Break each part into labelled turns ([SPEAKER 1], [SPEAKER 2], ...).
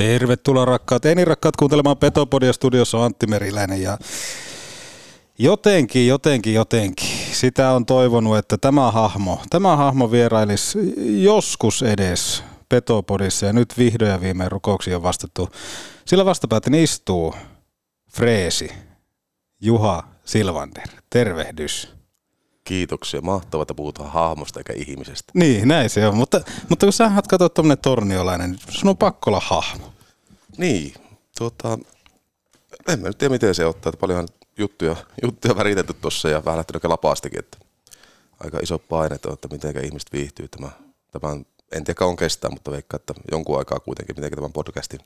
[SPEAKER 1] Tervetuloa rakkaat, eni rakkaat kuuntelemaan Petopodia studiossa Antti Meriläinen ja jotenkin, jotenkin, jotenkin sitä on toivonut, että tämä hahmo, tämä hahmo vierailisi joskus edes Petopodissa ja nyt vihdoin ja viimein rukouksia on vastattu. Sillä vastapäätin istuu Freesi, Juha Silvander. Tervehdys.
[SPEAKER 2] Kiitoksia. Mahtavaa, että puhutaan hahmosta eikä ihmisestä.
[SPEAKER 1] Niin, näin se on. Mutta, mutta kun sä oot katsoa tuommoinen torniolainen, niin sun on pakko olla hahmo.
[SPEAKER 2] Niin, tuota, en mä nyt tiedä miten se ottaa, että paljonhan juttuja, juttuja väritetty tuossa ja vähän lähtenyt lapaastikin, että aika iso paine, että miten ihmiset viihtyy tämä, tämän, en tiedä kauan kestää, mutta veikkaa, että jonkun aikaa kuitenkin, miten tämän podcastin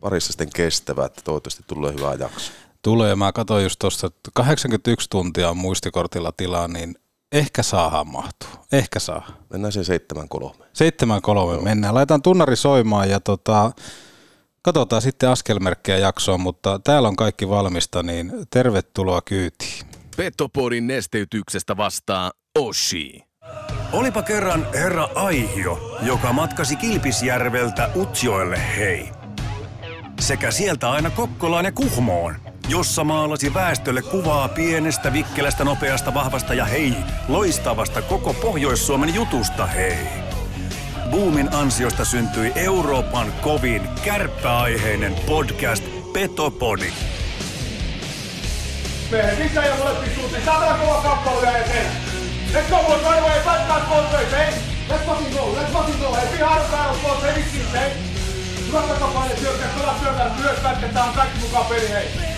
[SPEAKER 2] parissa sitten kestävä, että toivottavasti tulee hyvää jakso.
[SPEAKER 1] Tulee, mä katsoin just tuossa, että 81 tuntia on muistikortilla tilaa, niin ehkä saahan mahtuu. Ehkä saa.
[SPEAKER 2] Mennään kolme.
[SPEAKER 1] Seitsemän kolme mennään. Laitan tunnari soimaan ja tota, katsotaan sitten askelmerkkejä jaksoon, mutta täällä on kaikki valmista, niin tervetuloa kyytiin.
[SPEAKER 3] Petopodin nesteytyksestä vastaa Oshi.
[SPEAKER 4] Olipa kerran herra Aihio, joka matkasi Kilpisjärveltä Utsjoelle hei. Sekä sieltä aina Kokkolaan ja Kuhmoon, jossa maalasi väestölle kuvaa pienestä, vikkelästä, nopeasta, vahvasta ja hei, loistavasta koko Pohjois-Suomen jutusta hei. Boomin ansiosta syntyi Euroopan kovin kärppäaiheinen podcast Petopodi.
[SPEAKER 5] Meidän sisään ja molempiin suuntiin. Saatana kova kappale vielä eteen. Let's go, boys, right away. Fight back both ways, eh? Let's fucking go, let's fucking go. Hey, be hard battle, boys, hey, vitsi, eh? Hyvä takapaine, syökkää, kova syökkää, myös pätkä, tää on kaikki mukaan peli, hei.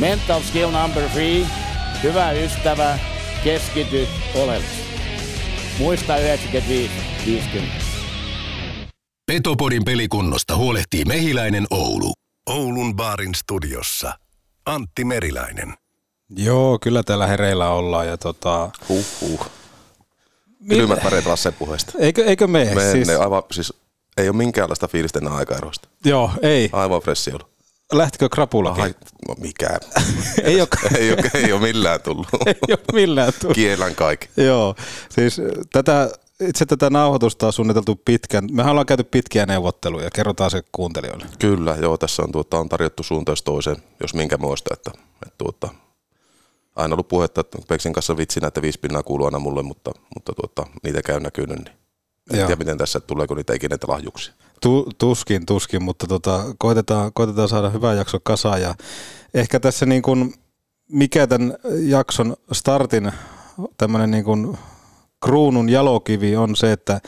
[SPEAKER 6] Mental skill number three. Hyvä ystävä, keskity oleellisesti. Muista 95-50.
[SPEAKER 3] Petopodin pelikunnosta huolehtii Mehiläinen Oulu.
[SPEAKER 4] Oulun baarin studiossa Antti Meriläinen.
[SPEAKER 1] Joo, kyllä täällä hereillä ollaan ja tota...
[SPEAKER 2] Huhhuh. Kylmät väreet Lassen puheesta.
[SPEAKER 1] Eikö, eikö mene?
[SPEAKER 2] Me
[SPEAKER 1] Siis,
[SPEAKER 2] siis... aivan, siis ei ole minkäänlaista fiilistä enää aikaerosta.
[SPEAKER 1] joo, ei.
[SPEAKER 2] Aivan fressi ollut.
[SPEAKER 1] Lähtikö krapulakin?
[SPEAKER 2] Ai, no mikä?
[SPEAKER 1] Ei ole,
[SPEAKER 2] ei, ole, ei ole millään tullut.
[SPEAKER 1] ei ole millään tullut.
[SPEAKER 2] Kielän kaikki.
[SPEAKER 1] Joo, siis tätä, itse tätä nauhoitusta on suunniteltu pitkän. Me ollaan käyty pitkiä neuvotteluja, kerrotaan se kuuntelijoille.
[SPEAKER 2] Kyllä, joo, tässä on, tuota, on tarjottu suuntaus toiseen, jos minkä muista, että, että tuota, aina ollut puhetta, että Peksin kanssa vitsinä, että viisi pinnaa kuuluu aina mulle, mutta, mutta tuota, niitä käy näkynyt, niin en
[SPEAKER 1] Joo.
[SPEAKER 2] tiedä miten tässä, tuleeko niitä ikinä lahjuksia.
[SPEAKER 1] Tu, tuskin, tuskin, mutta tota, koitetaan, koitetaan saada hyvä jakso kasaan ja ehkä tässä niin kuin, mikä tämän jakson startin tämmöinen niin kuin kruunun jalokivi on se, että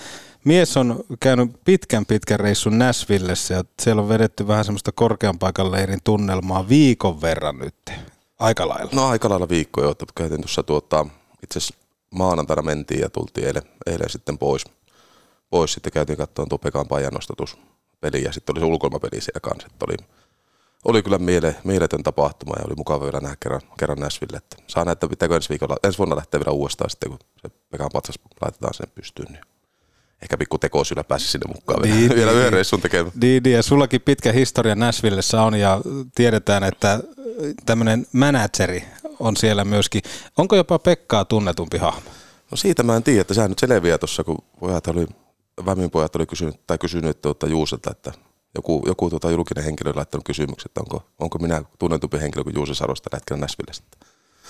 [SPEAKER 1] mies on käynyt pitkän pitkän reissun Näsvillessä ja siellä on vedetty vähän semmoista korkean paikan leirin tunnelmaa viikon verran nyt. Aika lailla.
[SPEAKER 2] No aika lailla viikkoja, että käytiin tuossa tuota, itse asiassa maanantaina mentiin ja tultiin eilen, eilen sitten pois. Pois sitten käytiin katsomaan tuo Pekan Pajan peli ja sitten oli se ulkoilmapeli siellä kanssa. Että oli, oli kyllä miele, mieletön tapahtuma ja oli mukava vielä nähdä kerran, kerran Näsville. Että saa nähdä, pitääkö ensi, viikolla, ensi vuonna lähteä vielä uudestaan sitten, kun se Pekan patsas laitetaan sen pystyyn. Niin ehkä pikku tekosyllä pääsi sinne mukaan vielä,
[SPEAKER 1] Niin,
[SPEAKER 2] vielä
[SPEAKER 1] niin,
[SPEAKER 2] yhden
[SPEAKER 1] niin.
[SPEAKER 2] reissun tekemään.
[SPEAKER 1] Niin, niin, ja sullakin pitkä historia Nashvillessä on ja tiedetään, että tämmöinen manageri on siellä myöskin. Onko jopa Pekkaa tunnetumpi hahmo?
[SPEAKER 2] No siitä mä en tiedä, että sehän nyt selviää tuossa, kun pojat oli, Vämin pojat oli kysynyt, tai kysynyt tuota Juuselta, että joku, joku tuota julkinen henkilö oli laittanut kysymyksen, että onko, onko minä tunnetumpi henkilö kuin Juuse Sarosta tällä hetkellä Näsvillessä.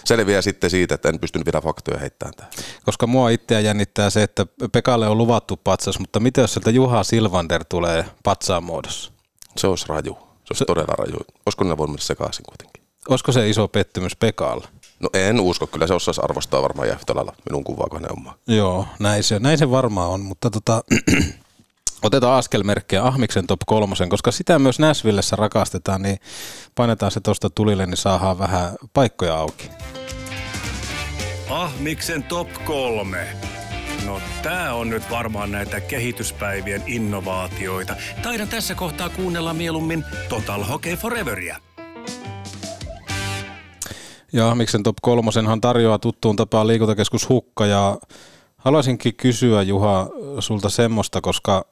[SPEAKER 2] Selviää sitten siitä, että en pystynyt vielä faktoja heittämään tähän.
[SPEAKER 1] Koska mua itseä jännittää se, että Pekalle on luvattu patsas, mutta mitä jos sieltä Juha Silvander tulee patsaan muodossa?
[SPEAKER 2] Se olisi raju. Se olisi se... todella raju. Olisiko ne voinut mennä sekaisin kuitenkin?
[SPEAKER 1] Olisiko se iso pettymys Pekalle?
[SPEAKER 2] No en usko, kyllä se osaisi arvostaa varmaan ja yhtä lailla minun kuvaa kuin omaa.
[SPEAKER 1] Joo, näin se, näin se varmaan on, mutta tota, otetaan askelmerkkejä Ahmiksen top kolmosen, koska sitä myös Näsvillessä rakastetaan, niin painetaan se tuosta tulille, niin saadaan vähän paikkoja auki.
[SPEAKER 4] Ahmiksen top kolme. No tää on nyt varmaan näitä kehityspäivien innovaatioita. Taidan tässä kohtaa kuunnella mieluummin Total Hockey Foreveria.
[SPEAKER 1] Ja Miksen top kolmosenhan tarjoaa tuttuun tapaan liikuntakeskus Hukka ja haluaisinkin kysyä Juha sulta semmoista, koska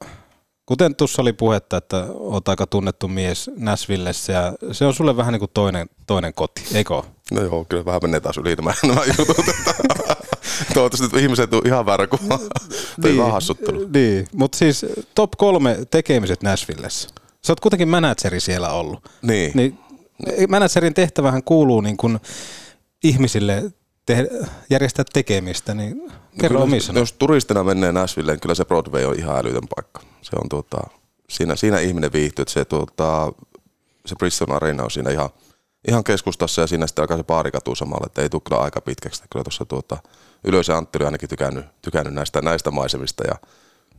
[SPEAKER 1] kuten tuossa oli puhetta, että oot aika tunnettu mies Näsvillessä ja se on sulle vähän niin kuin toinen, toinen koti, eikö?
[SPEAKER 2] No joo, kyllä vähän menee taas yli nämä, nämä jutut. Toivottavasti että ihmiset on ihan väärä kuva. Toi vähän hassuttelu.
[SPEAKER 1] Niin, mutta siis top kolme tekemiset Näsvillessä. Sä oot kuitenkin manageri siellä ollut.
[SPEAKER 2] Niin.
[SPEAKER 1] Niin managerin tehtävähän kuuluu niin kuin ihmisille te- järjestää tekemistä, niin kerro
[SPEAKER 2] Kyllä,
[SPEAKER 1] omissa.
[SPEAKER 2] Jos turistina menee Nashvilleen, niin kyllä se Broadway on ihan älytön paikka. Se on tuota, siinä, siinä ihminen viihtyy, että se, tuota, se Bristol Arena on siinä ihan, ihan keskustassa ja siinä sitten alkaa se baarikatu samalla, että ei tule kyllä aika pitkäksi. Kyllä tuossa tuota, Ylös ja Antti oli ainakin tykännyt, tykännyt näistä, näistä maisemista ja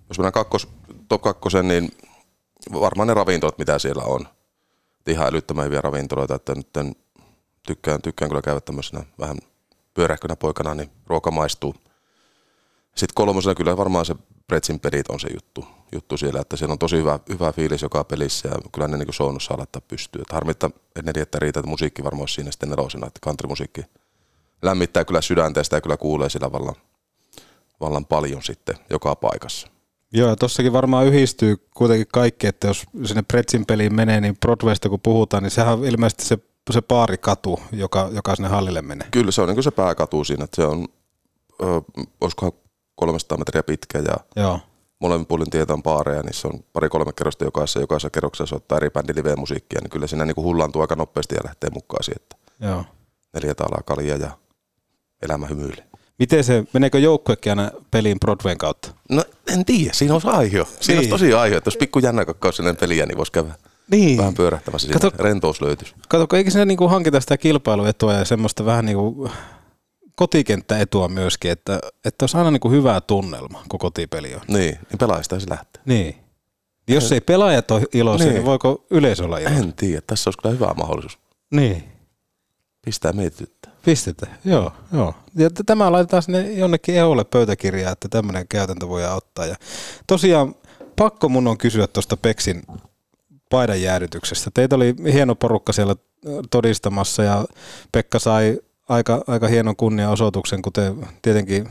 [SPEAKER 2] jos mennään kakkos, top kakkosen, niin varmaan ne ravintolat, mitä siellä on. Ihan älyttömän hyviä ravintoloita, että nyt en- tykkään, tykkään kyllä käydä tämmöisenä vähän pyörähkönä poikana, niin ruoka maistuu. Sitten kolmosena kyllä varmaan se Pretsin pelit on se juttu, juttu siellä, että siellä on tosi hyvä, hyvä fiilis joka pelissä ja kyllä ne niin shownut saa laittaa pystyyn. Että harmi, että en että riitä, että musiikki varmaan olisi siinä sitten nelosena, että countrymusiikki lämmittää kyllä sydäntä ja sitä kyllä kuulee sillä vallan, vallan paljon sitten joka paikassa.
[SPEAKER 1] Joo, ja tossakin varmaan yhdistyy kuitenkin kaikki, että jos sinne Pretsin peliin menee, niin Broadwaysta kun puhutaan, niin sehän on ilmeisesti se, se baarikatu, joka, joka sinne hallille menee.
[SPEAKER 2] Kyllä se on niin kuin se pääkatu siinä, että se on, ö, olisikohan 300 metriä pitkä ja
[SPEAKER 1] Joo,
[SPEAKER 2] molemmin puolin tietä on baareja, niin se on pari-kolme kerrosta jokaisessa, jokaisessa kerroksessa soittaa eri bändi live musiikkia, niin kyllä siinä niin kuin hullaantuu aika nopeasti ja lähtee mukaan siihen, että
[SPEAKER 1] joo.
[SPEAKER 2] neljä taalaa kaljaa ja elämä hymyilee.
[SPEAKER 1] Miten se, meneekö joukkuekin aina peliin Broadwayn kautta?
[SPEAKER 2] No en tiedä, siinä on aihio. Siinä
[SPEAKER 1] Niin.
[SPEAKER 2] niin. on tosi aihio, että jos pikku jännä kakkaus sinne peliä, niin voisi käydä
[SPEAKER 1] Niin.
[SPEAKER 2] vähän pyörähtämässä siinä.
[SPEAKER 1] Kato-
[SPEAKER 2] Rentous löytyisi.
[SPEAKER 1] Kato, eikö siinä niinku hankita sitä kilpailuetua ja semmoista vähän niinku kotikenttäetua myöskin, että, että olisi aina niinku hyvä tunnelma, kun kotipeli on.
[SPEAKER 2] Niin, niin pelaajista se lähtee.
[SPEAKER 1] Niin. Jos ei pelaajat ole iloisia, niin,
[SPEAKER 2] Niin.
[SPEAKER 1] niin voiko yleisö olla iloisia?
[SPEAKER 2] En tiedä, tässä olisi kyllä hyvä mahdollisuus.
[SPEAKER 1] Niin.
[SPEAKER 2] Pistää mietityttää.
[SPEAKER 1] Pistetään, joo, joo. Ja tämä laitetaan sinne jonnekin EOlle pöytäkirjaan, että tämmöinen käytäntö voidaan ottaa. Ja tosiaan pakko mun on kysyä tuosta Peksin paidan jäädytyksestä. Teitä oli hieno porukka siellä todistamassa ja Pekka sai aika, aika hienon kunniaosoituksen, kuten tietenkin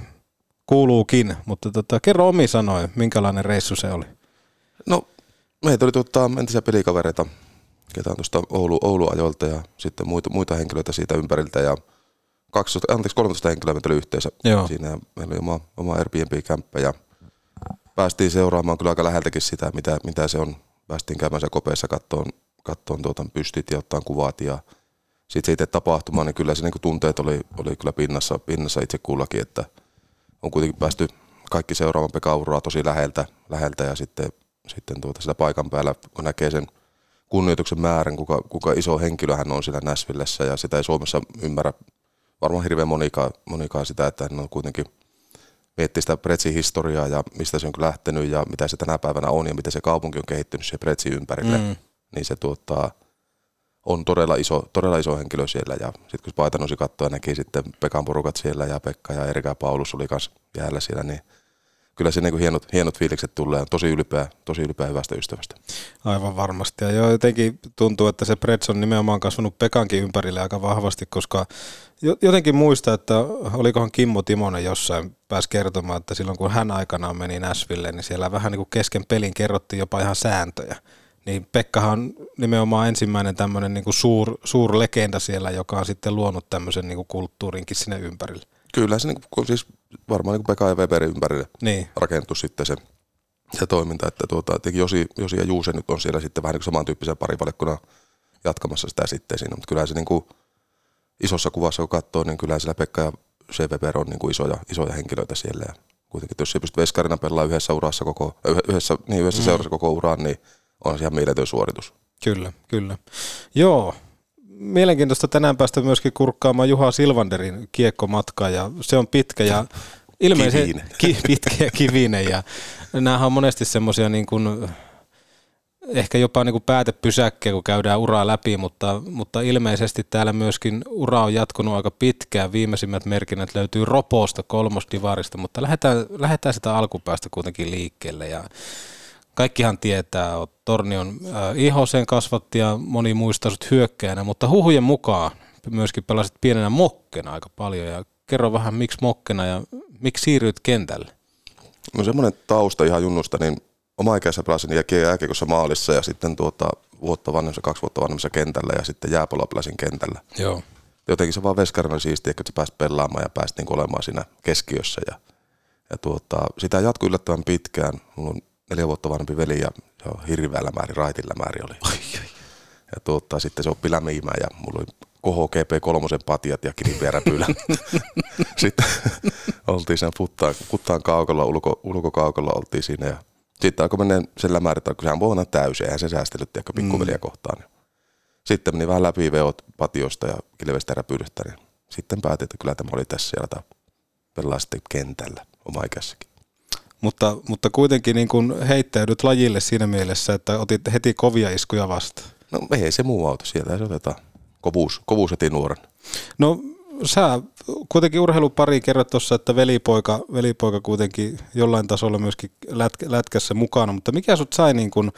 [SPEAKER 1] kuuluukin. Mutta tota, kerro omi sanoin, minkälainen reissu se oli.
[SPEAKER 2] No, meitä oli tuota, entisiä pelikavereita, ketä on tuosta Oulu, Oulu-ajolta ja sitten muita, muita henkilöitä siitä ympäriltä ja 12, anteeksi, 13 henkilöä meitä oli yhteensä
[SPEAKER 1] Joo.
[SPEAKER 2] siinä ja meillä oli oma, oma Airbnb-kämppä ja päästiin seuraamaan kyllä aika läheltäkin sitä, mitä, mitä se on. Päästiin käymään siellä kopeessa kattoon, kattoon tuota pystit ja ottaa kuvat ja sitten se itse tapahtuma, niin kyllä se niin tunteet oli, oli kyllä pinnassa, pinnassa itse kullakin, että on kuitenkin päästy kaikki seuraamaan Pekka Auroa tosi läheltä, läheltä ja sitten, sitten tuota sitä paikan päällä, kun näkee sen kunnioituksen määrän, kuka, kuka iso henkilö hän on siellä Näsvillessä ja sitä ei Suomessa ymmärrä varmaan hirveän monikaan, monikaan sitä, että hän on kuitenkin miettii sitä Pretsin historiaa ja mistä se on lähtenyt ja mitä se tänä päivänä on ja miten se kaupunki on kehittynyt siihen Pretsin ympärille, mm. niin se tuottaa, on todella iso, todella iso henkilö siellä ja sitten kun paita nousi kattoa ja näki sitten Pekan porukat siellä ja Pekka ja Erika Paulus oli kanssa jäällä siellä, niin kyllä se niin kuin hienot, hienot fiilikset tulee. Tosi ylpeä, tosi ylpeä hyvästä ystävästä.
[SPEAKER 1] Aivan varmasti. Ja joo, jotenkin tuntuu, että se Preds on nimenomaan kasvanut Pekankin ympärille aika vahvasti, koska jo- jotenkin muista, että olikohan Kimmo Timonen jossain pääsi kertomaan, että silloin kun hän aikanaan meni Nashville, niin siellä vähän niin kuin kesken pelin kerrottiin jopa ihan sääntöjä. Niin Pekkahan on nimenomaan ensimmäinen tämmöinen niin suur, suur legenda siellä, joka on sitten luonut tämmöisen niin kuin kulttuurinkin sinne ympärille.
[SPEAKER 2] Kyllä se niin kuin, siis varmaan niin kuin Pekka ja Weberin ympärille
[SPEAKER 1] Niin,
[SPEAKER 2] rakentui sitten se, se toiminta, että tuota, Josi, Josi ja Juuse nyt on siellä sitten vähän niin kuin samantyyppisen parivalikkona jatkamassa sitä sitten siinä, mutta kyllä se niin kuin isossa kuvassa kun katsoo, niin kyllä siellä Pekka ja se Weber on niin kuin isoja, isoja henkilöitä siellä ja kuitenkin jos ei pysty veskarina pelaamaan yhdessä urassa koko, yh- yhdessä, niin yhdessä mm. seurassa koko uraan, niin on se ihan mieletön suoritus.
[SPEAKER 1] Kyllä, kyllä. Joo, mielenkiintoista tänään päästä myöskin kurkkaamaan Juha Silvanderin kiekkomatkaa ja se on pitkä ja ilmeisesti. Ki, pitkä ja kivinen ja näähän on monesti semmoisia niin kuin ehkä jopa niin kuin päätepysäkkeä, kun käydään uraa läpi, mutta, mutta ilmeisesti täällä myöskin ura on jatkunut aika pitkään. Viimeisimmät merkinnät löytyy Roposta, kolmosdivarista, mutta lähdetään, lähdetään sitä alkupäästä kuitenkin liikkeelle. Ja kaikkihan tietää, että Torni on äh, Ihosen kasvatti ja moni muistaa sut hyökkäänä, mutta huhujen mukaan myöskin pelasit pienenä mokkena aika paljon. Ja kerro vähän, miksi mokkena ja miksi siirryit kentälle?
[SPEAKER 2] No semmoinen tausta ihan junnusta, niin oma ikäisä pelasin jääkiekossa maalissa ja sitten tuota, vuotta vanhemmassa, kaksi vuotta vanhemmassa kentällä ja sitten jääpaloa pelasin kentällä.
[SPEAKER 1] Joo.
[SPEAKER 2] Jotenkin se vaan veskarina oli siistiä, että sä pääsit pelaamaan ja pääsit niin olemaan siinä keskiössä. Ja, ja tuota, sitä jatkui yllättävän pitkään. Mulla on neljä vuotta vanhempi veli ja, ja hirveällä määrin, raitilla määrin oli. Ai, ai. Ja tuota, sitten se oppi lämiimään ja mulla oli Koho GP3 patjat ja kiriperäpylä. sitten oltiin siinä puttaan, puttaan kaukolla, ulko, ulkokaukolla oltiin siinä ja sitten alkoi mennä sillä määrin, että sehän voi olla täysin, eihän se säästellyt ehkä pikkuveliä mm. kohtaan. Sitten meni vähän läpi veot patiosta ja kilvestä räpyydestä, niin sitten päätin, että kyllä tämä oli tässä ja pelaa sitten kentällä oma ikässäkin.
[SPEAKER 1] Mutta, mutta kuitenkin niin kuin heittäydyt lajille siinä mielessä, että otit heti kovia iskuja vastaan.
[SPEAKER 2] No ei se muu auto, sieltä se otetaan kovuus, kovuus heti nuoren.
[SPEAKER 1] No sä kuitenkin urheilupari kerrot tuossa, että velipoika, velipoika kuitenkin jollain tasolla myöskin lätkä, lätkässä mukana, mutta mikä sut sai niin kun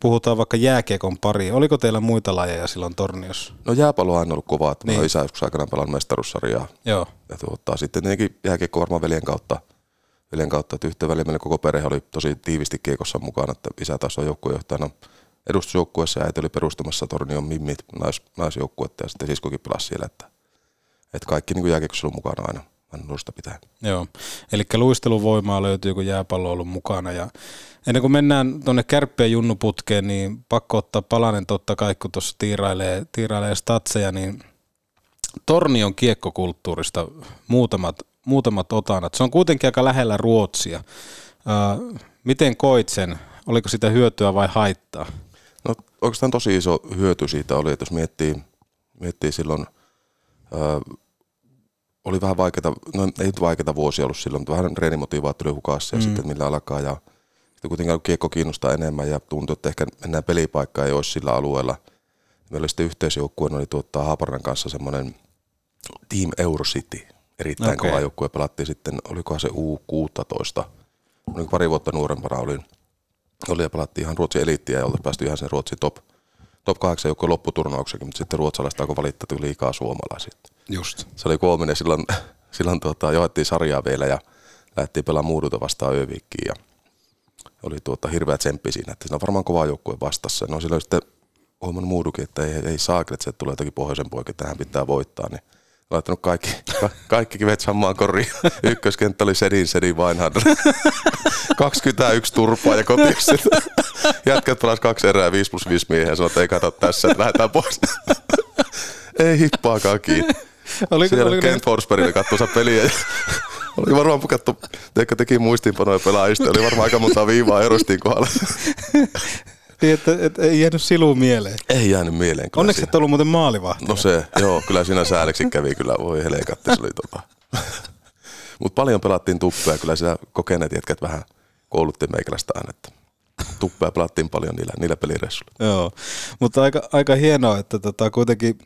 [SPEAKER 1] puhutaan vaikka jääkiekon pari? Oliko teillä muita lajeja silloin Torniossa?
[SPEAKER 2] No jääpallo on aina ollut kova, että niin. isä joskus aikana pelannut mestaruussarjaa.
[SPEAKER 1] Joo.
[SPEAKER 2] Ja tuota, sitten tietenkin jääkiekko varmaan veljen kautta, veljen kautta, että yhtä väliin koko perhe oli tosi tiivisti kiekossa mukana, että isä taas on joukkuejohtajana edustusjoukkueessa ja äiti oli perustamassa Tornion Mimmit nais, naisjoukkuetta ja sitten siskokin pelasi siellä, että, että kaikki niin jääkiekossa on mukana aina pitää.
[SPEAKER 1] Joo, eli luisteluvoimaa löytyy, kun jääpallo on ollut mukana. Ja ennen kuin mennään tuonne kärppien junnuputkeen, niin pakko ottaa palanen totta kai, kun tuossa tiirailee, tiirailee statseja, niin Tornion kiekkokulttuurista muutamat, muutamat otanat. Se on kuitenkin aika lähellä Ruotsia. Miten koit sen? Oliko sitä hyötyä vai haittaa?
[SPEAKER 2] No oikeastaan tosi iso hyöty siitä oli, että jos miettii, miettii silloin, ää, oli vähän vaikeita, no ei nyt vaikeita vuosia ollut silloin, mutta vähän reenimotivaattori hukassa ja mm. sitten millä alkaa ja sitten kuitenkin kiekko kiinnostaa enemmän ja tuntuu, että ehkä mennään pelipaikkaa ei olisi sillä alueella. Meillä oli sitten yhteisjoukkue, oli tuottaa Haaparan kanssa semmoinen Team Eurocity, erittäin okay. kova joukkue, pelattiin sitten, olikohan se U16, oli pari vuotta nuorempana olin, oli ja pelattiin ihan Ruotsin eliittiä ja oltiin päästy ihan sen Ruotsin top, top 8 joukkojen lopputurnauksenkin, mutta sitten ruotsalaiset alkoi valittaa liikaa suomalaisia.
[SPEAKER 1] Just.
[SPEAKER 2] Se oli koominen, silloin, silloin tuota, johdettiin sarjaa vielä ja lähdettiin pelaamaan muuduta vastaan Övikkiin ja oli tuota, hirveä tsemppi siinä, että siinä on varmaan kova joukkue vastassa. No silloin sitten huomannut muudukin, että ei, ei saa, että se tulee jotakin pohjoisen poikia, että tähän pitää voittaa, niin laittanut kaikki, kaikki kivet samaan koriin. Ykköskenttä oli Sedin, Sedin Weinhardt. 21 turpaa ja kotiin Jätkät pelas kaksi erää 5 plus 5 miehen ja sanoi, että ei kato tässä, että lähdetään pois. ei hippaakaan kiinni. Oliko, Siellä oliko Kent Forsbergille katsoa peliä. Oli varmaan pukattu, teikö teki muistiinpanoja pelaajista, oli varmaan aika monta viivaa erostiin kohdalla.
[SPEAKER 1] Niin, että, että ei jäänyt siluun mieleen.
[SPEAKER 2] Ei jäänyt mieleen.
[SPEAKER 1] Kyllä Onneksi et ollut muuten maalivahti.
[SPEAKER 2] No se, joo, kyllä siinä sääliksi kävi kyllä. Voi helekatti, se oli tota. Mutta paljon pelattiin tuppea, kyllä siellä kokeneet jätkät vähän koulutti meikäläistä aina, että tuppea pelattiin paljon niillä, niillä pelireissuilla.
[SPEAKER 1] Joo, mutta aika, aika hienoa, että tota, kuitenkin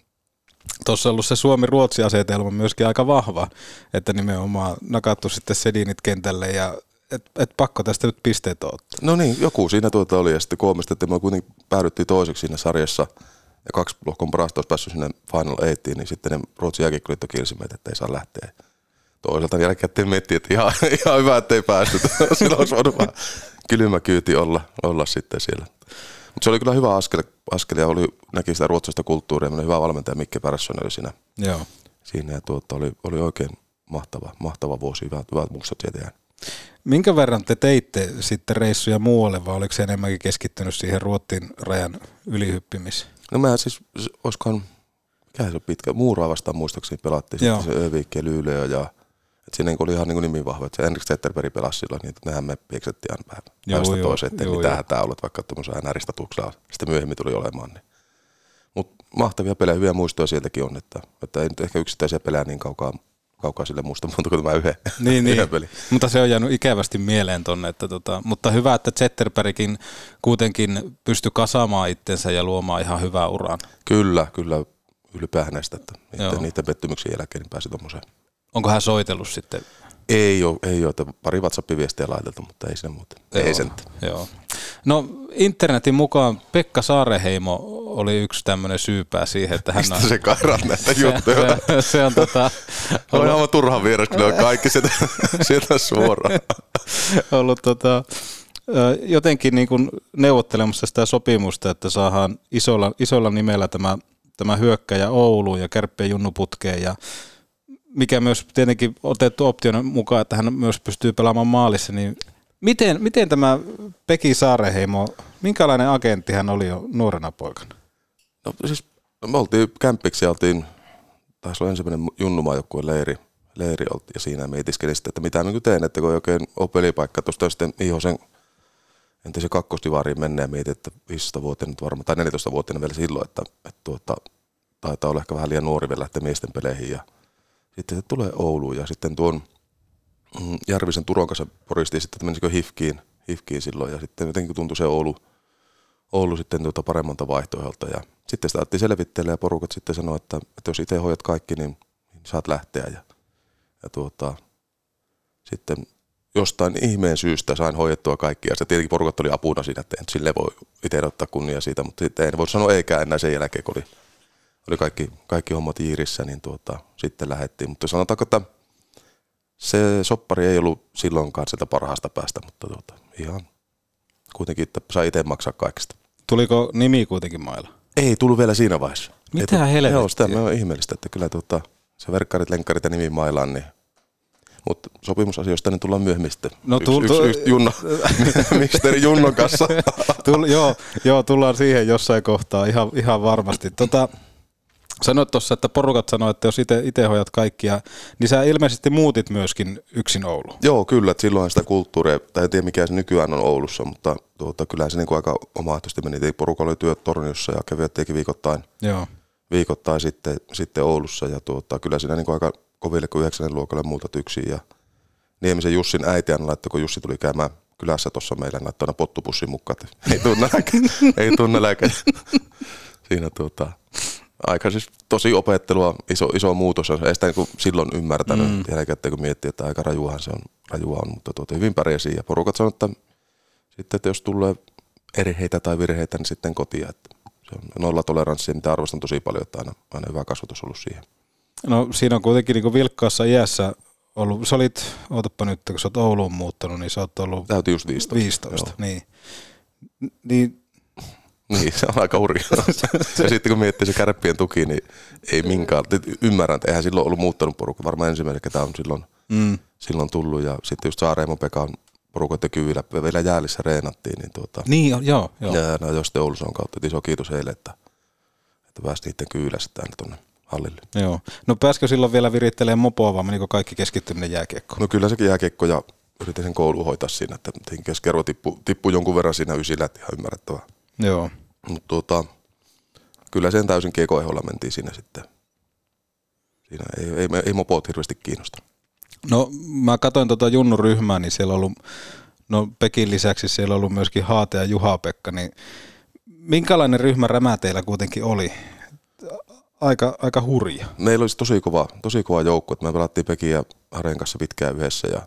[SPEAKER 1] tuossa on ollut se Suomi-Ruotsi-asetelma myöskin aika vahva, että nimenomaan nakattu sitten Sedinit kentälle ja et, et pakko tästä nyt pisteet ottaa.
[SPEAKER 2] No niin, joku siinä tuota oli ja sitten koomista, että me kuitenkin päädyttiin toiseksi siinä sarjassa ja kaksi lohkon parasta olisi päässyt sinne Final Eightiin, niin sitten ne Ruotsin jääkiekkoiliitto kielsi meitä, että ei saa lähteä. Toisaalta jälkikäteen miettii, että ihan, ihan hyvä, että ei päästy. Silloin olisi voinut vähän kylmä kyyti olla, olla sitten siellä. Mutta se oli kyllä hyvä askel, askel ja oli, näki sitä ruotsalaista kulttuuria. Meillä hyvä valmentaja Mikke Persson oli siinä.
[SPEAKER 1] Joo.
[SPEAKER 2] Siinä ja tuota, oli, oli oikein mahtava, mahtava vuosi, hyvät, hyvät muistot sieltä jäänyt.
[SPEAKER 1] Minkä verran te teitte sitten reissuja muualle, vai oliko se enemmänkin keskittynyt siihen Ruottin rajan ylihyppimiseen?
[SPEAKER 2] No mä siis, olisikohan, mikä se on pitkä, muuraa vastaan muistaakseni pelattiin Joo. sitten se Övik ja Lyylö ja et siinä oli ihan niin nimi vahva, että se Henrik Zetterberg pelasi silloin, niin nehän me pieksettiin aina vähän päivästä toiseen, että mitä tämä ollut, vaikka tuommoisella näristatuksella sitten myöhemmin tuli olemaan. Niin. Mutta mahtavia pelejä, hyviä muistoja sieltäkin on, että, että ei nyt ehkä yksittäisiä pelejä niin kaukaa kaukaa sille muista muuta kuin tämä yhden,
[SPEAKER 1] Niin, niin.
[SPEAKER 2] yhden peli.
[SPEAKER 1] mutta se on jäänyt ikävästi mieleen tonne. Että tota, mutta hyvä, että Zetterbergkin kuitenkin pystyi kasaamaan itsensä ja luomaan ihan hyvää uran.
[SPEAKER 2] Kyllä, kyllä ylpeä hänestä, että niiden, niiden pettymyksien jälkeen niin pääsi tuommoiseen.
[SPEAKER 1] Onko hän soitellut sitten?
[SPEAKER 2] Ei ole, ei ole, että pari WhatsApp-viestiä laiteltu, mutta ei sinne muuta. Ei
[SPEAKER 1] Joo,
[SPEAKER 2] sen.
[SPEAKER 1] Joo. No internetin mukaan Pekka Saareheimo oli yksi tämmöinen syypää siihen, että hän
[SPEAKER 2] Mistä se kairat näitä juttuja?
[SPEAKER 1] se, se on tota,
[SPEAKER 2] On aivan turhan vieras, kyllä on kaikki sieltä, sieltä suoraan.
[SPEAKER 1] ollut tota, jotenkin niin kuin neuvottelemassa sitä sopimusta, että saadaan isolla, isolla nimellä tämä, tämä hyökkäjä Ouluun ja kärppien junnuputkeen ja mikä myös tietenkin otettu option mukaan, että hän myös pystyy pelaamaan maalissa, niin miten, miten tämä Peki Saareheimo, minkälainen agentti hän oli jo nuorena poikana?
[SPEAKER 2] No siis me oltiin kämppiksi oltiin, taisi olla ensimmäinen junnumaajoukkueen leiri, leiri oltiin, ja siinä mietiskelin sitten, että mitä mä teen, että kun ei oikein ole pelipaikka tuosta sitten Ihosen entä se kakkostivariin mennä ja mietin, että 15-vuotiaana nyt varmaan, tai 14-vuotiaana vielä silloin, että, että tuota, taitaa olla ehkä vähän liian nuori vielä lähteä miesten peleihin ja sitten se tulee Ouluun ja sitten tuon mm, Järvisen Turon kanssa poristiin sitten, että menisikö Hifkiin, Hifkiin silloin. Ja sitten jotenkin tuntui se Oulu, Oulu sitten tuota paremmalta vaihtoehdolta. Ja sitten sitä alettiin selvittelemään ja porukat sitten sanoi, että, että jos itse hoidat kaikki, niin, niin saat lähteä. Ja, ja tuota, sitten jostain ihmeen syystä sain hoidettua kaikki. Ja sitten tietenkin porukat oli apuna siinä, että en sille voi itse ottaa kunnia siitä, mutta sitten en voi sanoa eikä enää sen jälkeen, kun oli, oli kaikki, kaikki hommat jiirissä, niin tuota, sitten lähdettiin. Mutta sanotaanko, että se soppari ei ollut silloinkaan sieltä parhaasta päästä, mutta tuota, ihan kuitenkin, että sai itse maksaa kaikesta.
[SPEAKER 1] Tuliko nimi kuitenkin mailla?
[SPEAKER 2] Ei tullut vielä siinä vaiheessa.
[SPEAKER 1] Mitä helvettiä?
[SPEAKER 2] Joo, sitä oon ihmeellistä, että kyllä tuota, se verkkarit, lenkkarit ja nimi mailaan, niin mutta sopimusasioista niin tullaan myöhemmin sitten.
[SPEAKER 1] No,
[SPEAKER 2] yksi,
[SPEAKER 1] tul-
[SPEAKER 2] yksi,
[SPEAKER 1] tu-
[SPEAKER 2] yksi Junno, misteri Junnon kanssa.
[SPEAKER 1] Tull, joo, joo, tullaan siihen jossain kohtaa ihan, ihan varmasti. Tota, sanoit tuossa, että porukat sanoo, että jos itse hoidat kaikkia, niin sä ilmeisesti muutit myöskin yksin Oulu.
[SPEAKER 2] Joo, kyllä, että silloin sitä kulttuuria, tai en tiedä mikä se nykyään on Oulussa, mutta tuota, kyllä se niin kuin aika omaehtoisesti meni. Ei Porukalla oli työt Torniossa ja kävi teki viikoittain,
[SPEAKER 1] Joo.
[SPEAKER 2] viikoittain sitten, sitten Oulussa ja tuota, kyllä siinä niin kuin aika koville kuin 9 luokalle muutat yksin ja Niemisen Jussin äiti aina laittoi, kun Jussi tuli käymään kylässä tuossa meillä, niin laittoi aina pottupussin mukaan, ei tunne nälkä, ei tunne nälkä. Siinä tuota, aika siis tosi opettelua, iso, iso muutos, ei sitä niin silloin ymmärtänyt, mm. jälkikäteen kun miettii, että aika rajuahan se on, rajua on mutta tuota, hyvin pärjäsi ja porukat sanoi, että sitten, että jos tulee erheitä tai virheitä, niin sitten kotia, että se on nolla toleranssia, mitä arvostan tosi paljon, että aina, aina hyvä kasvatus ollut siihen.
[SPEAKER 1] No siinä on kuitenkin niin vilkkaassa iässä ollut, sä olit, ootapa nyt, kun sä oot Ouluun muuttanut, niin sä oot ollut
[SPEAKER 2] Täytyy just 15.
[SPEAKER 1] 15, niin. N- niin
[SPEAKER 2] Niin, se on aika hurjaa. ja sitten kun miettii se kärppien tuki, niin ei minkään. Ymmärrän, että eihän silloin ollut muuttanut porukka. Varmaan ensimmäinen, ketä on silloin,
[SPEAKER 1] mm,
[SPEAKER 2] silloin tullut. Ja sitten just Saareimo Pekan porukoiden kyvillä vielä jäälissä reenattiin. Niin, tuota,
[SPEAKER 1] niin on, joo, joo.
[SPEAKER 2] ja no, jos Ouluson kautta, että iso kiitos heille, että, että pääsi niiden kyvillä sitten tuonne hallille.
[SPEAKER 1] Joo. No pääskö silloin vielä virittelemään mopoa, vai menikö kaikki keskittyminen jääkiekkoon?
[SPEAKER 2] No kyllä sekin jääkiekko ja yritin sen koulu hoitaa siinä, että keskerro tippui, tippui jonkun verran siinä ysillä, että ihan ymmärrettävää.
[SPEAKER 1] Joo.
[SPEAKER 2] Mutta tuota, kyllä sen täysin kiekoeholla mentiin siinä sitten. Siinä ei, ei, ei mopot hirveästi kiinnosta.
[SPEAKER 1] No mä katsoin tuota Junnu-ryhmää, niin siellä on ollut, no Pekin lisäksi siellä on ollut myöskin Haate ja Juha-Pekka, niin minkälainen ryhmä rämä teillä kuitenkin oli? Aika, aika hurja.
[SPEAKER 2] Meillä olisi tosi kova, tosi kova joukko, että me pelattiin Pekin ja Haren kanssa pitkään yhdessä ja,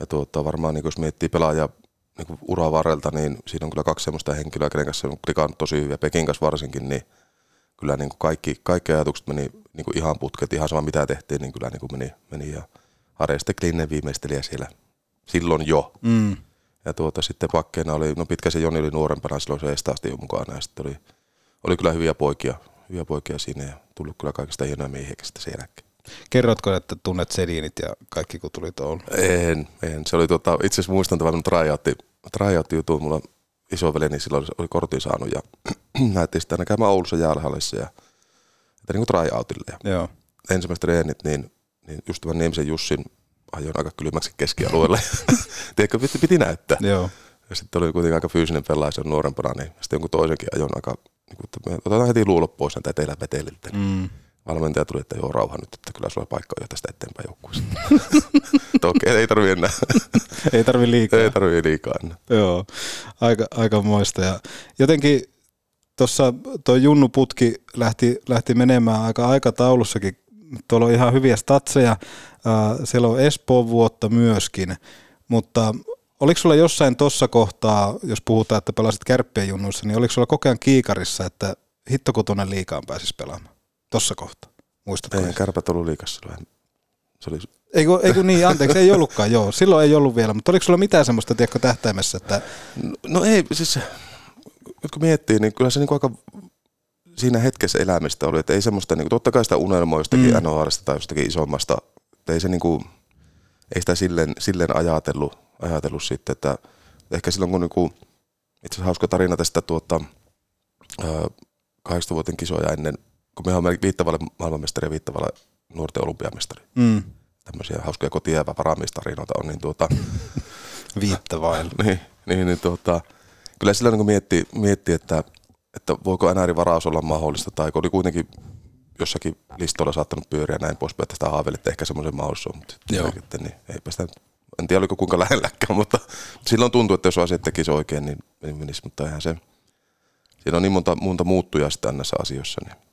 [SPEAKER 2] ja tuota, varmaan niin jos miettii pelaajia niin uraa varrelta, niin siinä on kyllä kaksi semmoista henkilöä, kenen kanssa on klikannut tosi hyvin ja Pekin kanssa varsinkin, niin kyllä niin kuin kaikki, kaikki ajatukset meni niin kuin ihan putket, ihan sama mitä tehtiin, niin kyllä niin kuin meni, meni ja Hare sitten viimeistelijä siellä silloin jo.
[SPEAKER 1] Mm.
[SPEAKER 2] Ja tuota, sitten pakkeena oli, no pitkä se Joni oli nuorempana, silloin se Esta asti jo mukana ja sitten oli, oli kyllä hyviä poikia, hyviä poikia siinä ja tullut kyllä kaikista hienoja miehiä sitten sen jälkeen.
[SPEAKER 1] Kerrotko, että tunnet Sedinit ja kaikki kun tuli Ouluun?
[SPEAKER 2] En, en. Se oli tota, itse asiassa muistan tämän tryout, tryout jutun, mulla isoveljeni silloin oli kortin saanut ja näytti sitten aina käymään Oulussa jäähallissa ja että niin kuin tryoutille. Ja
[SPEAKER 1] Joo.
[SPEAKER 2] ensimmäiset treenit, niin, niin just tämän Niemisen Jussin ajoin aika kylmäksi keskialueelle. Tiedätkö, piti, piti näyttää.
[SPEAKER 1] Joo.
[SPEAKER 2] Ja sitten oli kuitenkin aika fyysinen pelaaja, se on nuorempana, niin sitten jonkun toisenkin ajon aika, niin kuin, otetaan heti luulot pois näitä etelä veteliltä.
[SPEAKER 1] Mm.
[SPEAKER 2] Valmentaja tuli, että joo, rauha nyt, että kyllä sulla paikka on jo tästä eteenpäin joukkueesta. Okei, ei tarvi enää.
[SPEAKER 1] Ei tarvi liikaa.
[SPEAKER 2] ei tarvi liikaa enää.
[SPEAKER 1] Joo, aika, aika moista. Ja jotenkin tuossa tuo Junnu-putki lähti, lähti menemään aika aikataulussakin. Tuolla on ihan hyviä statseja. Siellä on Espoon vuotta myöskin, mutta oliko sulla jossain tuossa kohtaa, jos puhutaan, että pelasit kärppien junnuissa, niin oliko sulla koko ajan kiikarissa, että hitto kun tuonne liikaan pääsis pelaamaan? Tuossa kohtaa, muistatko?
[SPEAKER 2] Ei, kärpät ollut liikassa. Se oli,
[SPEAKER 1] Ei kun, ei kun niin, anteeksi, ei ollutkaan, joo. Silloin ei ollut vielä, mutta oliko sulla mitään semmoista, tiedätkö, tähtäimessä, että
[SPEAKER 2] no, no ei, siis kun miettii, niin kyllä se niin aika siinä hetkessä elämistä oli, että ei semmoista, niin kuin, totta kai sitä unelmoa jostakin mm. NHRista tai jostakin isommasta, että ei se niin kuin, ei sitä silleen, silleen ajatellut, ajatellut sitten, että ehkä silloin kun niin kuin, itse asiassa hauska tarina tästä tuota, ää, 18 vuoden kisoja ennen, kun me olemme viittavalle maailmanmestari ja viittavalle nuorten olympiamestari.
[SPEAKER 1] mm,
[SPEAKER 2] Tämmöisiä hauskoja kotiävä varamistarinoita on, niin tuota,
[SPEAKER 1] viittavailla?
[SPEAKER 2] niin, niin, niin tuota, kyllä sillä niin mietti, mietti että, että voiko NR varaus olla mahdollista, tai kun oli kuitenkin jossakin listoilla saattanut pyöriä näin poispäin, että sitä haaveilit, että ehkä semmoisen mahdollisuus on, mutta
[SPEAKER 1] Joo.
[SPEAKER 2] Että, niin eipä sitä, en tiedä oliko kuinka lähelläkään, mutta silloin tuntui, että jos asiat tekisi oikein, niin niin menisi, mutta eihän se, siinä on niin monta, monta muuttuja sitten näissä asioissa, niin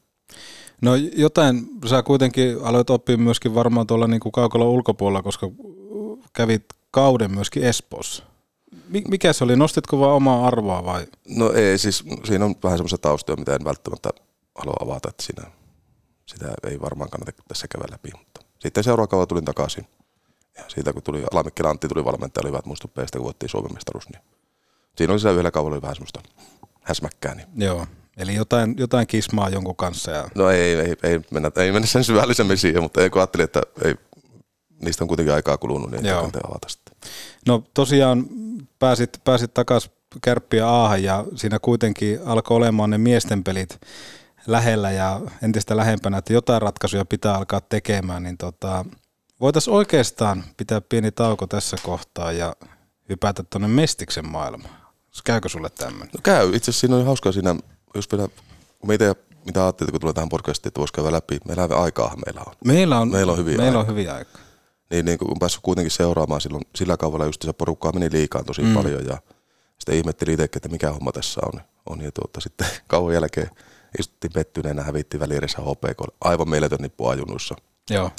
[SPEAKER 1] No jotain, sä kuitenkin aloit oppia myöskin varmaan tuolla niin kuin kaukalon ulkopuolella, koska kävit kauden myöskin Espoossa. Mi- Mikä se oli? Nostitko vaan omaa arvoa vai?
[SPEAKER 2] No ei, siis siinä on vähän semmoisia taustoja, mitä en välttämättä halua avata, että siinä, sitä ei varmaan kannata tässä käydä läpi. Mutta sitten seuraava kaudella tulin takaisin. Ja siitä kun tuli, Alamikkila Antti tuli valmentaja, oli hyvät muistut peistä, kun voittiin Suomen mestaruus, niin siinä oli siellä yhdellä kaudella vähän semmoista häsmäkkää. Niin.
[SPEAKER 1] Joo. Eli jotain, jotain kismaa jonkun kanssa. Ja...
[SPEAKER 2] No ei, ei, ei, mennä, ei mennä sen syvällisemmin siihen, mutta ei, kun ajattelin, että ei, niistä on kuitenkin aikaa kulunut, niin
[SPEAKER 1] Joo.
[SPEAKER 2] avata sitten.
[SPEAKER 1] No tosiaan pääsit, pääsit takaisin kärppiä aahan ja siinä kuitenkin alkoi olemaan ne miesten pelit lähellä ja entistä lähempänä, että jotain ratkaisuja pitää alkaa tekemään, niin tota, voitaisiin oikeastaan pitää pieni tauko tässä kohtaa ja hypätä tuonne Mestiksen maailmaan. Käykö sulle tämmöinen?
[SPEAKER 2] No käy. Itse asiassa siinä oli hauskaa siinä, jos vielä, kun meitä, mitä ajattelin, kun tulee tähän podcastiin, että voisi käydä läpi, meillä aikaahan meillä on.
[SPEAKER 1] Meillä on,
[SPEAKER 2] Meillä on hyviä
[SPEAKER 1] meillä on
[SPEAKER 2] aikaa.
[SPEAKER 1] hyviä aikaa.
[SPEAKER 2] Niin, niin kun on päässyt kuitenkin seuraamaan silloin, sillä kaudella just se porukkaa meni liikaan tosi mm. paljon ja sitten ihmetteli itsekin, että mikä homma tässä on. on ja tuota, sitten kauan jälkeen istuttiin pettyneenä, hävittiin välierissä HPK, aivan mieletön nippu ajunnussa.
[SPEAKER 1] Joo.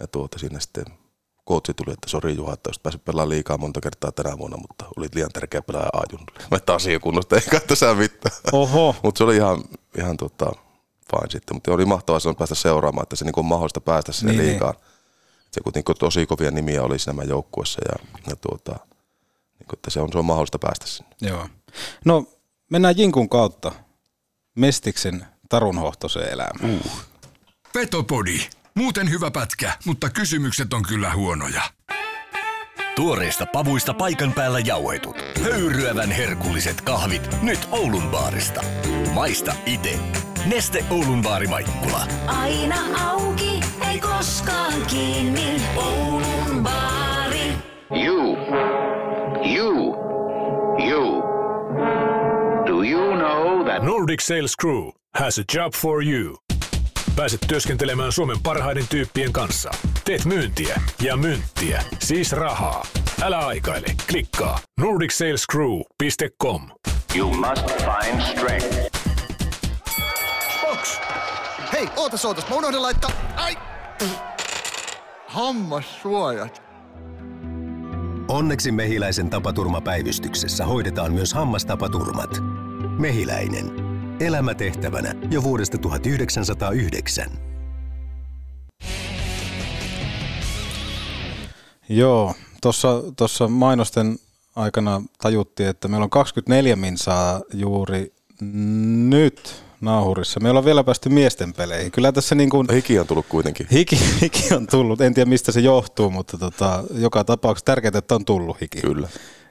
[SPEAKER 2] Ja tuota, siinä sitten kootsi tuli, että sori Juha, että olisit päässyt pelaamaan liikaa monta kertaa tänä vuonna, mutta olit liian tärkeä pelaaja ajunnulle. Mä että asia kunnosta, ei kai tässä mitään.
[SPEAKER 1] Oho.
[SPEAKER 2] Mutta se oli ihan, ihan tota, fine sitten, mutta oli mahtavaa silloin päästä seuraamaan, että se niin on mahdollista päästä sinne
[SPEAKER 1] Niin,
[SPEAKER 2] niin, liikaan. Se kuitenkin tosi kovia nimiä oli nämä joukkuessa ja, ja tuota, niin kuin, että se on, se on mahdollista päästä sinne.
[SPEAKER 1] Joo. No mennään Jinkun kautta Mestiksen tarunhohtoseen elämään.
[SPEAKER 2] Uh.
[SPEAKER 3] Petopodi. Muuten hyvä pätkä, mutta kysymykset on kyllä huonoja.
[SPEAKER 7] Tuoreista pavuista paikan päällä jauhetut. Höyryävän herkulliset kahvit nyt Oulun baarista. Maista ite. Neste Oulun baari Maikkula.
[SPEAKER 8] Aina auki, ei koskaan kiinni. Oulun baari.
[SPEAKER 9] You. You. You. Do you know that
[SPEAKER 10] Nordic Sales Crew has a job for you. Pääset työskentelemään Suomen parhaiden tyyppien kanssa. Teet myyntiä ja mynttiä, siis rahaa. Älä aikaile, klikkaa nordicsalescrew.com.
[SPEAKER 9] you must find strength?
[SPEAKER 11] Box! Hei, ootas ootas, mä unohdin laittaa... Ai! Hammassuojat.
[SPEAKER 3] Onneksi Mehiläisen tapaturmapäivystyksessä hoidetaan myös hammastapaturmat. Mehiläinen. Elämätehtävänä jo vuodesta 1909.
[SPEAKER 1] Joo, tuossa tuossa mainosten aikana tajuttiin, että meillä on 24 minsaa juuri nyt nauhurissa. Meillä on vielä päästy miesten peleihin. Kyllä tässä niin kuin
[SPEAKER 2] Hiki on tullut kuitenkin.
[SPEAKER 1] hiki, hiki on tullut. En tiedä mistä se johtuu, mutta tota, joka tapauksessa tärkeää, että on tullut hiki.
[SPEAKER 2] Kyllä.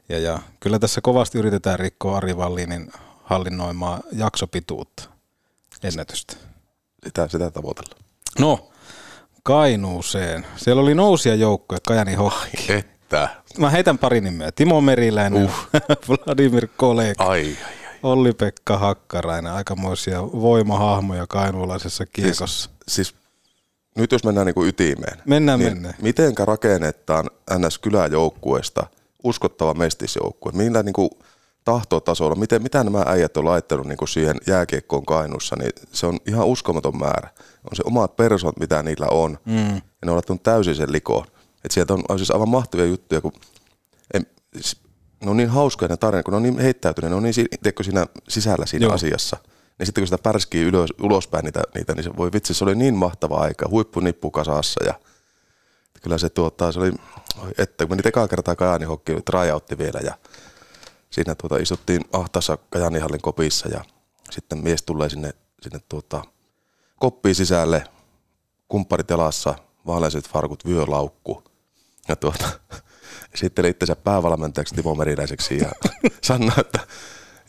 [SPEAKER 1] Ja, ja kyllä tässä kovasti yritetään rikkoa Ari Vallinin hallinnoimaa jaksopituutta, ennätystä.
[SPEAKER 2] Sitä, sitä tavoitellaan.
[SPEAKER 1] No, Kainuuseen. Siellä oli nousia joukkoja, Kajani Hokki.
[SPEAKER 2] Että.
[SPEAKER 1] Mä heitän pari nimeä. Timo Meriläinen, uh. Vladimir Kolek,
[SPEAKER 2] Ai, ai, ai.
[SPEAKER 1] Olli-Pekka Hakkarainen. Aikamoisia voimahahmoja kainuulaisessa kiekossa.
[SPEAKER 2] Siis, siis nyt jos mennään niinku ytimeen.
[SPEAKER 1] Mennään,
[SPEAKER 2] niin
[SPEAKER 1] mennään.
[SPEAKER 2] Mitenkä rakennetaan NS-kyläjoukkueesta uskottava mestisjoukkue? Millä niinku tahtotasolla, miten, mitä nämä äijät on laittanut niinku siihen jääkiekkoon kainussa, niin se on ihan uskomaton määrä. On se omat persoonat, mitä niillä on.
[SPEAKER 1] Mm.
[SPEAKER 2] Ja ne on laittanut täysin sen likoon. Et sieltä on, on siis aivan mahtavia juttuja, kun en, ne on niin hauskoja ne tarinat, kun ne on niin heittäytyneet, ne on niin tiedätkö, siinä sisällä siinä
[SPEAKER 1] Joo.
[SPEAKER 2] Asiassa. Niin sitten kun sitä pärskii ylös, ulospäin niitä, niitä, niin se voi vitsi, se oli niin mahtava aika, huippunippu kasassa ja kyllä se tuottaa, se oli, että kun meni ekaa kertaa Kajani hokki, tryoutti vielä ja siinä tuota, istuttiin ahtaassa Kajanihallin kopissa ja sitten mies tulee sinne, sinne tuota, koppiin sisälle, kumpparit jalassa, vaaleaiset farkut, vyölaukku. Ja tuota, esitteli itsensä päävalmentajaksi Timo Meriläiseksi ja sanoi, että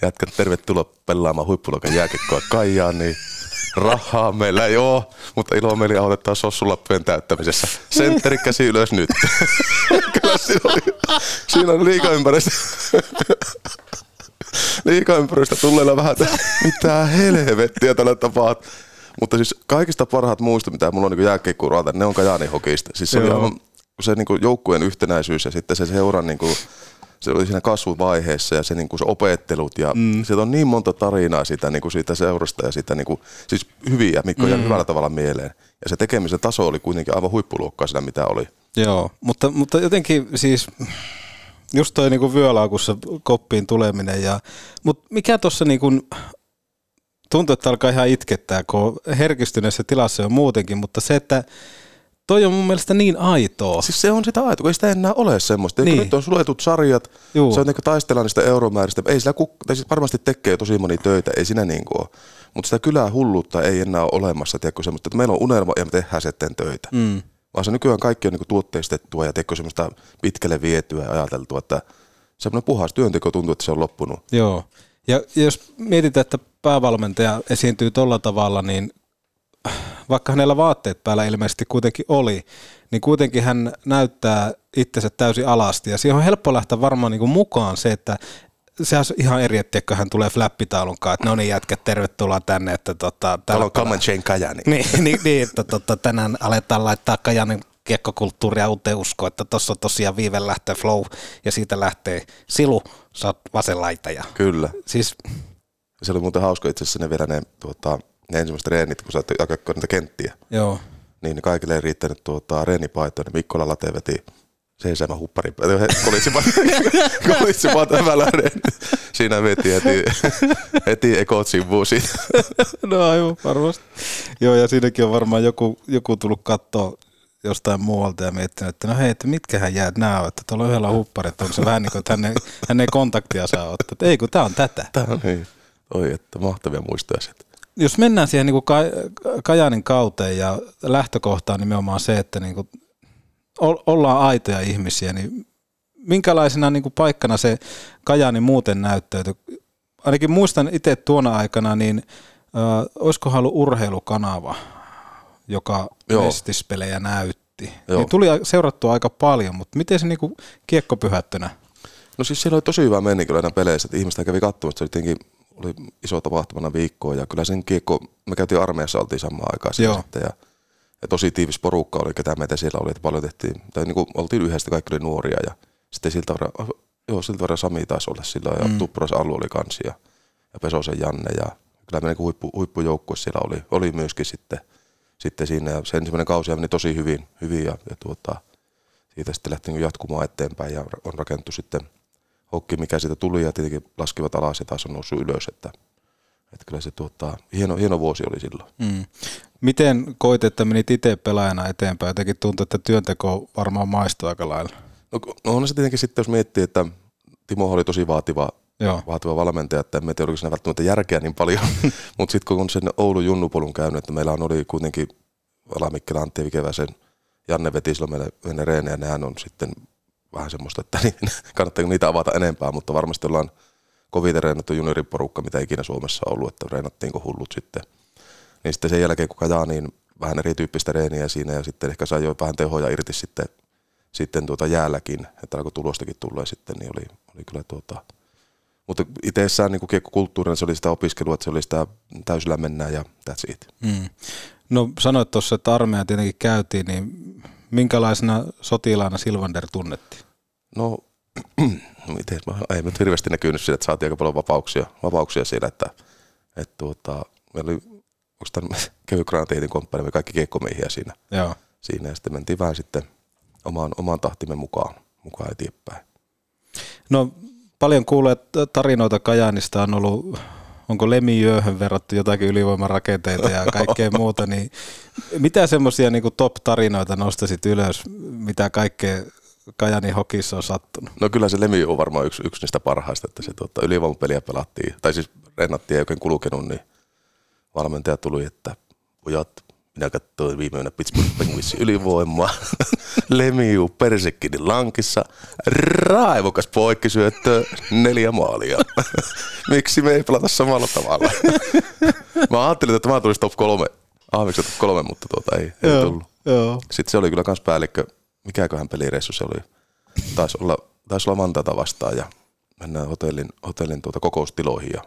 [SPEAKER 2] jätkät tervetuloa pelaamaan huippulokan jääkekkoa Kaijaan, niin rahaa meillä ei ole, mutta ilo mieli autetaan sossulappujen täyttämisessä. Sentteri käsi ylös nyt. Kyllä siinä oli, siinä on liikaympäristö. liikaympäristö tulleilla vähän, että mitä helvettiä tällä tapahtuu. Mutta siis kaikista parhaat muistot, mitä mulla on niin jääkeikkuuralta, ne on Kajani hokista. Siis se oli
[SPEAKER 1] Joo.
[SPEAKER 2] aivan se niin kuin joukkueen yhtenäisyys ja sitten se seuran niin kuin, se oli siinä kasvuvaiheessa ja se, niin kuin se opettelut ja mm. sieltä on niin monta tarinaa siitä, niin kuin siitä seurasta ja siitä niin kuin, siis hyviä, mitkä on mm. hyvällä tavalla mieleen. Ja se tekemisen taso oli kuitenkin aivan huippuluokkaa sitä, mitä oli.
[SPEAKER 1] Joo, mutta, mutta jotenkin siis just toi niinku vyölaukussa koppiin tuleminen. Ja, mutta mikä tuossa niinku, tuntuu, että alkaa ihan itkettää, kun on herkistyneessä tilassa jo muutenkin, mutta se, että toi on mun mielestä niin aitoa.
[SPEAKER 2] Siis se on sitä aito, kun ei sitä enää ole semmoista.
[SPEAKER 1] Niin.
[SPEAKER 2] Niin. Nyt on suletut sarjat,
[SPEAKER 1] Juu.
[SPEAKER 2] se on niin taistellaan niistä euromääristä. Ei sillä kuk- tai siis varmasti tekee tosi moni töitä, ei siinä niin ole. Mutta sitä kylää hulluutta ei enää ole olemassa, tiedätkö, semmoista, että meillä on unelma ja me tehdään sitten töitä.
[SPEAKER 1] Mm.
[SPEAKER 2] Vaan se nykyään kaikki on niin tuotteistettua ja tiedätkö, semmoista pitkälle vietyä ja ajateltua, että semmoinen puhas työnteko tuntuu, että se on loppunut.
[SPEAKER 1] Joo. Ja jos mietitään, että päävalmentaja esiintyy tolla tavalla, niin vaikka hänellä vaatteet päällä ilmeisesti kuitenkin oli, niin kuitenkin hän näyttää itsensä täysin alasti. Ja siihen on helppo lähteä varmaan niin kuin mukaan se, että sehän on ihan eri, että hän tulee flappitaulun kanssa, että no niin jätkät, tervetuloa tänne. Että tota,
[SPEAKER 2] Täällä on Chain Kajani.
[SPEAKER 1] niin, niin, niin, että tota, tänään aletaan laittaa Kajanin kiekkokulttuuria uuteen uskoon, että tuossa on tosiaan viive lähtee flow ja siitä lähtee silu, sä oot vasen laita. Ja,
[SPEAKER 2] Kyllä.
[SPEAKER 1] siis
[SPEAKER 2] Se oli muuten hauska itse asiassa ne vielä ne, tuota, ne ensimmäiset treenit, kun sä oot jakaa niitä kenttiä.
[SPEAKER 1] joo,
[SPEAKER 2] niin kaikille ei riittänyt tuota, reenipaitoja, niin Mikkola Late veti seisäämä huppari, kolitsipat, kolitsipat hyvällä reeni. Siinä veti heti, heti ekot sivuun siitä.
[SPEAKER 1] no aivan varmasti. Joo, ja siinäkin on varmaan joku, joku tullut katsoa jostain muualta ja miettinyt, että no hei, että mitkähän jäät nämä on, että tuolla on yhdellä huppari, että onko se vähän niin kuin, että hän ei, hän ei kontaktia saa ottaa. Että ei kun tämä on tätä.
[SPEAKER 2] Tää on niin, oi, että mahtavia muistoja sitten.
[SPEAKER 1] jos mennään siihen niin kuin Kajanin kauteen ja lähtökohta on nimenomaan se, että niin kuin ollaan aitoja ihmisiä, niin minkälaisena niin kuin paikkana se Kajani muuten näyttäytyy? Ainakin muistan itse tuona aikana, niin äh, olisiko ollut urheilukanava, joka
[SPEAKER 2] Joo.
[SPEAKER 1] mestispelejä näytti.
[SPEAKER 2] Joo.
[SPEAKER 1] Niin tuli seurattua aika paljon, mutta miten se niin kuin kiekkopyhättönä?
[SPEAKER 2] No siis siellä oli tosi hyvä meni kyllä näissä peleissä, että ihmistä kävi katsomassa, se oli oli iso tapahtumana viikkoa ja kyllä sen kiekko, me käytiin armeijassa, oltiin samaan aikaan sitten ja, ja, tosi tiivis porukka oli, ketä meitä siellä oli, että paljon tehtiin, tai niin kuin oltiin yhdessä, kaikki oli nuoria ja sitten siltä verran, ah, joo, siltä verran Sami taisi olla silloin ja
[SPEAKER 1] Mm.
[SPEAKER 2] Tuppuras Allu oli kanssa ja, ja Pesosen Janne ja kyllä me niin huippu, huippujoukkue siellä oli, oli myöskin sitten, sitten siinä ja se ensimmäinen kausi meni tosi hyvin, hyvin ja, ja tuota, siitä sitten lähti niin jatkumaan eteenpäin ja on rakennettu sitten hokki, mikä siitä tuli ja tietenkin laskivat alas ja taas on noussut ylös, että, että kyllä se tuota, hieno, hieno vuosi oli silloin.
[SPEAKER 1] Mm. Miten koit, että menit itse pelaajana eteenpäin? Jotenkin tuntuu, että työnteko varmaan maistuu aika lailla.
[SPEAKER 2] No, no on se tietenkin sitten, jos miettii, että Timo oli tosi vaativa,
[SPEAKER 1] Joo.
[SPEAKER 2] vaativa valmentaja, että en tiedä, oliko siinä välttämättä järkeä niin paljon, mutta sitten kun on sen Oulun junnupolun käynyt, että meillä on oli kuitenkin Alamikkelä, Antti Vikeväsen, Janne veti silloin meille, meille reenejä, nehän on sitten vähän semmoista, että niin, kannattaako niitä avata enempää, mutta varmasti ollaan kovin treenattu junioriporukka, mitä ikinä Suomessa on ollut, että treenattiin kuin hullut sitten. Niin sitten sen jälkeen, kun kajaa, niin vähän erityyppistä reeniä siinä ja sitten ehkä sai jo vähän tehoja irti sitten, sitten tuota jäälläkin, että alkoi tulostakin tulla sitten, niin oli, oli kyllä tuota, mutta itsessään niin kiekkokulttuurina se oli sitä opiskelua, että se oli sitä täysillä mennään ja that's it.
[SPEAKER 1] Mm. No sanoit tuossa, että armeija tietenkin käytiin, niin minkälaisena sotilaana Silvander tunnettiin?
[SPEAKER 2] No miten, mä, ei nyt hirveästi näkynyt siinä, että saatiin aika paljon vapauksia, vapauksia siinä, että, että tuota, meillä oli onko tämän kevy granaatin komppani, me kaikki keikkomiehiä siinä.
[SPEAKER 1] Joo.
[SPEAKER 2] siinä ja sitten mentiin vähän sitten omaan, omaan tahtimme mukaan, mukaan eteenpäin.
[SPEAKER 1] No paljon kuulee että tarinoita Kajaanista on ollut, onko Lemiyöhön verrattu jotakin ylivoimarakenteita ja kaikkea muuta, niin mitä semmoisia niin top-tarinoita nostasit ylös, mitä kaikkea Kajanin hokissa on sattunut?
[SPEAKER 2] No kyllä se Lemi on varmaan yksi, yksi niistä parhaista, että se tuota, ylivoimapeliä pelattiin, tai siis rennattiin ei oikein kulkenut, niin valmentaja tuli, että pojat, minä katsoin viime yönä Pittsburgh Penguinsin ylivoimaa. Lemiu Persekkinin lankissa. Raivokas poikkisyöttö, neljä maalia. Miksi me ei pelata samalla tavalla? mä ajattelin, että mä tulisi top kolme. Aaviksi top kolme, mutta tuota ei, ei
[SPEAKER 1] Joo,
[SPEAKER 2] tullut.
[SPEAKER 1] joo.
[SPEAKER 2] Sitten se oli kyllä kans päällikkö, mikäköhän pelireissu se oli. Taisi olla, taisi olla Vantata vastaan ja mennään hotellin, hotellin tuota kokoustiloihin ja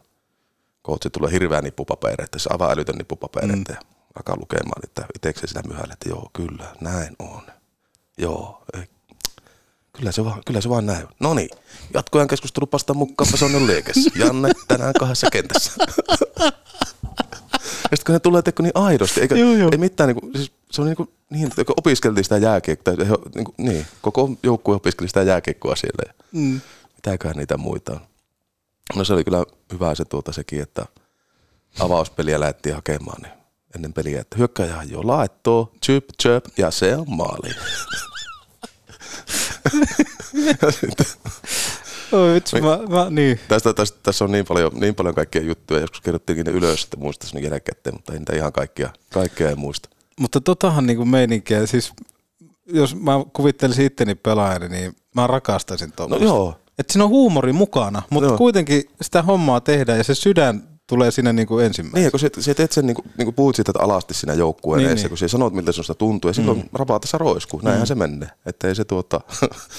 [SPEAKER 2] kootsi tulee hirveä nippupapereita, se aivan älytön nippupapereita mm. ja alkaa lukemaan, että itsekseen sitä myhälle, että joo, kyllä, näin on. Joo, ei. Kyllä se vaan, kyllä se vaan näin. No niin, jatkojan keskustelu pasta mukaan on liekessä. Janne tänään kahdessa kentässä. Ja sitten kun ne tulee teko niin aidosti, eikä,
[SPEAKER 1] Joo, joo.
[SPEAKER 2] ei mitään, niin kuin, siis se on niin, kuin, niin että opiskeltiin sitä jääkiekkoa, niin, kuin, niin, koko joukkue opiskeli sitä jääkiekkoa siellä. Ja
[SPEAKER 1] Mm.
[SPEAKER 2] Mitäköhän niitä muita on. No se oli kyllä hyvä se tuota sekin, että avauspeliä lähdettiin hakemaan niin ennen peliä, että hyökkäjä jo laittoo, chip, chip, ja se on maali. sitten,
[SPEAKER 1] Oi vitsi, mä, mä, niin.
[SPEAKER 2] tästä, tästä, tässä on niin paljon, niin paljon kaikkia juttuja, joskus kerrottiinkin ne ylös, että muistaisi ne jälkikäteen, mutta ei niitä ihan kaikkia, kaikkea ei muista.
[SPEAKER 1] Mutta totahan niinku meininkiä, siis jos mä kuvittelisin itteni pelaajani, niin mä rakastaisin
[SPEAKER 2] No
[SPEAKER 1] tuommoista.
[SPEAKER 2] joo,
[SPEAKER 1] Että siinä on huumori mukana, mutta
[SPEAKER 2] Joo.
[SPEAKER 1] kuitenkin sitä hommaa tehdään ja se sydän tulee sinne niinku ensimmäisenä.
[SPEAKER 2] Niin, kun sä, sä teet sen, niin kuin, niin kuin puhut siitä, että alasti siinä joukkueen
[SPEAKER 1] Niin,
[SPEAKER 2] niin, edessä,
[SPEAKER 1] niin.
[SPEAKER 2] kun sä sanot, miltä sinusta tuntuu, ja silloin mm. rapaatessa roiskuu. Näinhän mm. se menee. Että ei se tuota,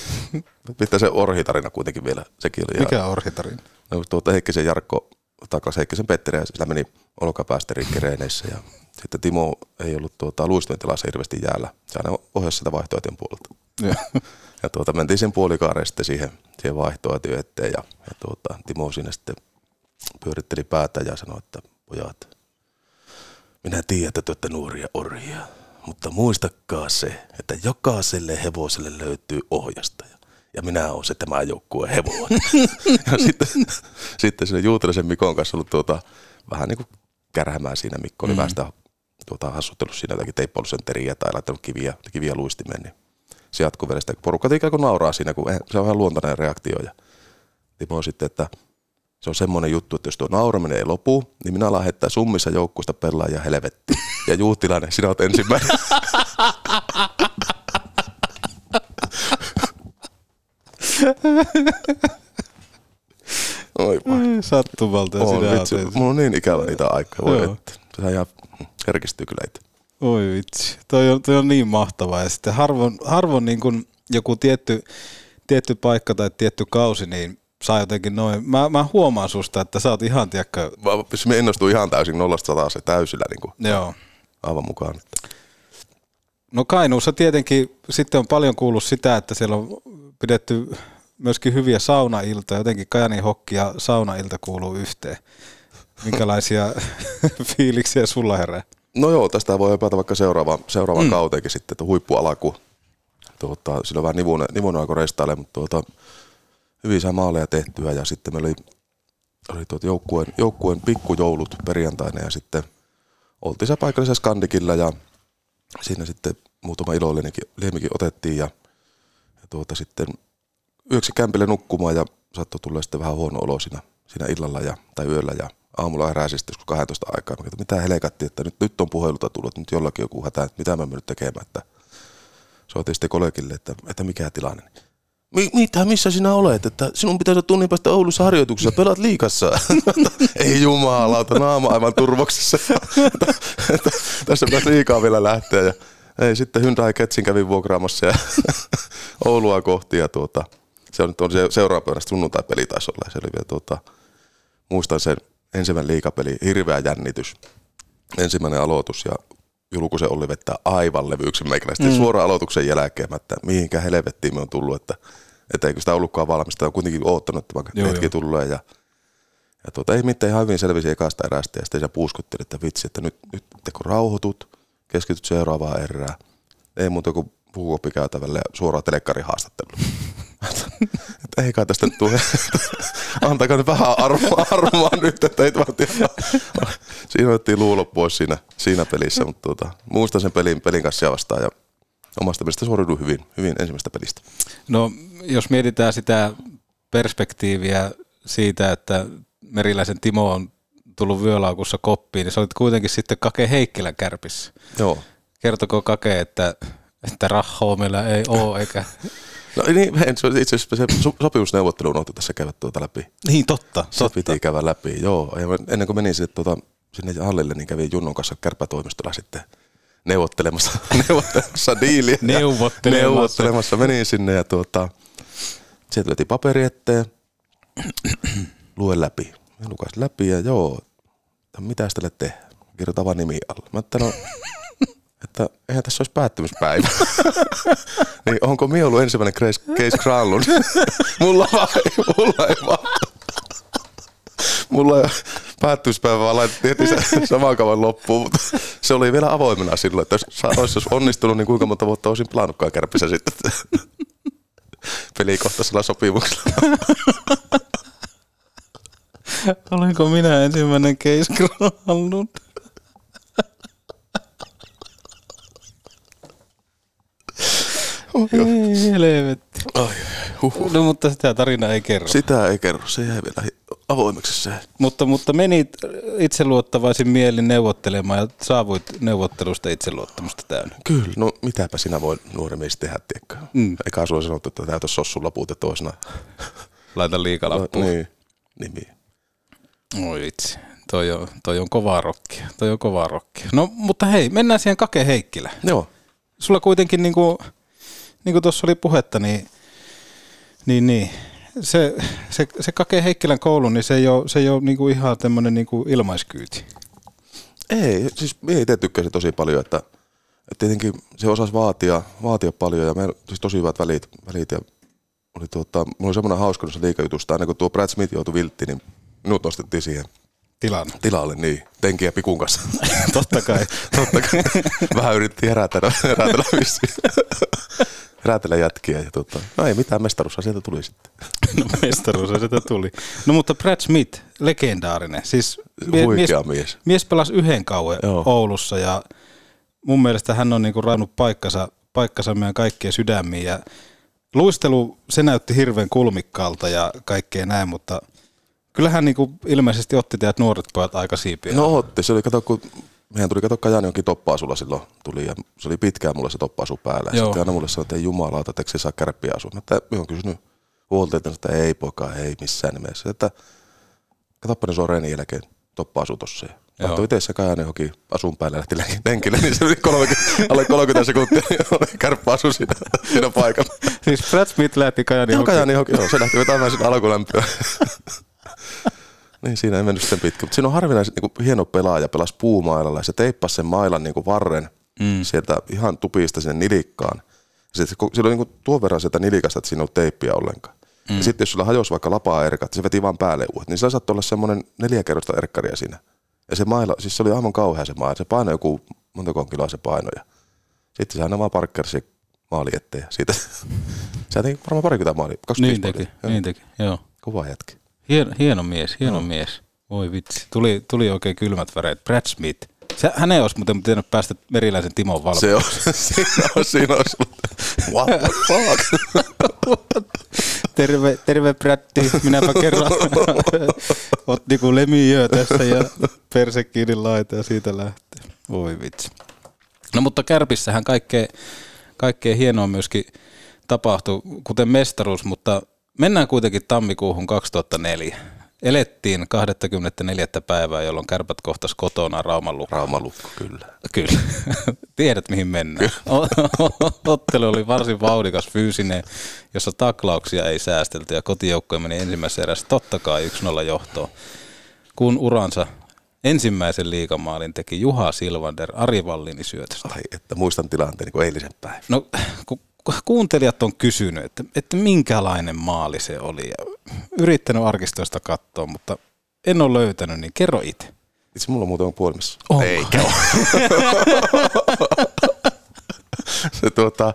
[SPEAKER 2] pitää se orhitarina kuitenkin vielä, sekin oli
[SPEAKER 1] Mikä
[SPEAKER 2] ihan-
[SPEAKER 1] orhitarina?
[SPEAKER 2] No, tuota Heikkisen Jarkko takaisin Heikkisen Petteri ja sillä meni olkapäästä rikki reeneissä ja sitten Timo ei ollut tuota, luistuintilassa hirveästi jäällä. Se aina ohjasi sitä vaihtoehtojen puolelta.
[SPEAKER 1] Joo.
[SPEAKER 2] Ja tuota, mentiin sen puolikaareen sitten siihen, siihen vaihtoehtojen eteen ja, ja tuota, Timo siinä sitten pyöritteli päätä ja sanoi, että pojat, minä tiedän, että te olette nuoria orjia, mutta muistakaa se, että jokaiselle hevoselle löytyy ohjastaja. Ja minä olen se tämä joukkueen hevonen. ja sitten, sitten sinne Juutelisen Mikon kanssa ollut tuota, vähän niin kuin kärhämää siinä. Mikko oli mm. vähän sitä tuota, hassuttelut siinä jotakin teippailusenteriä tai laittanut kiviä, kiviä luistimeen. Niin se jatkuu vielä sitä. Porukka ikään kuin nauraa siinä, kun se on ihan luontainen reaktio. Ja Timo sitten, että se on semmoinen juttu, että jos tuo nauraminen ei lopu, niin minä alan heittää summissa joukkuista pelaajia helvettiin. Ja Juutilainen, sinä olet ensimmäinen. Oi vai.
[SPEAKER 1] Sattumalta ja
[SPEAKER 2] On,
[SPEAKER 1] sinä
[SPEAKER 2] vitsi, mulla on niin ikävä niitä aikaa. Voi että. Se ihan herkistyy kyllä itse.
[SPEAKER 1] Oi vitsi, toi on, toi on niin mahtavaa. Ja sitten harvoin, harvoin niin kuin joku tietty, tietty paikka tai tietty kausi, niin saa jotenkin noin. Mä, mä huomaan susta, että sä oot ihan, tiedätkö,
[SPEAKER 2] Mä, me innostuu ihan täysin nollasta sataa se täysillä niin kuin,
[SPEAKER 1] joo.
[SPEAKER 2] aivan mukaan.
[SPEAKER 1] No Kainuussa tietenkin sitten on paljon kuullut sitä, että siellä on pidetty myöskin hyviä saunailtoja. Jotenkin Kajanin hokki ja saunailta kuuluu yhteen. Minkälaisia fiiliksiä sulla herää?
[SPEAKER 2] No joo, tästä voi hypätä vaikka seuraavaan, seuraavaan mm. kauteenkin sitten, että huippualaku. Tuota, sillä on vähän nivunen, nivunen aika restaille, mutta tuota, hyvin saa maaleja tehtyä ja sitten meillä oli, oli tuota joukkueen, joukkueen pikkujoulut perjantaina ja sitten oltiin se paikallisessa skandikilla ja siinä sitten muutama iloillinenkin liemikin otettiin ja, ja tuota sitten yöksi kämpille nukkumaan ja saattoi tulla sitten vähän huono olo siinä, siinä illalla ja, tai yöllä ja aamulla heräsi sitten joskus 12 aikaa. Mä katsoin, mitä helekatti, että nyt, nyt on puheluta tullut, nyt jollakin joku hätä, että mitä mä nyt tekemään. Että soitin sitten kollegille, että, että mikä tilanne. Mi- mitä, missä sinä olet? Että sinun pitäisi olla tunnin päästä Oulussa harjoituksessa, pelaat liikassa. Ei jumalauta, naama aivan turvoksessa. Tässä pitäisi liikaa vielä lähteä. Ja ei, sitten Hyundai Ketsin kävin vuokraamassa ja Oulua kohti. Ja tuota, se on on se seuraava päivänä sunnuntai-peli taisi olla. Se oli vielä tuota, muistan sen ensimmäinen liikapeli, hirveä jännitys. Ensimmäinen aloitus ja Julkusen Olli vettää aivan levyyksen meikäläistä. Mm. Suoraan aloituksen jälkeen, että mihinkä helvettiin me on tullut, että, että eikö sitä ollutkaan valmista. On kuitenkin oottanut, että
[SPEAKER 1] Joo,
[SPEAKER 2] hetki
[SPEAKER 1] joo.
[SPEAKER 2] tulee ja ja tuota, ei mitään ihan hyvin selvisi ekasta erästä ja sitten se puuskutteli, että vitsi, että nyt, nyt te kun rauhoitut, keskityt seuraavaan erään. Ei muuta kuin puukoppi käytävälle ja suoraan telekkarin haastattelu. Että ei kai tästä tule. Antakaa nyt vähän armoa, armoa nyt, että ei Siinä otettiin luulo pois siinä, siinä pelissä, mutta tuota, muistan sen pelin, pelin kanssa vastaan ja omasta mielestä suoriudun hyvin, hyvin ensimmäisestä pelistä.
[SPEAKER 1] No, jos mietitään sitä perspektiiviä siitä, että Meriläisen Timo on tullut vyölaukussa koppiin, niin sä olit kuitenkin sitten Kake Heikkilän kärpissä.
[SPEAKER 2] Joo.
[SPEAKER 1] Kertoko Kake, että, että rahaa meillä ei ole, eikä...
[SPEAKER 2] No niin, hei, se itse asiassa se so- sopimusneuvottelu unohtu tässä käydä tuota läpi.
[SPEAKER 1] Niin, totta.
[SPEAKER 2] Se piti käydä läpi, joo. Ja ennen kuin menin sinne, tuota, sinne hallille, niin kävin Junnon kanssa kärpätoimistolla sitten neuvottelemassa, neuvottelemassa diiliä.
[SPEAKER 1] Neuvottelemassa.
[SPEAKER 2] neuvottelemassa. Menin sinne ja tuota, sieltä veti paperi eteen, lue läpi. Mä lukasin läpi ja joo, mitä tälle tehdä? Kirjoitan vaan nimi alle. Mä että no, että eihän tässä olisi päättymispäivä. niin onko minä ollut ensimmäinen Case, case Granlund? mulla, ei- mulla ei vaan. Mulla ei päättymispäivä vaan laitettiin heti se saman kauan loppuun, mutta se oli vielä avoimena silloin, että jos olisi jos onnistunut, niin kuinka monta vuotta olisin pelannutkaan kärpissä sitten pelikohtaisella sopimuksella.
[SPEAKER 1] Olenko minä ensimmäinen case Granlund? Ei helvetti.
[SPEAKER 2] Ai, huhhuh.
[SPEAKER 1] No mutta sitä tarina ei kerro.
[SPEAKER 2] Sitä ei kerro, se jäi vielä avoimeksi se.
[SPEAKER 1] Mutta, mutta menit itseluottavaisin mielin neuvottelemaan ja saavuit neuvottelusta itseluottamusta täynnä.
[SPEAKER 2] Kyllä, no mitäpä sinä voi nuori mies tehdä, tiedätkö?
[SPEAKER 1] Mm.
[SPEAKER 2] Eikä sulla sanottu, että täytä sossun loput ja toisena.
[SPEAKER 1] Laita liikalappuun.
[SPEAKER 2] No, niin, nimi.
[SPEAKER 1] Oi vitsi, toi on, toi on kovaa rokkia, toi on kovaa rokkia. No mutta hei, mennään siihen Kake Heikkilä.
[SPEAKER 2] Joo.
[SPEAKER 1] Sulla kuitenkin niin kuin, niin kuin tuossa oli puhetta, niin, niin, niin se, se, se Kake Heikkilän koulu, niin se ei ole, se ei ole niin kuin ihan tämmöinen niin kuin ilmaiskyyti.
[SPEAKER 2] Ei, siis minä itse tykkäsin tosi paljon, että, että tietenkin se osasi vaatia, vaatia paljon ja meillä siis tosi hyvät välit, välit ja oli tuota, mulla oli semmoinen hauska noissa liikajutusta, aina kun tuo Brad Smith joutui vilttiin, niin minut nostettiin siihen
[SPEAKER 1] Tilan.
[SPEAKER 2] tilalle, niin, tenkiä pikun kanssa.
[SPEAKER 1] Totta kai.
[SPEAKER 2] Totta kai. Vähän yritettiin herätellä, herätellä vissiin. herätellä jätkiä ja tuota, no ei mitään, mestaruus sieltä tuli sitten.
[SPEAKER 1] No mestaruus se sieltä tuli. No mutta Brad Smith, legendaarinen. Siis
[SPEAKER 2] Huikea mies.
[SPEAKER 1] Mies pelasi yhden kauan
[SPEAKER 2] Joo.
[SPEAKER 1] Oulussa ja mun mielestä hän on niinku rannut paikkansa, paikkansa meidän kaikkien sydämiin. Ja luistelu, se näytti hirveän kulmikkaalta ja kaikkea näin, mutta kyllähän niinku ilmeisesti otti teidät nuoret pojat aika siipiä.
[SPEAKER 2] No otti, se oli, kato, kun meidän tuli kato Kajani jonkin toppaasulla silloin tuli ja se oli pitkään mulle se toppaasu päällä. Ja
[SPEAKER 1] Joo.
[SPEAKER 2] sitten aina mulle sanoi, että ei jumalauta, että eikö se saa kärppiä asua. Mä että minä olen kysynyt huolteilta, että ei poika, ei missään nimessä. Että katoppa ne se on reenin jälkeen toppaasu tossa. Ja
[SPEAKER 1] Joo.
[SPEAKER 2] Laittoi itse se Kajani johonkin asun päälle lähti lenki- lenkille, niin se oli 30, alle 30 sekuntia, niin oli kärppä asu siinä, siinä paikalla.
[SPEAKER 1] Siis Brad Smith lähti Kajani
[SPEAKER 2] Joo,
[SPEAKER 1] hoki.
[SPEAKER 2] Kajani johonkin, joo, se lähti vetämään sinne alkulämpöä. niin siinä ei mennyt sitten pitkä. Mutta siinä on harvinaisen niin kuin, hieno pelaaja, pelasi puumailalla ja se teippasi sen mailan niin kuin varren mm. sieltä ihan tupista sinne nilikkaan. Sitten sillä oli niin kuin, tuon verran sieltä nilikasta, että siinä ei ollut teippiä ollenkaan. Mm. Ja sitten jos sulla hajosi vaikka lapaa erkat, se veti vaan päälle uudet, niin sillä saattoi olla semmoinen neljä kerrosta erkkaria siinä. Ja se maila, siis se oli aivan kauhea se maila. Se painoi joku, montako kiloa se paino. Ja sitten se aina vaan parkkersi maali eteen. Ja siitä, se teki varmaan parikymmentä maali. 25
[SPEAKER 1] Niin teki,
[SPEAKER 2] maalia. Joo.
[SPEAKER 1] niin teki, joo.
[SPEAKER 2] Kova jätki.
[SPEAKER 1] Hieno, hieno mies, hieno mies. Voi vitsi. Tuli, tuli oikein kylmät väreet. Brad Smith. Se, hänen olisi muuten pitänyt päästä Meriläisen Timon valmiin.
[SPEAKER 2] Se on, siinä on, siinä on What the fuck?
[SPEAKER 1] terve, terve Bratti, minäpä kerran. Ot niinku lemijöö tässä ja perse kiinni laita ja siitä lähtee. Voi vitsi. No mutta Kärpissähän kaikkea, kaikkea hienoa myöskin tapahtui, kuten mestaruus, mutta mennään kuitenkin tammikuuhun 2004. Elettiin 24. päivää, jolloin kärpät kohtas kotona Rauman lukko.
[SPEAKER 2] Raumalukko, kyllä.
[SPEAKER 1] Kyllä. Tiedät, mihin mennään. Ottelu oli varsin vauhdikas fyysinen, jossa taklauksia ei säästelty ja kotijoukkoja meni ensimmäisessä erässä totta kai 1-0 johtoon. Kun uransa ensimmäisen liikamaalin teki Juha Silvander Ari Vallini syötöstä.
[SPEAKER 2] Ai, että muistan tilanteen niin kuin eilisen päivän.
[SPEAKER 1] No ku, ku- kuuntelijat on kysynyt, että, että minkälainen maali se oli ja yrittänyt arkistoista katsoa, mutta en ole löytänyt, niin kerro itse.
[SPEAKER 2] Itse mulla muuten on puolimessa.
[SPEAKER 1] Onko?
[SPEAKER 2] Eikä ole. se tuota,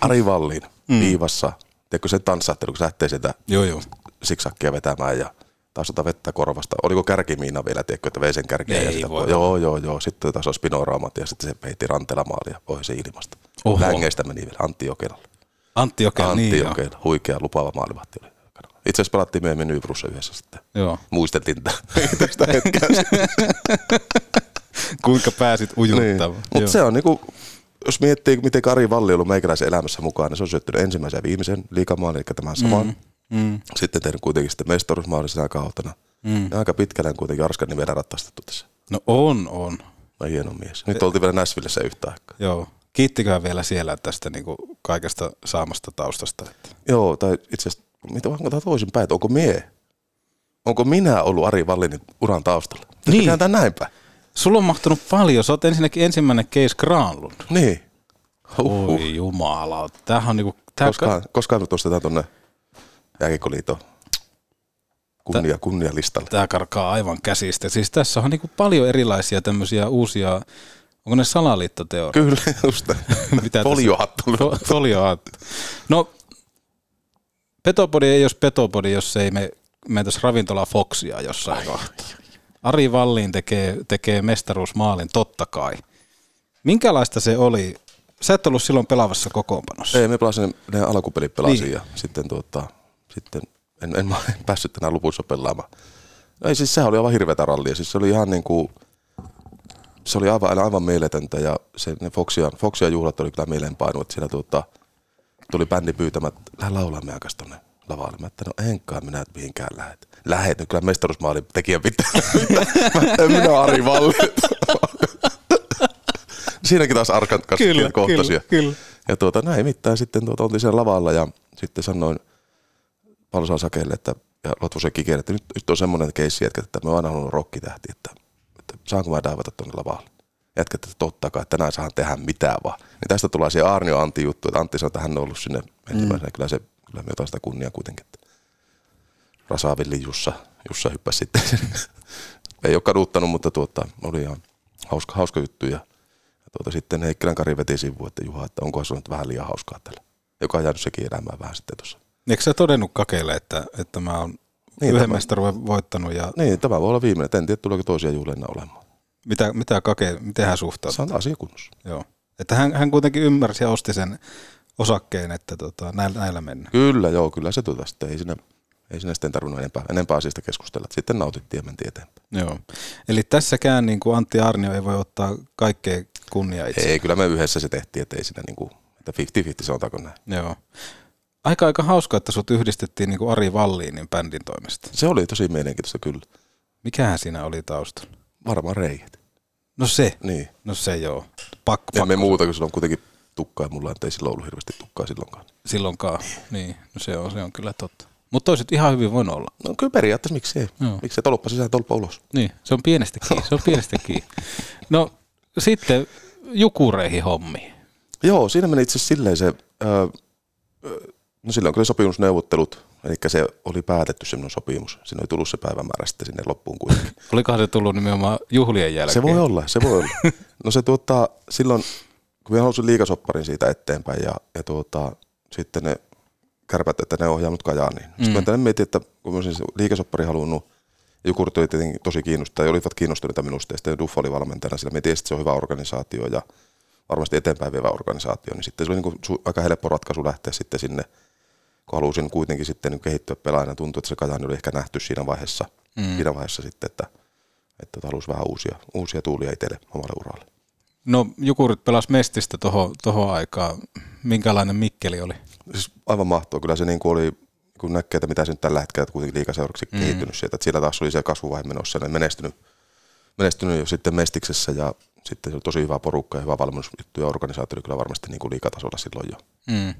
[SPEAKER 2] Ari Vallin mm. viivassa, tiedätkö se tanssahtelu, kun se lähtee sieltä
[SPEAKER 1] Joo, joo.
[SPEAKER 2] siksakkia vetämään ja taas ota vettä korvasta. Oliko kärkimiina vielä, tiedätkö, että vei sen kärkiä
[SPEAKER 1] Ei
[SPEAKER 2] ja sitä
[SPEAKER 1] voi
[SPEAKER 2] Joo, joo, joo. Sitten taas on spinoraamat ja sitten se peitti rantelamaalia se ilmasta.
[SPEAKER 1] Oho.
[SPEAKER 2] Längeistä meni vielä Antti Jokelalle.
[SPEAKER 1] Antti Jokela,
[SPEAKER 2] Antti
[SPEAKER 1] niin.
[SPEAKER 2] Jokela, huikea lupaava maalivahti oli. Itse asiassa pelattiin myöhemmin Nybrussa yhdessä sitten.
[SPEAKER 1] Joo.
[SPEAKER 2] Muisteltiin tästä hetkeä.
[SPEAKER 1] Kuinka pääsit ujuttamaan.
[SPEAKER 2] Niin. Mutta se on niinku, jos miettii, miten Kari Valli on ollut meikäläisen elämässä mukaan, niin se on syöttänyt ensimmäisen ja viimeisen liikamaalin, eli tämän saman.
[SPEAKER 1] Mm, mm.
[SPEAKER 2] Sitten tehnyt kuitenkin sitten mestaruusmaalin sinä kautena.
[SPEAKER 1] Mm.
[SPEAKER 2] Ja aika pitkälle kuitenkin Arskan nimellä ratsastettu tässä.
[SPEAKER 1] No on, on.
[SPEAKER 2] No hieno mies. Nyt oltiin vielä Näsvillessä yhtä aikaa.
[SPEAKER 1] Joo. Kiittiköhän vielä siellä tästä niin kuin kaikesta saamasta taustasta. Että.
[SPEAKER 2] Joo, tai itse asiassa, mitä onko tämä toisinpäin, että onko mie? Onko minä ollut Ari Vallinin uran taustalla?
[SPEAKER 1] Niin.
[SPEAKER 2] Tämä näinpä.
[SPEAKER 1] Sulla on mahtunut paljon. Sä oot ensinnäkin ensimmäinen case Granlund.
[SPEAKER 2] Niin.
[SPEAKER 1] Oi jumala. Tämähän on niinku... Tää
[SPEAKER 2] Koskaan, koskaan nyt nostetaan tuonne Jääkiekoliiton kunnia, kunnia listalle.
[SPEAKER 1] Tämä karkaa aivan käsistä. Siis tässä on niinku paljon erilaisia tämmöisiä uusia, onko ne salaliittoteorioita?
[SPEAKER 2] Kyllä, just.
[SPEAKER 1] Mitä
[SPEAKER 2] Foliohattu.
[SPEAKER 1] Fo- Foliohattu. No, Petopodi ei olisi Petopodi, jos ei me mentäisi ravintola Foxia jossain kohtaa. Ari Valliin tekee, tekee mestaruusmaalin, totta kai. Minkälaista se oli? Sä et ollut silloin pelaavassa kokoonpanossa.
[SPEAKER 2] Ei, me pelasin, ne alkupelit pelasin
[SPEAKER 1] Niin.
[SPEAKER 2] ja sitten, tuota, sitten en, en, en päässyt tänään lopussa pelaamaan. No ei siis sehän oli aivan hirveätä rallia. Siis se oli ihan niin kuin, se oli aivan, aivan mieletöntä ja se, ne Foxia, Foxia juhlat oli kyllä mieleenpainu, että siellä tuota, tuli bändi pyytämään, että lähde laulaa me aikas tonne lavalle. Mä että no enkaan minä et mihinkään lähet. Lähet, no kyllä mestaruusmaalin tekijä pitää. Mä en minä Ari Valli. Siinäkin taas Arkan kanssa
[SPEAKER 1] Kyllä,
[SPEAKER 2] kohtasia.
[SPEAKER 1] kyllä, kyllä.
[SPEAKER 2] Ja tuota, näin mitään sitten tuota, oltiin siellä lavalla ja sitten sanoin Palsaan Sakelle, että ja Lotvosen Kikelle, että nyt, nyt on semmoinen keissi, että me oon aina halunnut rokkitähti, että saanko mä daivata tuonne lavalle. Jätkä, että totta kai, että tänään saan tehdä mitään vaan. Niin tästä tulee se Arnio Antti juttu, että Antti sanoi, että hän on ollut sinne ensimmäisenä. Mm. Kyllä, se, kyllä me jotain sitä kunniaa kuitenkin. Rasavilli Jussa, Jussa hyppäsi sitten. Ei ole kaduttanut, mutta tuota, oli ihan hauska, hauska juttu. Ja, ja tuota, sitten Heikkilän Kari veti sivuun, että Juha, että onko se nyt vähän liian hauskaa tällä. Joka on jäänyt sekin elämään vähän sitten tuossa.
[SPEAKER 1] Eikö sä todennut kakeille, että, että mä oon
[SPEAKER 2] Niin,
[SPEAKER 1] yhden mestaruuden voittanut ja
[SPEAKER 2] Niin, tämä voi olla viimeinen. En tiedä, tuleeko toisia juhlia olemaan.
[SPEAKER 1] Mitä, mitä kake, miten hän suhtautuu?
[SPEAKER 2] Se on asia kunnossa.
[SPEAKER 1] Joo. Että hän, hän kuitenkin ymmärsi ja osti sen osakkeen, että tota, näillä, näillä mennään.
[SPEAKER 2] Kyllä, joo, kyllä se tuota sitten. Ei sinne, ei sinne sitten tarvinnut enempää, enempää asiasta keskustella. Sitten nautittiin ja mentiin eteenpäin.
[SPEAKER 1] Joo. Eli tässäkään niin kuin Antti Arnio ei voi ottaa kaikkea kunnia itse.
[SPEAKER 2] Ei, kyllä me yhdessä se tehtiin, että ei siinä niinku, että 50-50 sanotaanko näin.
[SPEAKER 1] Joo. Aika aika hauska, että sut yhdistettiin niin kuin Ari Valliinin bändin toimesta.
[SPEAKER 2] Se oli tosi mielenkiintoista kyllä.
[SPEAKER 1] Mikähän siinä oli taustalla?
[SPEAKER 2] Varmaan reijät.
[SPEAKER 1] No se.
[SPEAKER 2] Niin.
[SPEAKER 1] No se joo. Pakko,
[SPEAKER 2] Ja
[SPEAKER 1] pakko
[SPEAKER 2] me muuta, kun sillä on kuitenkin tukkaa ja mulla ei silloin ollut hirveästi tukkaa silloinkaan.
[SPEAKER 1] silloinkaan. Niin, no se on, se on kyllä totta. Mutta toiset ihan hyvin voinut olla.
[SPEAKER 2] No kyllä periaatteessa miksi ei.
[SPEAKER 1] Joo.
[SPEAKER 2] Miksi se tolppa sisään tolppa ulos.
[SPEAKER 1] Niin, se on pienestä kiinni. Se on pienestä kiinni. No sitten jukureihin hommi.
[SPEAKER 2] Joo, siinä meni itse asiassa silleen se, öö, no silloin kun oli sopimusneuvottelut, eli se oli päätetty semmoinen sopimus. Siinä oli tullut se päivämäärä sitten sinne loppuun kuitenkin.
[SPEAKER 1] Olikohan se tullut nimenomaan juhlien jälkeen?
[SPEAKER 2] Se voi olla, se voi olla. No se tuota, silloin, kun minä halusin liikasopparin siitä eteenpäin ja, ja tuota, sitten ne kärpät, että ne ohjaa mut Kajaaniin. Mm. Sitten mä mietin, että kun mä liikasoppari halunnut, ja Jukurt oli tietenkin tosi kiinnostunut, ja olivat kiinnostuneita minusta, ja sitten Duffa oli valmentajana, sillä me tiesin, että se on hyvä organisaatio ja varmasti eteenpäin vievä organisaatio, niin sitten se oli niin kuin aika helppo ratkaisu lähteä sitten sinne, kun halusin kuitenkin sitten niin kehittyä pelaajana. Tuntui, että se Kajaani oli ehkä nähty siinä vaiheessa,
[SPEAKER 1] Mm.
[SPEAKER 2] siinä vaiheessa sitten, että, että halusi vähän uusia, uusia tuulia itselle omalle uralle.
[SPEAKER 1] No Jukurit pelas Mestistä tohon, tohon aikaan. Minkälainen Mikkeli oli?
[SPEAKER 2] Siis aivan mahtoo. Kyllä se niin kuin oli, kun näkee, että mitä se nyt tällä hetkellä kuitenkin liikaseuraksi
[SPEAKER 1] Mm.
[SPEAKER 2] kehittynyt sieltä. Että siellä taas oli se kasvuvaihe menossa ja ne menestynyt, menestynyt jo sitten Mestiksessä ja sitten se oli tosi hyvä porukka ja hyvä valmennusjuttu ja organisaatio oli kyllä varmasti niin kuin liikatasolla silloin jo.
[SPEAKER 1] Mm.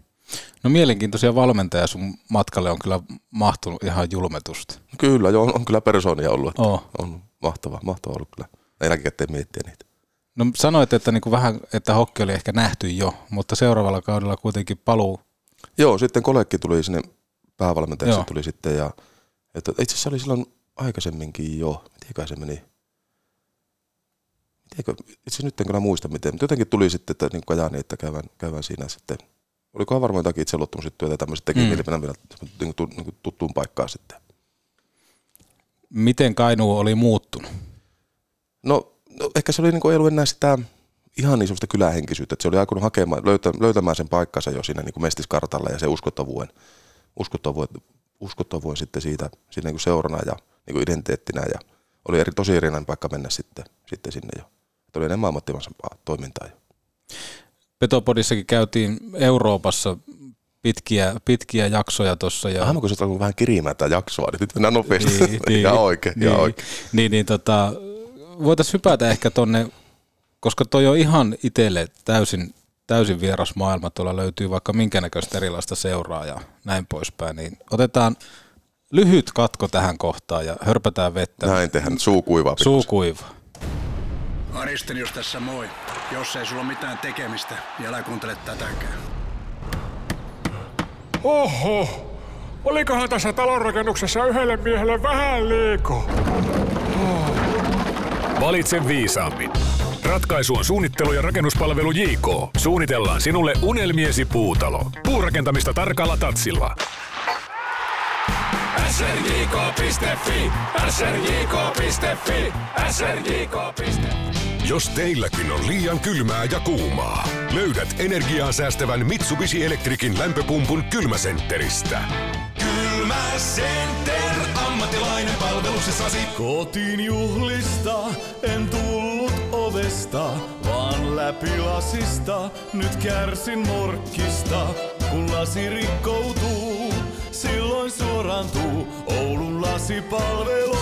[SPEAKER 1] No mielenkiintoisia valmentajia sun matkalle on kyllä mahtunut ihan julmetusti.
[SPEAKER 2] Kyllä, joo, on, on kyllä persoonia ollut. Että
[SPEAKER 1] Oo.
[SPEAKER 2] On mahtava, mahtava ollut kyllä. Jälkikäteen miettiä niitä.
[SPEAKER 1] No sanoit, että niin kuin vähän, että hokki oli ehkä nähty jo, mutta seuraavalla kaudella kuitenkin paluu.
[SPEAKER 2] Joo, sitten Kolekki tuli sinne päävalmentajaksi
[SPEAKER 1] Joo.
[SPEAKER 2] tuli sitten ja että itse asiassa oli silloin aikaisemminkin jo, mitenköhän se meni. Mitenkö, itse nyt en kyllä muista miten, mutta jotenkin tuli sitten, että niin Kajani, että käydään, käydään siinä sitten. Olikohan varmaan jotakin itseluottamusjuttuja tai tämmöiset teki
[SPEAKER 1] Mm.
[SPEAKER 2] vielä niin kuin, niin kuin tuttuun paikkaan sitten.
[SPEAKER 1] Miten Kainuu oli muuttunut?
[SPEAKER 2] No, no ehkä se oli niin kuin, ei ollut enää sitä ihan niin semmoista kylähenkisyyttä, että se oli aikonut hakemaan, löytä, löytämään sen paikkansa jo siinä niin kuin mestiskartalla ja se uskottavuuden, uskottavuuden, uskottavuuden sitten siitä, siinä niin kuin seurana ja niin kuin identiteettinä ja oli eri, tosi erinomainen paikka mennä sitten, sitten sinne jo. Että oli enemmän ammattimaisempaa toimintaa jo.
[SPEAKER 1] Petopodissakin käytiin Euroopassa pitkiä, pitkiä jaksoja tuossa. Ja...
[SPEAKER 2] Aamu, kun sä oot vähän kirimään tätä jaksoa, niin nyt mennään nopeasti. Ihan oikein,
[SPEAKER 1] niin,
[SPEAKER 2] ihan oikein.
[SPEAKER 1] Niin, niin tota, voitaisiin hypätä ehkä tonne, koska toi on ihan itselle täysin, täysin vieras maailma. Tuolla löytyy vaikka minkä näköistä erilaista seuraa ja näin poispäin. Niin otetaan lyhyt katko tähän kohtaan ja hörpätään vettä.
[SPEAKER 2] Näin tehdään, suu kuivaa.
[SPEAKER 1] Suu kuivaa.
[SPEAKER 12] Aristenius tässä moi. Jos ei sulla ole mitään tekemistä, niin älä kuuntele tätäkään.
[SPEAKER 13] Oho, olikohan tässä talonrakennuksessa yhdelle miehelle vähän liikaa?
[SPEAKER 10] Valitse viisaammin. Ratkaisu on suunnittelu ja rakennuspalvelu JK. Suunnitellaan sinulle unelmiesi puutalo. Puurakentamista tarkalla tatsilla.
[SPEAKER 13] srjk.fi, srjk.fi, srjk.fi.
[SPEAKER 14] Jos teilläkin on liian kylmää ja kuumaa, löydät energiaa säästävän Mitsubishi Electricin lämpöpumpun kylmäsentteristä.
[SPEAKER 15] Kylmäcenter, ammattilainen palveluksessasi. Kotiin juhlista en tullut ovesta, vaan läpi lasista. Nyt kärsin morkkista, kun lasi rikkoutuu. Silloin suorantuu Oulun lasipalvelu.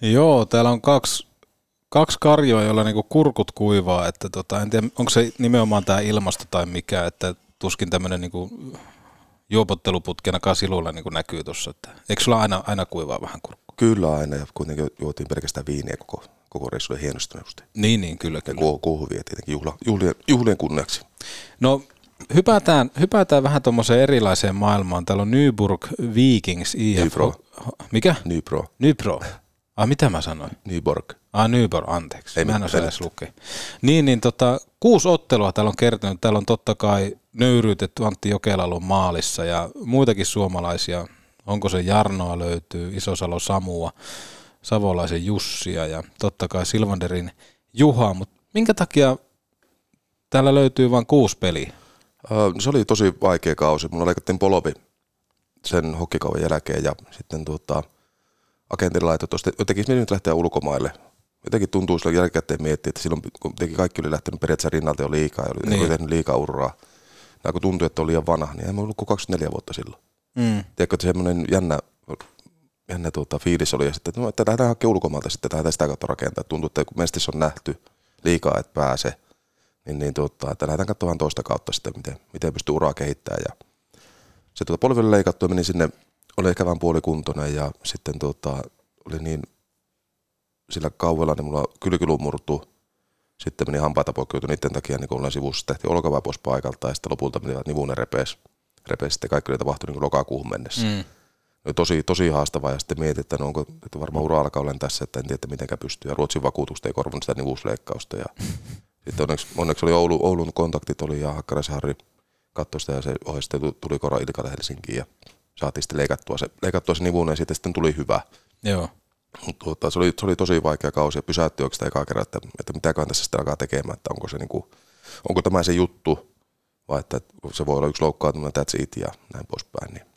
[SPEAKER 1] Joo, täällä on kaksi, kaksi karjoa, joilla niinku kurkut kuivaa. Että tota, en tiedä, onko se nimenomaan tämä ilmasto tai mikä, että tuskin tämmöinen niinku juopotteluputkenakaan silulla niinku näkyy tuossa. Eikö sulla aina, aina kuivaa vähän kurkku?
[SPEAKER 2] Kyllä aina ja kuitenkin juotiin pelkästään viiniä koko, koko reissujen hienostuneesti.
[SPEAKER 1] Niin, niin, kyllä.
[SPEAKER 2] Ja
[SPEAKER 1] kyllä.
[SPEAKER 2] ku- kuuhuvia tietenkin juhla, juhlien, juhlien kunniaksi.
[SPEAKER 1] No hypätään, hypätään vähän tuommoiseen erilaiseen maailmaan. Täällä on Nyburg Vikings IF.
[SPEAKER 2] Nybro.
[SPEAKER 1] Mikä?
[SPEAKER 2] Nybro.
[SPEAKER 1] Nybro. Ah, mitä mä sanoin?
[SPEAKER 2] Nyborg.
[SPEAKER 1] Ah, Nyborg, anteeksi.
[SPEAKER 2] Ei
[SPEAKER 1] mä en osaa edes lukea. Niin, niin tota, kuusi ottelua täällä on kertynyt. Täällä on totta kai nöyryytetty Antti Jokelalon maalissa ja muitakin suomalaisia. Onko se Jarnoa löytyy, Isosalo Samua, Savolaisen Jussia ja totta kai Silvanderin Juha. Mutta minkä takia täällä löytyy vain kuusi peliä?
[SPEAKER 2] Ö, Se oli tosi vaikea kausi. Mulla leikattiin polovi sen hokkikauan jälkeen ja sitten tuota, agentin laittoi tuosta, jotenkin meni nyt lähteä ulkomaille. Jotenkin tuntuu sillä jälkikäteen miettiä, että silloin kun kaikki oli lähtenyt periaatteessa rinnalta jo liikaa ja oli,
[SPEAKER 1] Niin.
[SPEAKER 2] tehnyt liikaa uraa. Ja kun tuntui, että oli liian vanha, niin ei mä ollut kuin 24 vuotta silloin.
[SPEAKER 1] Mm.
[SPEAKER 2] Tiedätkö, että semmoinen jännä, jännä tuota, fiilis oli, ja sitten, että, no, että lähdetään hakemaan ulkomailta, sitten lähdetään sitä kautta rakentaa. Tuntuu, että kun mestis on nähty liikaa, että pääse, niin, niin tuota, että lähdetään katsomaan toista kautta sitten, miten, miten pystyy uraa kehittämään. Ja se tuota polville leikattu meni sinne, oli ehkä vähän puolikuntoinen ja sitten tuota, oli niin sillä kauvella, niin mulla kylkilu murtu. Sitten meni hampaita poikki niiden takia, niin kun olen sivussa, tehtiin olkavaa pois paikalta ja sitten lopulta meni nivunen repes. repes. Sitten kaikki oli tapahtunut niin lokakuuhun mennessä.
[SPEAKER 1] Mm.
[SPEAKER 2] Tosi, tosi haastavaa ja sitten mietin, että no onko, että varmaan ura alkaa olen tässä, että en tiedä, mitenkä pystyy. Ja Ruotsin vakuutusta ei korvannut sitä nivusleikkausta. Ja sitten onneksi, onneksi oli Oulu, Oulun kontaktit oli ja Hakkaraisen Harri katsoi sitä ja se tu- tuli Kora Ilkalle Helsinkiin ja saatiin sitten leikattua se, leikattua se nivunen ja siitä sitten tuli hyvä.
[SPEAKER 1] Joo.
[SPEAKER 2] Tuota, se, oli, se oli tosi vaikea kausi ja pysäytti oikeastaan ekaa kerran, että, että mitäköhän tässä sitten alkaa tekemään, että onko, se niinku, onko tämä se juttu vai että se voi olla yksi loukkaantuminen, that's it ja näin poispäin. Niin.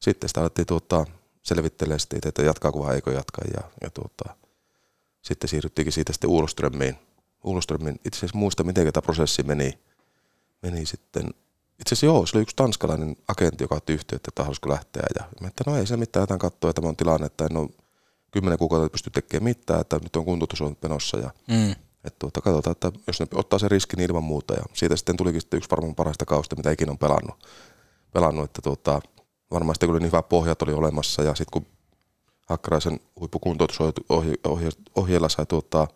[SPEAKER 2] Sitten sitä alettiin tuota, selvittelemään sitten, itse, että jatkaako vai eikö jatka ja, ja tuota, sitten siirryttiinkin siitä sitten Uloströmiin. Uloströmin, itse asiassa muista, miten tämä prosessi meni, meni sitten itse asiassa joo, se oli yksi tanskalainen agentti, joka otti yhteyttä, että halusiko lähteä. Ja mä että no ei se mitään, jotain katsoa, että tämä on tilanne, että en ole kymmenen kuukautta pysty tekemään mitään, että nyt on kuntoutus on menossa ja
[SPEAKER 1] Mm.
[SPEAKER 2] että tuota, katsotaan, että jos ne ottaa se riskin niin ilman muuta ja siitä sitten tulikin sitten yksi varmaan parhaista kausista, mitä ikinä on pelannut. pelannut että tuota, varmaan sitten kun oli niin hyvä pohjat oli olemassa ja sitten kun Hakkaraisen huippukuntoutusohjeella sai tuottaa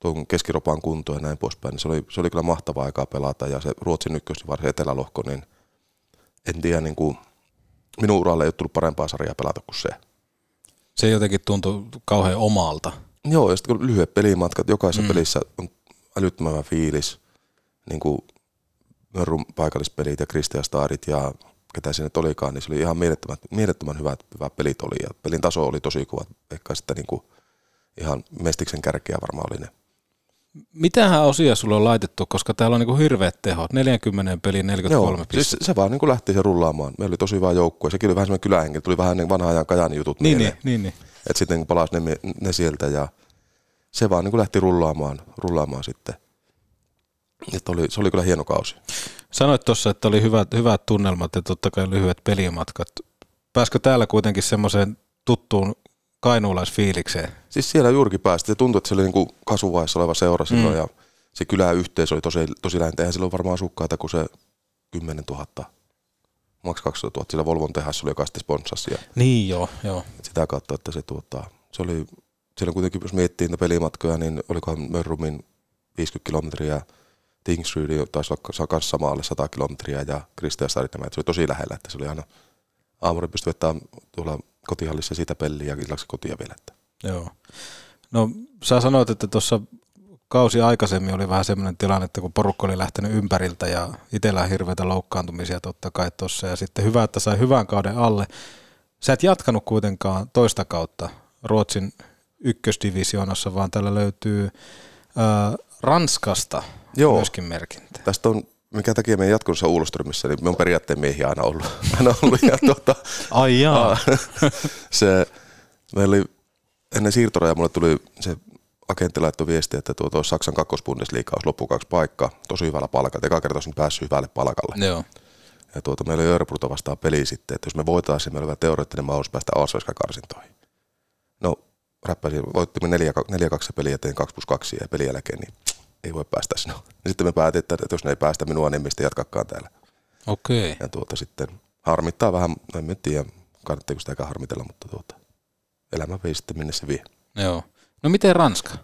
[SPEAKER 2] tuon keskiropan kuntoon ja näin poispäin, niin se oli, se oli kyllä mahtavaa aikaa pelata ja se Ruotsin ykkös, varsin etelälohko, niin en tiedä, niin kuin, minun uralle ei ole tullut parempaa sarjaa pelata kuin se.
[SPEAKER 1] Se jotenkin tuntui kauhean omalta.
[SPEAKER 2] Joo, ja sitten kun lyhyet pelimatkat, jokaisessa
[SPEAKER 1] Mm.
[SPEAKER 2] pelissä on älyttömän fiilis, niin kuin Mörrun paikallispelit ja Kristian Starit ja ketä nyt olikaan, niin se oli ihan mielettömän, mielettömän hyvät, hyvät pelit oli ja pelin taso oli tosi kova, ehkä sitten niin kuin ihan mestiksen kärkeä varmaan oli ne.
[SPEAKER 1] Mitähän osia sulla on laitettu, koska täällä on niinku hirveät tehot, 40 peli 43
[SPEAKER 2] Joo,
[SPEAKER 1] pistettä.
[SPEAKER 2] siis se vaan niin kuin lähti se rullaamaan. Meillä oli tosi hyvä joukkue. Sekin oli vähän semmoinen kylähenki. Tuli vähän niin vanha ajan Kajani jutut
[SPEAKER 1] Niin,
[SPEAKER 2] mieleen.
[SPEAKER 1] niin, niin, niin.
[SPEAKER 2] Et sitten kun palasi ne, ne, sieltä ja se vaan niin kuin lähti rullaamaan, rullaamaan sitten. Että oli, se oli kyllä hieno kausi.
[SPEAKER 1] Sanoit tuossa, että oli hyvät, hyvät tunnelmat ja totta kai lyhyet pelimatkat. Pääskö täällä kuitenkin semmoiseen tuttuun kainuulaisfiilikseen?
[SPEAKER 2] Siis siellä juurikin päästi. Se tuntui, että se oli niin kuin kasvuvaiheessa oleva seura silloin
[SPEAKER 1] Mm.
[SPEAKER 2] ja se kyläyhteisö oli tosi, tosi lähintä. Eihän silloin varmaan asukkaita kuin se 10 000, maks 12 000. Sillä Volvon tehässä oli, joka sitten sponssasi. Ja
[SPEAKER 1] Niin joo, joo.
[SPEAKER 2] sitä kautta, että se, tuota, se oli, siellä kuitenkin, jos miettii niitä pelimatkoja, niin olikohan Mörrumin 50 kilometriä, Tingsryd taisi olla kanssa samaalle 100 kilometriä ja että se oli tosi lähellä, että se oli aina aamulla pystyi vettämään tuolla kotihallissa siitä peliä ja illaksi kotia vielä. Että.
[SPEAKER 1] Joo. No sä sanoit, että tuossa kausi aikaisemmin oli vähän semmoinen tilanne, että kun porukka oli lähtenyt ympäriltä ja itsellä hirveitä loukkaantumisia totta kai tuossa ja sitten hyvä, että sai hyvän kauden alle. Sä et jatkanut kuitenkaan toista kautta Ruotsin ykkösdivisioonassa, vaan täällä löytyy ää, Ranskasta
[SPEAKER 2] Joo.
[SPEAKER 1] myöskin merkintä.
[SPEAKER 2] Tästä on, mikä takia meidän jatkunnassa Uulströmissä, niin me on periaatteen miehiä aina ollut. Aina ollut ja tuota,
[SPEAKER 1] Ai jaa.
[SPEAKER 2] Aa, se, meillä oli, ennen siirtoraja mulle tuli se agentti laittoi viestiä, että tuo, tuo Saksan kakkosbundesliiga olisi loppukaksi paikkaa, tosi hyvällä palkalla. Eka kerta olisin päässyt hyvälle palkalle.
[SPEAKER 1] Joo.
[SPEAKER 2] Ja tuota, meillä oli Örebruta vastaan peli sitten, että jos me voitaisiin, meillä oli teoreettinen mahdollisuus päästä Allsvenskan karsintoihin. No, räppäsin, voittimme 4-2 se peli ja tein 2 plus 2 ja pelin jälkeen, niin ei voi päästä sinne. Ja sitten me päätin, että, että jos ne ei päästä minua, niin mistä jatkakaan täällä.
[SPEAKER 1] Okei.
[SPEAKER 2] Ja tuota sitten harmittaa vähän, en tiedä, kannattaako sitäkään harmitella, mutta tuota, elämä vei sitten minne se vie.
[SPEAKER 1] Joo. No miten Ranska?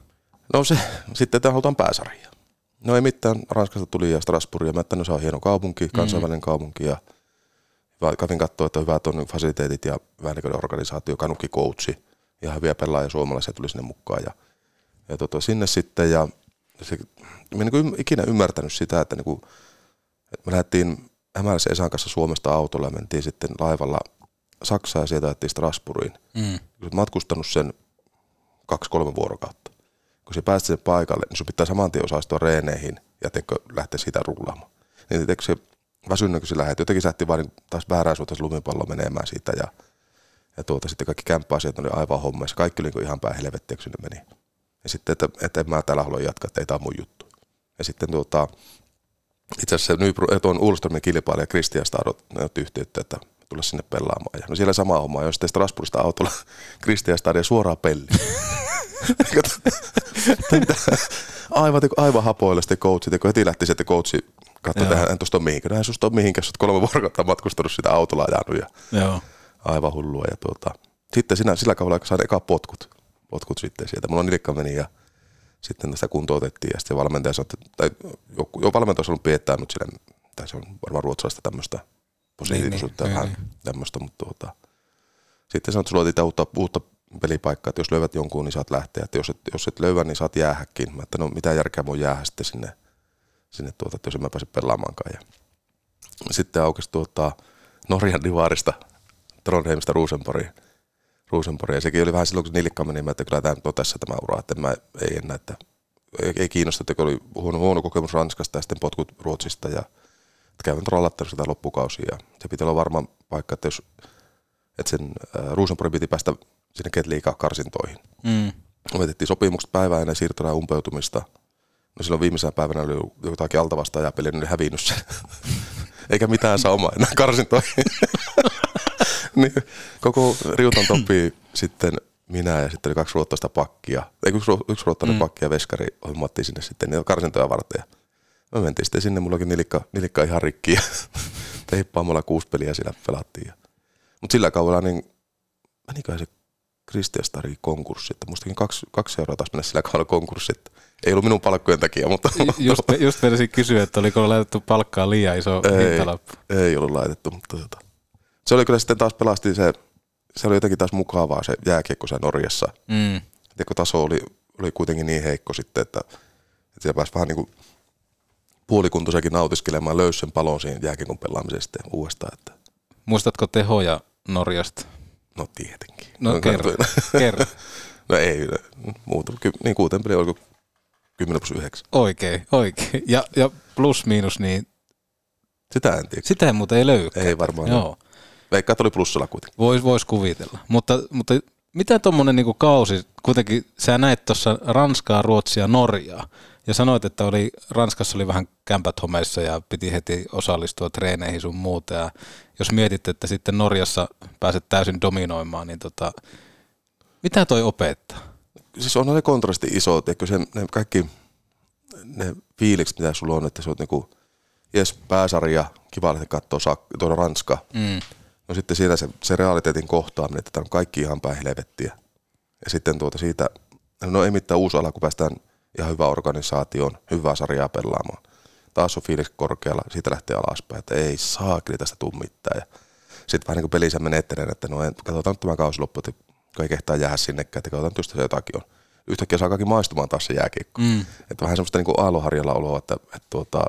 [SPEAKER 2] No se, sitten että halutaan pääsarjaa. No ei mitään, Ranskasta tuli ja Strasbourg ja mä ajattelin, no se on hieno kaupunki, kansainvälinen kaupunki ja hyvä- kävin katsoa, että hyvät on fasiliteetit ja hyvä organisaatio, kanukki coachi ja hyviä pelaajia suomalaisia tuli sinne mukaan ja, ja tota, sinne sitten ja se, mä en niin ikinä ymmärtänyt sitä, että, niin kuin, että me lähdettiin Hämäläisen Esan kanssa Suomesta autolla ja mentiin sitten laivalla Saksaan ja sieltä lähdettiin Strasbourgiin.
[SPEAKER 1] Mm.
[SPEAKER 2] Olet matkustanut sen kaksi-kolme vuorokautta. Kun se pääsit sen paikalle, niin sun pitää saman tien osallistua reeneihin ja teikö lähteä siitä rullaamaan. Niin teikö se väsynyt, kun se lähdet. Jotenkin sä vaan niin taas väärään suuntaan lumipallo menemään siitä ja, ja tuota, sitten kaikki kämppäasiat oli aivan hommissa. Kaikki oli niin ihan päin helvettiä, kun sinne meni. Ja sitten, että, että en mä täällä halua jatkaa, että ei tämä ole mun juttu. Ja sitten tuota, itse asiassa se Nybro, tuon Ulströmin kilpailija Christian Stadot ne otti yhteyttä, että tulla sinne pelaamaan. Ja no siellä sama homma, jos sitten Strasbourgista autolla Christian Stadia suoraan peliin. aivan, aivan hapoilla sitten coachit, ja kun heti lähti sitten coachi katsoa, että
[SPEAKER 1] Joo.
[SPEAKER 2] hän tuosta on mihinkään. Hän susta on mihinkään, sä oot kolme vuorokautta matkustanut sitä autolla ajanut ja
[SPEAKER 1] Joo.
[SPEAKER 2] aivan hullua. Ja tuota, sitten siinä, sillä kaudella sain eka potkut, potkut sitten sieltä. Mulla nilkka meni ja sitten sitä kuntoutettiin ja sitten valmentaja sanoi, että tai joku, jo valmentaja olisi ollut piettää, mutta sille, tai se on varmaan ruotsalaista tämmöistä positiivisuutta
[SPEAKER 1] Niin, niin,
[SPEAKER 2] vähän tämmöistä, mutta tuota, sitten sanoi, että sulla on uutta, uutta pelipaikkaa, että jos löydät jonkun, niin saat lähteä, että jos et, jos et löyä, niin saat jäähäkin. Mä että no mitä järkeä mun jäähä sitten sinne, sinne tuota, että jos en mä pääse pelaamaankaan. Ja sitten aukesi tuota, Norjan divaarista Trondheimista Rosenborgiin. Rosenborg. Ja sekin oli vähän silloin, kun nilkka meni, mä, että kyllä tämä on tässä tämä ura, että mä ei enää, että ei, ei kiinnosta, että oli huono, huono kokemus Ranskasta ja sitten potkut Ruotsista ja että kävin rallattanut sitä loppukausia ja se pitää olla varmaan paikka, että jos että sen äh, piti päästä sinne Ketliikaa karsintoihin.
[SPEAKER 1] Mm.
[SPEAKER 2] Opetettiin sopimukset päivää ennen siirtorajan umpeutumista. No silloin viimeisenä päivänä oli jotakin peli, niin oli hävinnyt sen. Eikä mitään saumaa enää karsintoihin. niin, koko riutan topi sitten minä ja sitten oli kaksi ruottaista pakkia. Ei, yksi, yksi ruottainen
[SPEAKER 1] Mm.
[SPEAKER 2] pakki ja veskari hommattiin sinne sitten niitä karsintoja varten. Ja me mentiin sitten sinne, mullakin nilikka, nilikka ihan rikki ja teippaamalla kuusi peliä siellä pelattiin. Mutta sillä kaudella niin meniköhän se Kristiastari konkurssi, että mustakin kaksi, kaksi seuraa taas mennä sillä kaudella konkurssi, että ei ollut minun palkkojen takia, mutta
[SPEAKER 1] Just, just menisin kysyä, että oliko laitettu palkkaa liian iso
[SPEAKER 2] ei,
[SPEAKER 1] hintalappu.
[SPEAKER 2] ei ollut laitettu, mutta tota. Se oli kyllä sitten taas pelasti se, se oli jotenkin taas mukavaa se jääkiekko siellä Norjassa.
[SPEAKER 1] Mm.
[SPEAKER 2] Ja kun taso oli, oli kuitenkin niin heikko sitten, että, että siellä pääsi vähän niin kuin puolikuntoisenkin nautiskelemaan, löysi sen palon siinä jääkiekon pelaamisesta sitten uudestaan. Että,
[SPEAKER 1] Muistatko tehoja Norjasta?
[SPEAKER 2] no tietenkin.
[SPEAKER 1] No kerro, kerro.
[SPEAKER 2] no ei, muuta, ky, niin kuuteen peli oliko 10 plus 9.
[SPEAKER 1] Oikein, oikein. Ja, ja plus miinus, niin
[SPEAKER 2] Sitä en tiedä.
[SPEAKER 1] sitä ei muuten ei löydy.
[SPEAKER 2] Ei varmaan.
[SPEAKER 1] Joo.
[SPEAKER 2] Veikkaa, että oli plussalla kuitenkin.
[SPEAKER 1] Vois, vois kuvitella. Mutta, mutta mitä tuommoinen niinku kausi, kuitenkin sä näit tuossa Ranskaa, Ruotsia, Norjaa, ja sanoit, että oli, Ranskassa oli vähän kämpät homeissa ja piti heti osallistua treeneihin sun muuta. Ja jos mietit, että sitten Norjassa pääset täysin dominoimaan, niin tota, mitä toi opettaa?
[SPEAKER 2] Siis on ne kontrasti iso, että se, ne kaikki ne fiilikset, mitä sulla on, että sä oot niinku, jes, pääsarja, kiva lähteä katsoa tuolla Ranska.
[SPEAKER 1] Mm.
[SPEAKER 2] No sitten siinä se, se realiteetin kohtaaminen, että tämä on kaikki ihan päin helvettiä. Ja sitten tuota siitä, no ei mitään uusi ala, kun päästään ihan hyvä organisaation, hyvää sarjaa pelaamaan. Taas on fiilis korkealla, siitä lähtee alaspäin, että ei saakeli tästä tuu mitään. Ja sitten vähän niin kuin pelissä menee eteneen, että no en, katsotaan nyt tämä kausi loppu, että ei kehtaa jäädä sinnekään, että katsotaan just se jotakin on. Yhtäkkiä saa kaikki maistumaan taas se jääkiekko.
[SPEAKER 1] Mm.
[SPEAKER 2] Että vähän semmoista niin kuin aaloharjalla oloa, että, että tuota,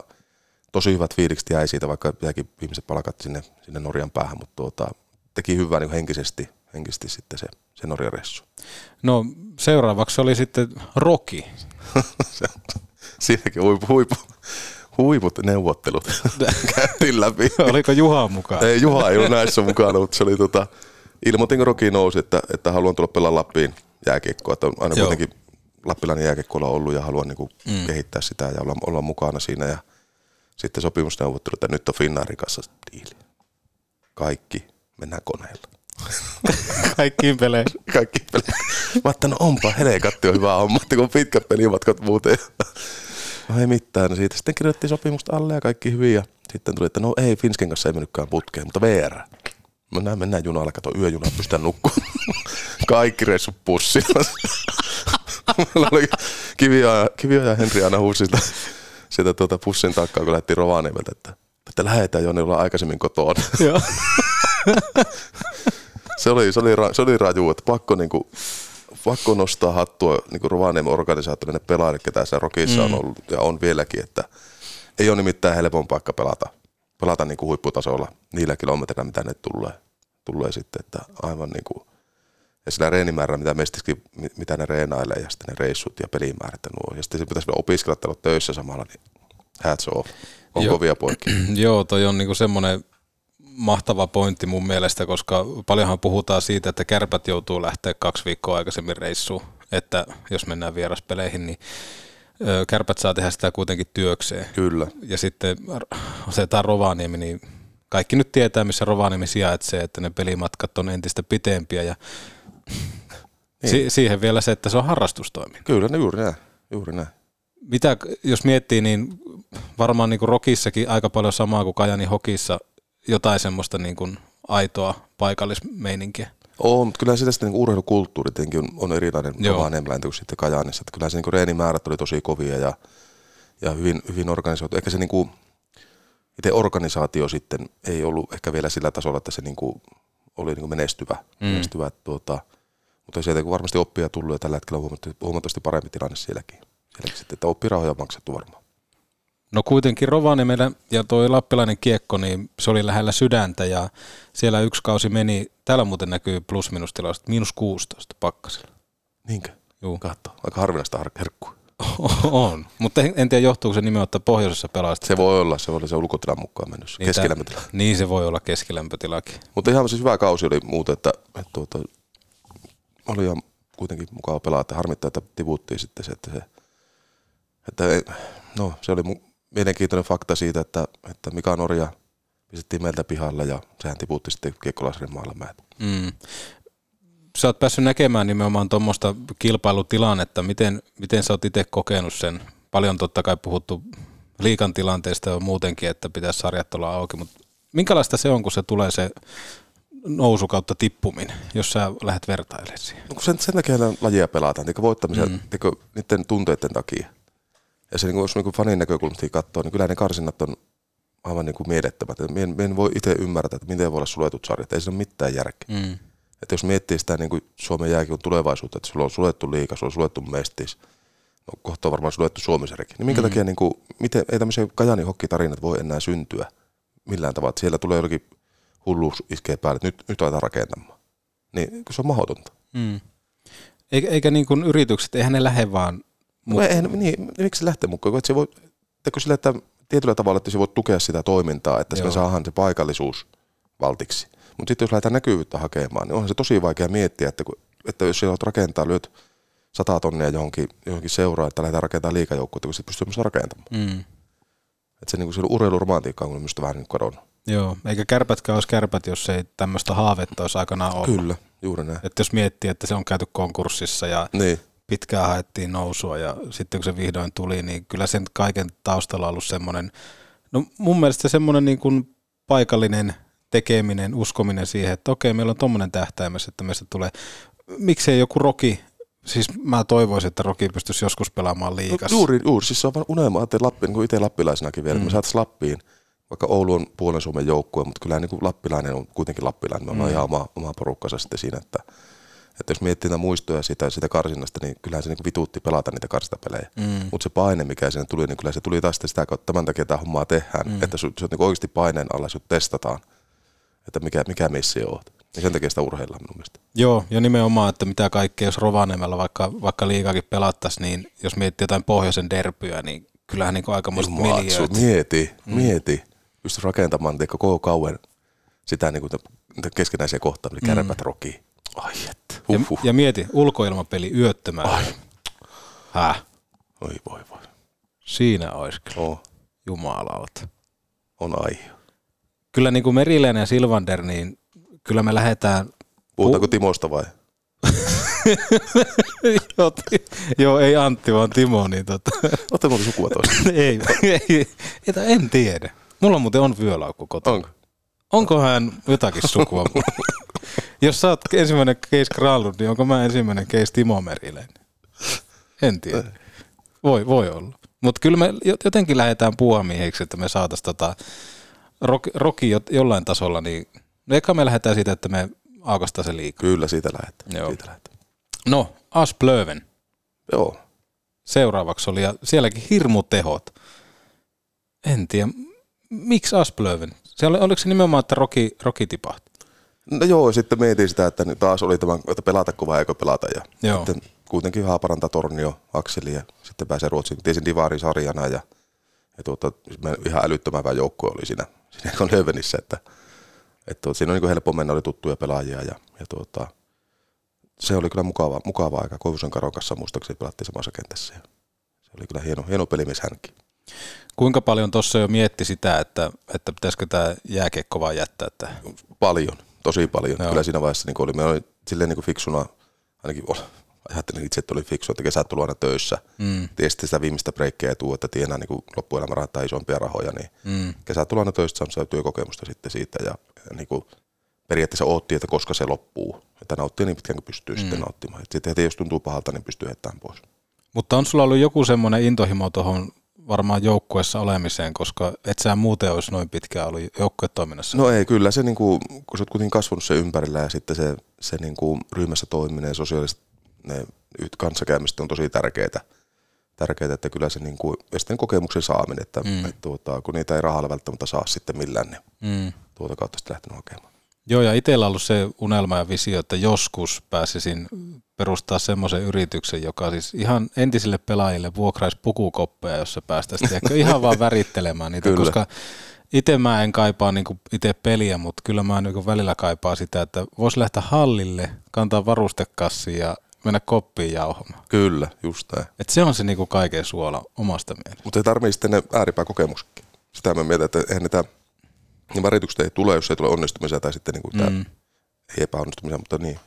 [SPEAKER 2] tosi hyvät fiilikset jäi siitä, vaikka jäikin viimeiset palkat sinne, sinne Norjan päähän, mutta tuota, teki hyvää niin henkisesti, henkisesti sitten se, se Norjan ressu.
[SPEAKER 1] No seuraavaksi oli sitten Roki.
[SPEAKER 2] siinäkin huipu, huipu, huiput neuvottelut käytiin läpi.
[SPEAKER 1] Oliko Juha mukaan?
[SPEAKER 2] Ei, Juha ei ollut näissä mukana, mutta se oli tota, ilmoitin, kun Roki nousi, että, että haluan tulla pelaa Lappiin jääkiekkoa, että on aina
[SPEAKER 1] Joo.
[SPEAKER 2] kuitenkin lappilainen jääkiekko on ollut ja haluan niin kuin
[SPEAKER 1] mm.
[SPEAKER 2] kehittää sitä ja olla, olla mukana siinä ja sitten sopimusneuvottelut, että nyt on Finnaarin kanssa diili. Kaikki mennään koneella.
[SPEAKER 1] Kaikkiin peleihin.
[SPEAKER 2] Kaikki peleihin. Mä että no onpa helekatti on hyvä homma, että kun pitkät pelimatkat muuten. No ei mitään, no siitä sitten kirjoitettiin sopimusta alle ja kaikki hyvin ja sitten tuli, että no ei, Finsken kanssa ei mennytkään putkeen, mutta VR. Mennään, mennään junalla, kato yöjuna, pystytään nukkumaan. Kaikki reissut pussilla. Kivio ja, Henri aina huusi sitä, sitä tuota pussin takkaa, kun lähdettiin Rovaniemeltä, että, että lähdetään jo, ne ollaan aikaisemmin kotona.
[SPEAKER 1] Joo.
[SPEAKER 2] se, oli, se, oli, ra- se oli raju, että pakko, niinku, pakko nostaa hattua niinku Rovaniemen organisaattorille pelaajille, ketä siellä Rokissa
[SPEAKER 1] Mm.
[SPEAKER 2] on ollut ja on vieläkin, että ei ole nimittäin helpon paikka pelata, pelata niinku huipputasolla niillä kilometreillä, mitä ne tulee, tulee sitten, että aivan niinku, ja sillä reenimäärällä, mitä mestikin, mitä ne reenailee ja sitten ne reissut ja pelimäärät ja nuo. Ja sitten se pitäisi vielä opiskella että olla töissä samalla, niin hats off. On
[SPEAKER 1] Joo.
[SPEAKER 2] kovia poikia.
[SPEAKER 1] Joo, toi on niinku semmoinen mahtava pointti mun mielestä, koska paljonhan puhutaan siitä, että kärpät joutuu lähteä kaksi viikkoa aikaisemmin reissuun, että jos mennään vieraspeleihin, niin kärpät saa tehdä sitä kuitenkin työkseen.
[SPEAKER 2] Kyllä.
[SPEAKER 1] Ja sitten otetaan Rovaniemi, niin kaikki nyt tietää, missä Rovaniemi sijaitsee, että ne pelimatkat on entistä pitempiä ja
[SPEAKER 2] Niin.
[SPEAKER 1] si- siihen vielä se, että se on harrastustoimi.
[SPEAKER 2] Kyllä, no juuri näin. Juuri näin.
[SPEAKER 1] Mitä, jos miettii, niin varmaan niin kuin Rokissakin aika paljon samaa kuin Kajani Hokissa, jotain semmoista niin kuin aitoa paikallismeininkiä.
[SPEAKER 2] Oo, mutta kyllä sitä sitten niin urheilukulttuuri tietenkin on, on erilainen. Rovaniemeläinen kuin sitten Kajaanissa. Että kyllä se niin reenimäärät oli tosi kovia ja, ja hyvin, hyvin organisoitu. Ehkä se niin kuin, itse organisaatio sitten ei ollut ehkä vielä sillä tasolla, että se niin kuin oli niin kuin menestyvä.
[SPEAKER 1] Mm.
[SPEAKER 2] Menestyvä tuota, mutta sieltä kun varmasti oppia tullut ja tällä hetkellä on huomattavasti, parempi tilanne sielläkin. sielläkin sitten, että oppirahoja on maksettu varmaan.
[SPEAKER 1] No kuitenkin Rovaniemellä ja tuo lappilainen kiekko, niin se oli lähellä sydäntä ja siellä yksi kausi meni, täällä muuten näkyy plus minus tilausta, miinus 16 pakkasella.
[SPEAKER 2] Niinkö?
[SPEAKER 1] Juu.
[SPEAKER 2] Katso, aika harvinaista har- herkkua.
[SPEAKER 1] on, mutta en tiedä johtuuko se nimenomaan, että pohjoisessa pelaista.
[SPEAKER 2] Se voi olla, se oli se ulkotilan mukaan mennyt,
[SPEAKER 1] Niin
[SPEAKER 2] keskilämpötila.
[SPEAKER 1] Niin se voi olla keskilämpötilakin.
[SPEAKER 2] Mutta ihan siis hyvä kausi oli muuten, että, että tuota, oli ihan kuitenkin mukava pelaa, että harmittaa, että tivuttiin sitten se, että se, että no, se oli mielenkiintoinen fakta siitä, että, että Mika Norja pistettiin meiltä pihalle ja sehän tiputti sitten kiekkolaisren maailmaan.
[SPEAKER 1] Mm. sä oot päässyt näkemään nimenomaan tuommoista kilpailutilannetta, miten, miten sä oot itse kokenut sen? Paljon totta kai puhuttu liikan tilanteesta ja muutenkin, että pitäisi sarjat olla auki, mutta minkälaista se on, kun se tulee se nousu kautta tippuminen, jos sä lähdet vertailemaan siihen?
[SPEAKER 2] No, kun sen, sen takia lajia pelataan, niin voittamisen, mm. niin niiden tunteiden takia. Ja se, niin kuin, jos niin kuin fanin näkökulmasta katsoo, niin kyllä ne karsinnat on aivan niin kuin mielettömät. Mie en, en voi itse ymmärtää, että miten voi olla suljetut sarjat. Ei se ole mitään järkeä.
[SPEAKER 1] Mm.
[SPEAKER 2] Että jos miettii sitä niin kuin Suomen jääkiekon tulevaisuutta, että sulla on suljettu liiga, sulla on suljettu mestis, no kohta on varmaan suljettu Suomisarjakin, niin minkä mm. takia niin kuin, miten, ei tämmöisiä Kajani hokkitarinat voi enää syntyä millään tavalla. Että siellä tulee jollakin hulluus iskee päälle, että nyt, nyt aletaan rakentamaan. Niin se on mahdotonta.
[SPEAKER 1] Mm. Eikä, eikä niin kuin yritykset, eihän ne lähde vaan
[SPEAKER 2] No eihän, niin, miksi se lähtee mukaan? Että se voi, teko sillä, että tietyllä tavalla, että se voi tukea sitä toimintaa, että me saadaan se paikallisuus valtiksi. Mutta sitten jos lähdetään näkyvyyttä hakemaan, niin onhan se tosi vaikea miettiä, että, kun, että jos siellä rakentaa, lyöt sata tonnia johonkin, johonkin seuraa, että lähdetään rakentamaan liikajoukkoa, kun se pystyy myös rakentamaan.
[SPEAKER 1] Mm.
[SPEAKER 2] Että se, niin se urheiluromantiikka on minusta vähän niin kadonnut.
[SPEAKER 1] Joo, eikä kärpätkään olisi kärpät, jos ei tämmöistä haavetta olisi aikanaan ollut.
[SPEAKER 2] Kyllä, juuri näin.
[SPEAKER 1] Että jos miettii, että se on käyty konkurssissa ja
[SPEAKER 2] niin.
[SPEAKER 1] pitkään haettiin nousua ja sitten kun se vihdoin tuli, niin kyllä sen kaiken taustalla on ollut semmoinen, no mun mielestä semmoinen niin kuin paikallinen tekeminen, uskominen siihen, että okei, meillä on tuommoinen tähtäimessä, että meistä tulee, miksei joku roki, siis mä toivoisin, että roki pystyisi joskus pelaamaan liikassa.
[SPEAKER 2] No, juuri, juuri, siis se on vaan unelma, että Lappi, niin kuin itse lappilaisinakin vielä, mm. me saataisiin Lappiin, vaikka Oulu on puolen Suomen joukkue, mutta kyllä niin kuin lappilainen on kuitenkin lappilainen, me ollaan mm. ihan oma, oma porukkansa sitten siinä, että, että jos miettii näitä muistoja sitä, sitä karsinnasta, niin kyllähän se niin kuin vituutti pelata niitä karsintapelejä.
[SPEAKER 1] Mm.
[SPEAKER 2] Mutta se paine, mikä siinä tuli, niin kyllä se tuli taas sitä kautta, tämän takia tämä hommaa tehdään,
[SPEAKER 1] Mm.
[SPEAKER 2] että sut, sut niin oikeasti paineen alla, sut testataan, että mikä, mikä missi oot. Ja sen takia sitä urheillaan minun mielestä.
[SPEAKER 1] Joo, ja nimenomaan, että mitä kaikkea, jos Rovaniemellä vaikka, vaikka liikakin pelattaisiin, niin jos miettii jotain pohjoisen derpyä, niin kyllähän niin aika muista miljööt.
[SPEAKER 2] Mieti,
[SPEAKER 1] Mm.
[SPEAKER 2] mieti. Pysty rakentamaan tiedätkö, koko kauan sitä niin kuin, keskenäisiä kohtaamisia,
[SPEAKER 1] Mm.
[SPEAKER 2] kärpät roki. Ai että,
[SPEAKER 1] Ja,
[SPEAKER 2] uhuh.
[SPEAKER 1] ja mieti, ulkoilmapeli yöttömään.
[SPEAKER 2] Ai.
[SPEAKER 1] Häh?
[SPEAKER 2] Oi voi voi.
[SPEAKER 1] Siinä olisi kyllä.
[SPEAKER 2] Oh.
[SPEAKER 1] Jumalauta.
[SPEAKER 2] On aihe.
[SPEAKER 1] Kyllä niin kuin Meriläinen ja Silvander, niin kyllä me lähdetään...
[SPEAKER 2] Puhutaanko Timosta vai?
[SPEAKER 1] joo, ti- joo, ei Antti, vaan Timo. Niin tota...
[SPEAKER 2] Oletteko sukua toista?
[SPEAKER 1] ei, ei, ei, en tiedä. Mulla muuten on vyölaukku kotona.
[SPEAKER 2] Onko?
[SPEAKER 1] Onko hän jotakin sukua? Jos sä oot ensimmäinen case Kralund, niin onko mä ensimmäinen case Timo Meriläinen? En tiedä. Voi, voi olla. Mutta kyllä me jotenkin lähdetään puuhamiehiksi, että me saataisiin tota roki, roki jo- jollain tasolla, niin no eka me lähdetään siitä, että me aukastaan se liikaa.
[SPEAKER 2] Kyllä, siitä lähdetään.
[SPEAKER 1] Joo.
[SPEAKER 2] Siitä lähdetään.
[SPEAKER 1] No, Asplöven.
[SPEAKER 2] Joo.
[SPEAKER 1] Seuraavaksi oli, ja sielläkin hirmutehot. En tiedä, miksi Asplöven? Se oli, oliko se nimenomaan, että roki, roki tipahti?
[SPEAKER 2] No joo, sitten mietin sitä, että nyt taas oli tämä, että pelatako vai eikö pelata. Ja
[SPEAKER 1] Joo.
[SPEAKER 2] sitten kuitenkin Haaparanta, Tornio, Akseli ja sitten pääsee Ruotsiin. Tiesin Divarin sarjana ja, ja tuota, ihan älyttömän hyvä joukkue oli siinä, siinä Lövenissä, että, että tuota, siinä on niin helppo mennä, oli tuttuja pelaajia ja, ja tuota, se oli kyllä mukava, mukava aika. Koivusen Karon kanssa muistaakseni pelattiin samassa kentässä. Ja se oli kyllä hieno, hieno pelimies hänkin.
[SPEAKER 1] Kuinka paljon tuossa jo mietti sitä, että, että pitäisikö tämä jääkiekko vaan jättää? Että...
[SPEAKER 2] Paljon, tosi paljon.
[SPEAKER 1] Joo.
[SPEAKER 2] Kyllä siinä vaiheessa niin oli, me oli silleen niin fiksuna, ainakin ajattelin itse, että oli fiksu, että kesät tulee aina töissä.
[SPEAKER 1] Mm.
[SPEAKER 2] Tiesi sitä viimeistä breikkiä tuu, että tienaa niin loppuelämä rahoittaa isompia rahoja, niin
[SPEAKER 1] Mm.
[SPEAKER 2] kesät tulee aina töistä, saanut sitä työkokemusta sitten siitä ja, ja niin kuin periaatteessa ootti, että koska se loppuu. Että nauttii niin pitkään kuin pystyy mm. sitten nauttimaan. Sitten heti jos tuntuu pahalta, niin pystyy heittämään pois.
[SPEAKER 1] Mutta on sulla ollut joku semmoinen intohimo tuohon varmaan joukkueessa olemiseen, koska et sä muuten olisi noin pitkään ollut joukkuetoiminnassa.
[SPEAKER 2] No ei, kyllä se, niin kuin, kun sä oot kuitenkin kasvanut sen ympärillä ja sitten se, se niin kuin ryhmässä toiminen ja sosiaaliset ne kanssakäymiset on tosi tärkeitä. Tärkeitä, että kyllä se niin kuin, ja sitten kokemuksen saaminen, että,
[SPEAKER 1] mm.
[SPEAKER 2] että tuota, kun niitä ei rahalla välttämättä saa sitten millään, niin
[SPEAKER 1] Mm.
[SPEAKER 2] tuota kautta sitten lähtenyt hakemaan.
[SPEAKER 1] Joo, ja itsellä on ollut se unelma ja visio, että joskus pääsisin perustaa semmoisen yrityksen, joka siis ihan entisille pelaajille vuokraisi pukukoppeja, jossa päästäisiin ihan vaan värittelemään niitä,
[SPEAKER 2] Kyllä.
[SPEAKER 1] koska itse mä en kaipaa niin itse peliä, mutta kyllä mä niin välillä kaipaa sitä, että voisi lähteä hallille, kantaa varustekassi ja mennä koppiin jauhamaan.
[SPEAKER 2] Kyllä, just näin.
[SPEAKER 1] Et se on se niin kaiken suola omasta mielestä.
[SPEAKER 2] Mutta ei tarvii sitten ne ääripääkokemuksetkin. Sitä mä mietin, että eihän niitä ne väritykset ei tule, jos ei tule onnistumisia tai sitten niin kuin
[SPEAKER 1] Mm.
[SPEAKER 2] tämä ei epäonnistumisia, mutta niin.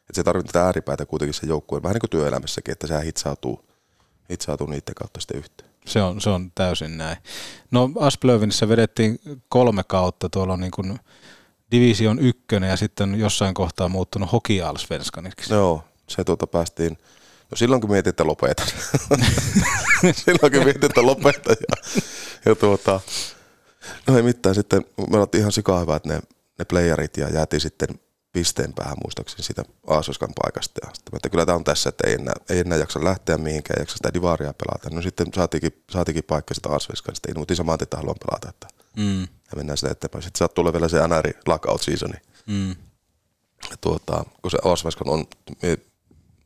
[SPEAKER 2] Että se tarvitsee niitä ääripäätä kuitenkin se joukkue, vähän niin kuin työelämässäkin, että sehän hitsautuu, hitsautuu niiden kautta sitten yhteen.
[SPEAKER 1] Se on, se on täysin näin. No Asplövinissä vedettiin kolme kautta, tuolla on niin kuin Division ykkönen ja sitten jossain kohtaa muuttunut Hockey Allsvenskaniksi.
[SPEAKER 2] Joo, se tuota päästiin, no silloin kun mietin, että lopetan. silloin kun mietin, että lopetan ja, ja tuota, no ei mitään, sitten me oltiin ihan sikaa hyvät ne, ne playerit ja jäätiin sitten pisteen päähän muistaakseni siitä Aasoskan paikasta. Ja sitten, että kyllä tämä on tässä, että ei enää, ei enää jaksa lähteä mihinkään, ei jaksa sitä divaria pelata. No sitten saatiinkin, saatiinkin paikka sitä Aasoskan, sitten ilmoitin saman että haluan pelata. Että
[SPEAKER 1] Mm.
[SPEAKER 2] ja mennään sitä eteenpäin. Sitten saat tulla vielä se NR lockout seasoni.
[SPEAKER 1] Mm.
[SPEAKER 2] Ja tuota, kun se Allsvenskan on, me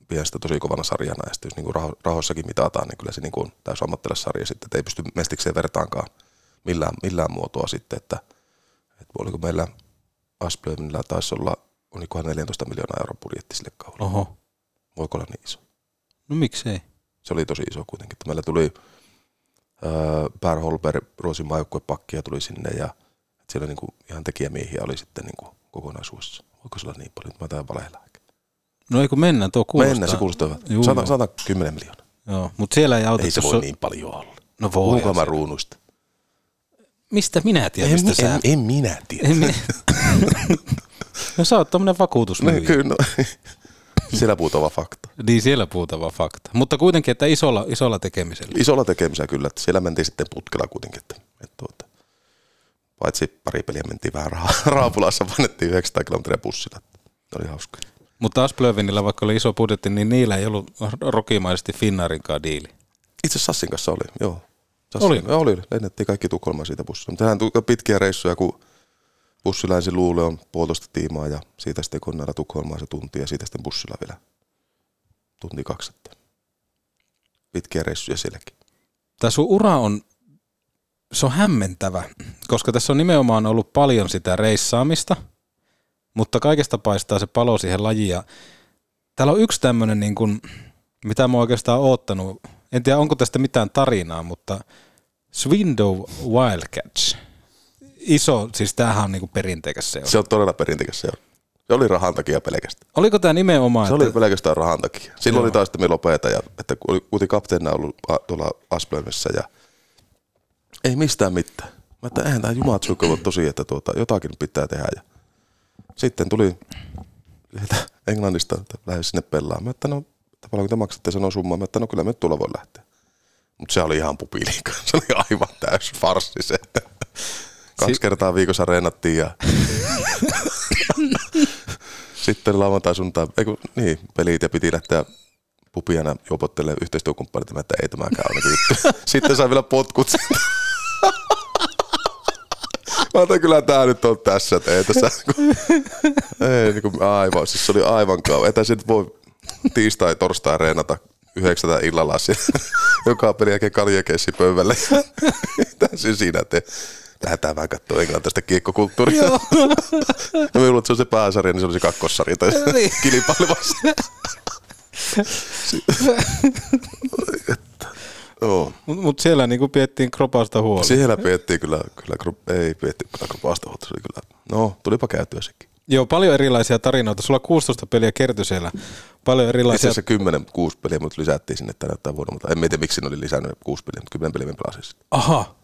[SPEAKER 2] pidän sitä tosi kovana sarjana, ja sitten jos niinku raho, rahoissakin mitataan, niin kyllä se on täys ammattilaissarja sitten, että ei pysty mestikseen vertaankaan millään, millään muotoa sitten, että, että oliko meillä Asplöymillä taisi olla, olikohan 14 miljoonaa euron budjetti sille kaudelle.
[SPEAKER 1] Oho.
[SPEAKER 2] Voiko olla niin iso?
[SPEAKER 1] No miksei?
[SPEAKER 2] Se oli tosi iso kuitenkin. Että meillä tuli äh, Per Holber, Ruotsin maajoukkuepakkia tuli sinne ja että siellä niinku ihan tekijämiehiä oli sitten niinku kokonaisuudessa. Voiko se olla niin paljon? Mä taidan valehella.
[SPEAKER 1] No ei kun mennään, tuo kuulostaa.
[SPEAKER 2] Mennään, se kuulostaa hyvältä.
[SPEAKER 1] Juu,
[SPEAKER 2] Sata-
[SPEAKER 1] joo.
[SPEAKER 2] 110 miljoonaa.
[SPEAKER 1] Joo, mutta siellä ei auta.
[SPEAKER 2] Ei se voi
[SPEAKER 1] on-
[SPEAKER 2] niin paljon olla.
[SPEAKER 1] No voi.
[SPEAKER 2] Puhunko mä ruunuista?
[SPEAKER 1] Mistä minä tiedän,
[SPEAKER 2] En,
[SPEAKER 1] mistä
[SPEAKER 2] en,
[SPEAKER 1] sä...
[SPEAKER 2] en, minä tiedä.
[SPEAKER 1] En minä... no sä oot tämmönen
[SPEAKER 2] No,
[SPEAKER 1] vakuutusmyyjä.
[SPEAKER 2] kyllä, no. Siellä puutava fakta.
[SPEAKER 1] Niin siellä puutava fakta. Mutta kuitenkin, että isolla, isolla tekemisellä.
[SPEAKER 2] Isolla tekemisellä kyllä, että siellä mentiin sitten putkella kuitenkin. Että, että tuota, paitsi pari peliä mentiin vähän ra- raapulassa, painettiin 900 kilometriä bussilla. Oli hauska.
[SPEAKER 1] Mutta Asplövinillä, vaikka oli iso budjetti, niin niillä ei ollut rokimaisesti Finnaarinkaan diili.
[SPEAKER 2] Itse Sassin kanssa oli, joo. Sassin,
[SPEAKER 1] Oli?
[SPEAKER 2] Joo, oli. Lennettiin kaikki Tukholmaan siitä bussilla. Mutta tuli pitkiä reissuja, kun bussi länsi luulle on puolitoista tiimaa ja siitä sitten koneella Tukholmaan se tunti ja siitä sitten bussilla vielä tunti kaksi. Että Pitkiä reissuja sielläkin.
[SPEAKER 1] Tämä sun ura on, se on hämmentävä, koska tässä on nimenomaan ollut paljon sitä reissaamista, mutta kaikesta paistaa se palo siihen lajiin. Ja täällä on yksi tämmöinen, niin kuin, mitä mä oikeastaan oottanut. En tiedä, onko tästä mitään tarinaa, mutta Swindow Wildcats. Iso, siis tämähän on niin kuin perinteikäs seura.
[SPEAKER 2] Se on todella perinteikäs seura. Se oli rahan takia pelkästään.
[SPEAKER 1] Oliko tämä nimenomaan,
[SPEAKER 2] Se
[SPEAKER 1] että,
[SPEAKER 2] oli pelkästään rahan takia. Silloin
[SPEAKER 1] Joo.
[SPEAKER 2] oli taas sitten me lopeta ja että oli kuitenkin kapteenina ollut a- tuolla Asplöimissä ja ei mistään mitään. Mä että eihän tämä jumatsukko ole tosi, että tuota, jotakin pitää tehdä. Ja sitten tuli Englannista, että lähde sinne pelaamaan. Mä että no, että paljonko te maksatte sanoa summaa. Mä että no kyllä me tulla voi lähteä. Mutta se oli ihan pupiliika. Se oli aivan täys farssi se. Kaksi
[SPEAKER 1] Si-
[SPEAKER 2] kertaa viikossa reenattiin ja sitten lauantai, sunnuntai, ei kun, niin, pelit ja piti lähteä pupiana juopottelemaan yhteistyökumppanit, että ei tämäkään ole juttu. Sitten sai vielä potkut. Mä otan kyllä tää nyt on tässä, että ei tässä, ei niin kuin, aivan, siis se oli aivan kauan. Tässä nyt voi tiistai, torstai reenata yhdeksältä illalla siellä. joka pelin jälkeen kaljakeissi pöydälle. Täysin siinä, että lähdetään vähän katsoa englantaista kiekkokulttuuria.
[SPEAKER 1] Joo.
[SPEAKER 2] ja luulen, että se on se pääsarja, niin se oli se kakkossarja tai
[SPEAKER 1] Niin.
[SPEAKER 2] Joo.
[SPEAKER 1] Mutta mut siellä niinku piettiin kropasta huolta.
[SPEAKER 2] Siellä piettiin kyllä, kyllä ei pietty kyllä grupasta huolta, se oli kyllä, no tulipa käytyä sekin.
[SPEAKER 1] Joo, paljon erilaisia tarinoita. Sulla 16 peliä kertyi siellä. Paljon
[SPEAKER 2] Itse
[SPEAKER 1] erilaisia...
[SPEAKER 2] asiassa 10, 6 peliä, mutta lisättiin sinne tänä vuonna, mutta en tiedä miksi ne oli lisännyt 6 peliä, mutta 10 peliä me pelasin.
[SPEAKER 1] Aha.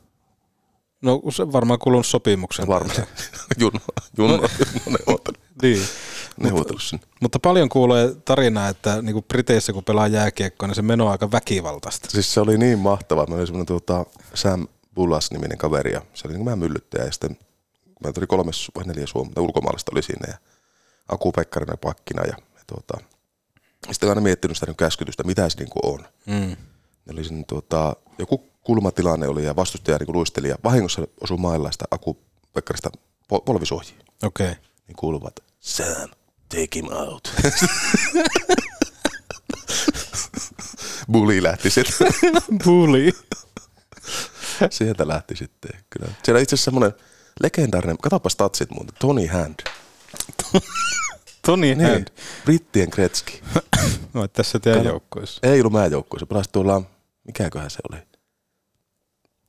[SPEAKER 1] No se varmaan kulunut sopimuksen.
[SPEAKER 2] Varmaan. Junno, Junno, Junno neuvottelu.
[SPEAKER 1] Niin.
[SPEAKER 2] Neuvotellut sinne.
[SPEAKER 1] Mutta paljon kuulee tarinaa, että niinku Briteissä kun pelaa jääkiekkoa, niin se meno on aika väkivaltaista.
[SPEAKER 2] Siis se oli niin mahtavaa. Meillä oli semmoinen tuota, Sam Bullas-niminen kaveri ja se oli niin kuin myllyttäjä ja sitten meillä tuli kolme vai neljä Suomea, ulkomaalaista oli siinä ja Aku Pekkarinen pakkina ja, ja tuota, sitten aina miettinyt sitä niin käskytystä, mitä se niin kuin on.
[SPEAKER 1] Mm.
[SPEAKER 2] Ne oli sinne, tuota, joku kulmatilanne oli ja vastustaja niin kuin luisteli ja vahingossa osui mailla sitä Aku Pekkarista pol- polvisuojiin.
[SPEAKER 1] Okei. Okay.
[SPEAKER 2] Niin kuuluvat, Sam, take him out. Bully lähti sitten.
[SPEAKER 1] Bully.
[SPEAKER 2] Sieltä lähti sitten, kyllä. Siellä itse asiassa semmoinen legendaarinen, katsopa statsit muuten, Tony Hand.
[SPEAKER 1] Tony
[SPEAKER 2] Niin,
[SPEAKER 1] Hand.
[SPEAKER 2] Brittien Gretzky.
[SPEAKER 1] No, tässä teidän joukkueessa.
[SPEAKER 2] Ei ollut meidän joukkueessa, pelasi tuolla, mikäköhän se oli.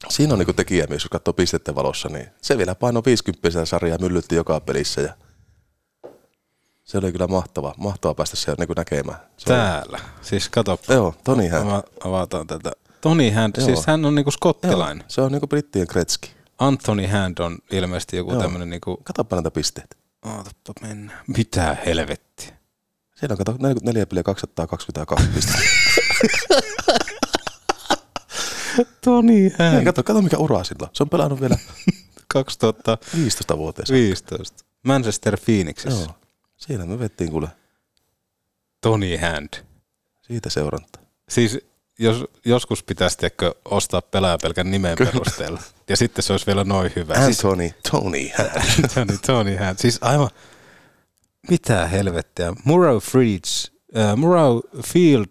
[SPEAKER 2] Siinä on niinku tekijämies, jos katsoo pisteiden valossa, niin se vielä painoi 50 sarjaa, myllytti joka pelissä ja Se oli kyllä mahtava, mahtava päästä siellä niin näkemään. Se
[SPEAKER 1] Täällä. Siis kato.
[SPEAKER 2] Joo, Tony Hand.
[SPEAKER 1] Ava, avataan tätä. Tony Hand,
[SPEAKER 2] Joo.
[SPEAKER 1] siis hän on niinku skottilainen.
[SPEAKER 2] Joo, se on niinku brittien Kretski.
[SPEAKER 1] Anthony Hand on ilmeisesti joku
[SPEAKER 2] Joo.
[SPEAKER 1] tämmönen niinku...
[SPEAKER 2] Katoppa näitä pisteitä.
[SPEAKER 1] Ootapa mennä. Mitä helvettiä?
[SPEAKER 2] Siellä on kato 44 peliä 222 pistettä.
[SPEAKER 1] Tony Hand.
[SPEAKER 2] Hei, kato, kato mikä ura sillä on. Se on pelannut vielä
[SPEAKER 1] 2015
[SPEAKER 2] vuoteen.
[SPEAKER 1] 15. Manchester Phoenixissa.
[SPEAKER 2] Joo. Siinä me vettiin kuule
[SPEAKER 1] Tony Hand.
[SPEAKER 2] siitä seuranta.
[SPEAKER 1] Siis jos, joskus pitäisi tiedätkö, ostaa pelaaja pelkän nimen
[SPEAKER 2] Kyllä.
[SPEAKER 1] perusteella. Ja sitten se olisi vielä noin hyvä.
[SPEAKER 2] Anthony, Tony Hand.
[SPEAKER 1] Tony, Tony Hand. Siis aivan, mitä helvettiä. Murrow Freeds, äh, Murrow Field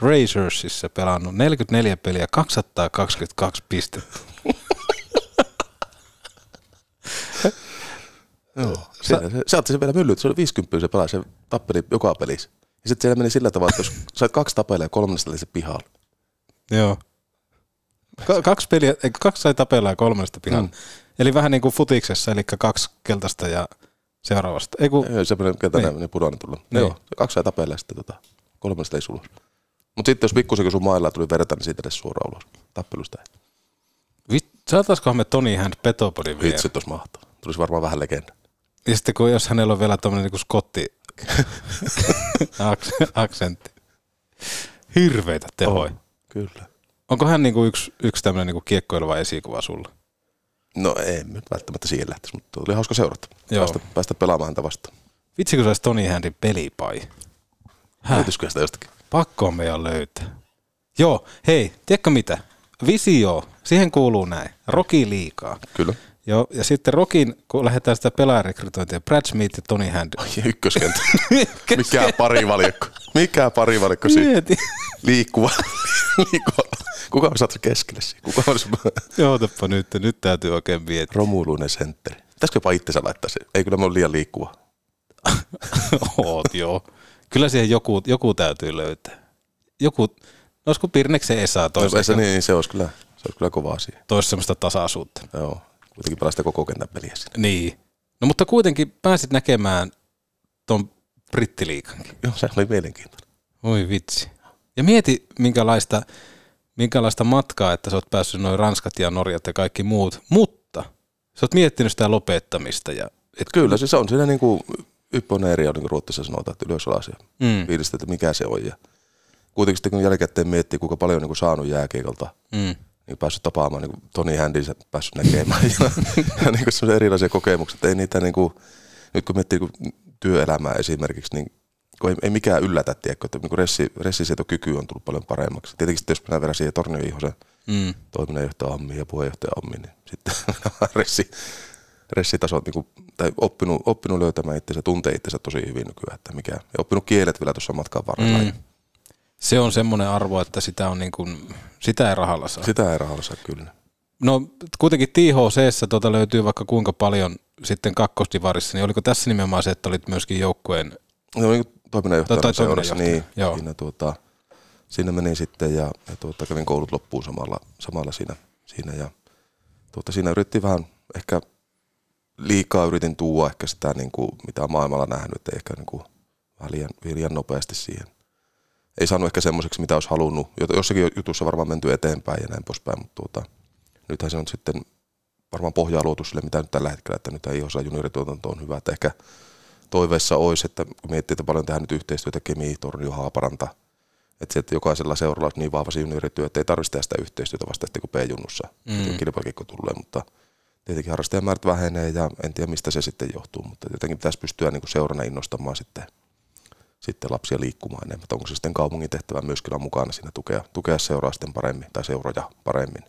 [SPEAKER 1] Racersissa pelannut 44 peliä, 222 pistettä.
[SPEAKER 2] Joo. Se, se, se sen vielä myllyt. Se oli 50 se pelasi, se tappeli joka pelissä. Ja sitten siellä meni sillä tavalla, että jos sait kaksi tapelia ja kolmannesta oli se pihalla.
[SPEAKER 1] Joo. Ka- kaksi, peliä, kaksi sai tapella ja kolmesta pihalla.
[SPEAKER 2] Mm.
[SPEAKER 1] Eli vähän niin kuin futiksessa, eli kaksi keltaista ja seuraavasta. Ei kun,
[SPEAKER 2] Ei, semmoinen, ketä
[SPEAKER 1] Niin.
[SPEAKER 2] niin. ne pudoinen tulla.
[SPEAKER 1] Niin.
[SPEAKER 2] Joo, kaksi sai tapella ja sitten tota, kolmannesta ei sulos. Mutta sitten jos pikkusen kun sun mailla tuli verta, niin siitä edes suoraan ulos. Tappelusta ei.
[SPEAKER 1] vit, saataisikohan me Tony Hand Petopodin vielä?
[SPEAKER 2] Vitsi, tuossa mahtaa. Tulisi varmaan vähän legenda.
[SPEAKER 1] Ja sitten kun jos hänellä on vielä tommonen niinku skotti aks- aksentti. Hirveitä tehoja.
[SPEAKER 2] On, kyllä.
[SPEAKER 1] Onko hän niinku yksi, yksi tämmöinen niinku kiekkoileva esikuva sulla?
[SPEAKER 2] No ei nyt välttämättä siihen lähtisi, mutta oli hauska seurata.
[SPEAKER 1] Joo.
[SPEAKER 2] Päästä, päästä pelaamaan häntä vastaan.
[SPEAKER 1] Vitsi kun saisi Tony Handin pelipai.
[SPEAKER 2] Löytyisikö sitä jostakin?
[SPEAKER 1] Pakko on meidän löytää. Joo, hei, tiedätkö mitä? Visio, siihen kuuluu näin. Roki liikaa.
[SPEAKER 2] Kyllä.
[SPEAKER 1] Joo, ja sitten Rokin, kun lähdetään sitä pelaajarekrytointia, Brad Smith ja Tony Hand.
[SPEAKER 2] Ja ykköskenttä. Mikä parivalikko? Mikä parivalikko siinä?
[SPEAKER 1] Mieti.
[SPEAKER 2] Liikkuva. Liikkuva. Kuka on saatu keskelle siinä? Kuka on se
[SPEAKER 1] Jootapa nyt, nyt täytyy oikein miettiä.
[SPEAKER 2] romuluinen sentteri? Pitäisikö jopa itsensä laittaa se? Ei kyllä mä oon liian liikkuva.
[SPEAKER 1] Oot, joo. Kyllä siihen joku, joku täytyy löytää. Joku, no olisiko Pirneksen Esa
[SPEAKER 2] No,
[SPEAKER 1] toisi,
[SPEAKER 2] se, niin, se olisi kyllä, se olisi kyllä kova asia.
[SPEAKER 1] toisi semmoista tasaisuutta.
[SPEAKER 2] Joo. Kuitenkin pelaa sitä koko kentän peliä siinä.
[SPEAKER 1] Niin. No mutta kuitenkin pääsit näkemään ton brittiliikankin.
[SPEAKER 2] Joo, se oli mielenkiintoinen.
[SPEAKER 1] Voi vitsi. Ja mieti, minkälaista, minkälaista matkaa, että sä oot päässyt noin Ranskat ja Norjat ja kaikki muut, mutta sä oot miettinyt sitä lopettamista. Ja, et
[SPEAKER 2] Kyllä, siis se on siinä niin kuin ypponeeri on niin kuin ruotsissa sanotaan, että ylös alas ja
[SPEAKER 1] Mm.
[SPEAKER 2] fiilistä, että mikä se on. Ja kuitenkin sitten kun jälkikäteen miettii, kuinka paljon on niin kuin saanut jääkiekolta,
[SPEAKER 1] Mm.
[SPEAKER 2] Niin päässyt tapaamaan niin Toni Händin päässyt näkemään ja, ja niin kuin erilaisia kokemuksia, että ei niitä niin kuin, nyt kun miettii niin työelämää esimerkiksi, niin kun ei, ei mikään yllätä, tiedätkö, että niin ressi, ressisietokyky on tullut paljon paremmaksi. Tietenkin sitten jos mennään vielä siihen Tornion Ihosen
[SPEAKER 1] Mm.
[SPEAKER 2] toiminnanjohtaja hommiin ja puheenjohtaja hommiin, niin sitten ressi, ressitasot niin kuin, tai oppinut, oppinut löytämään itsensä, tuntee itsensä tosi hyvin nykyään, että mikä, ja oppinut kielet vielä tuossa matkan varrella.
[SPEAKER 1] Mm. Se on semmoinen arvo, että sitä, on niin kuin, sitä ei rahalla saa.
[SPEAKER 2] Sitä ei rahalla saa kyllä.
[SPEAKER 1] No kuitenkin THC tuota löytyy vaikka kuinka paljon sitten kakkosdivarissa, niin oliko tässä nimenomaan se, että olit myöskin joukkueen
[SPEAKER 2] No niin toiminnanjohtajana
[SPEAKER 1] Tai- tai
[SPEAKER 2] seurassa, niin
[SPEAKER 1] joo.
[SPEAKER 2] siinä, tuota, siinä meni sitten ja, ja tuota, kävin koulut loppuun samalla, samalla siinä, siinä ja tuota, siinä yritettiin vähän ehkä liikaa yritin tuua ehkä sitä, niin kuin, mitä maailmalla nähnyt, ehkä niin kuin, vähän liian, liian nopeasti siihen. Ei saanut ehkä semmoiseksi, mitä olisi halunnut. Jossakin jutussa varmaan menty eteenpäin ja näin poispäin, mutta tuota, nythän se on sitten varmaan pohjaa luotu sille, mitä nyt tällä hetkellä, että nyt ei osaa juniorituotanto on hyvä, että ehkä toiveissa olisi, että kun miettii, että paljon tehdään nyt yhteistyötä Kemi, Tornio, Haaparanta, että, se, että jokaisella seuralla olisi niin vahva se juniorityö, että ei tarvitse tehdä sitä yhteistyötä vasta sitten kun B-junnussa
[SPEAKER 1] Mm.
[SPEAKER 2] kilpailukikko tulee, mutta tietenkin harrastajamäärät vähenee ja en tiedä mistä se sitten johtuu, mutta jotenkin pitäisi pystyä niin kuin seurana innostamaan sitten, sitten lapsia liikkumaan enemmän. Että onko se sitten kaupungin tehtävä myös kyllä mukana siinä tukea, tukea seuraa sitten paremmin tai seuroja paremmin,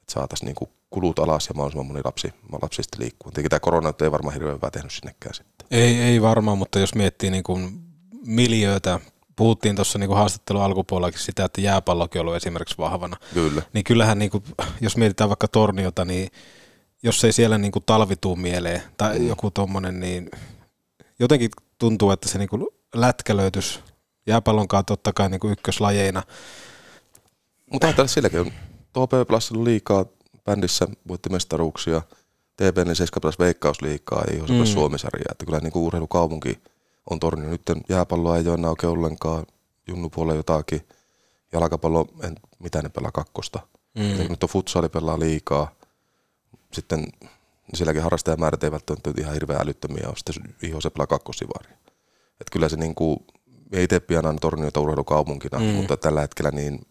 [SPEAKER 2] että saataisiin niin kuin kulut alas ja mahdollisimman moni lapsi, lapsi sitten liikkuu. Tietenkin tämä korona ei varmaan hirveän hyvää tehnyt sinnekään sitten.
[SPEAKER 1] Ei, ei varmaan, mutta jos miettii niin kuin miljöötä, puhuttiin tuossa niin haastattelun alkupuolellakin sitä, että jääpallokin on ollut esimerkiksi vahvana.
[SPEAKER 2] Kyllä.
[SPEAKER 1] Niin kyllähän, niin kuin, jos mietitään vaikka torniota, niin jos ei siellä niin kuin talvi tuu mieleen tai mm. joku tommonen, niin jotenkin tuntuu, että se niin kuin lätkä löytyisi jääpallon kanssa totta kai niin kuin ykköslajeina.
[SPEAKER 2] Mutta ajatella silläkin on. Plus on liikaa bändissä, voitti mestaruuksia. TP 7 Plus veikkausliikaa ja IHC Plus
[SPEAKER 1] Mm.
[SPEAKER 2] Suomisarjaa. Että kyllä niin kuin urheilukaupunki on Tornio. Nyt jääpalloa ei ole enää oikein ollenkaan, junnupuolella jotakin. Jalkapallo, en, mitä ne pelaa kakkosta.
[SPEAKER 1] Mm.
[SPEAKER 2] Nyt on futsali pelaa liikaa. Sitten sielläkin harrastajamäärät eivät ole ihan hirveän älyttömiä ole. Sitten Iho se pelaa kakkosivaria. Et kyllä se niin kuin, ei itse pian aina Torniota urheilukaupunkina,
[SPEAKER 1] Mm.
[SPEAKER 2] mutta tällä hetkellä niin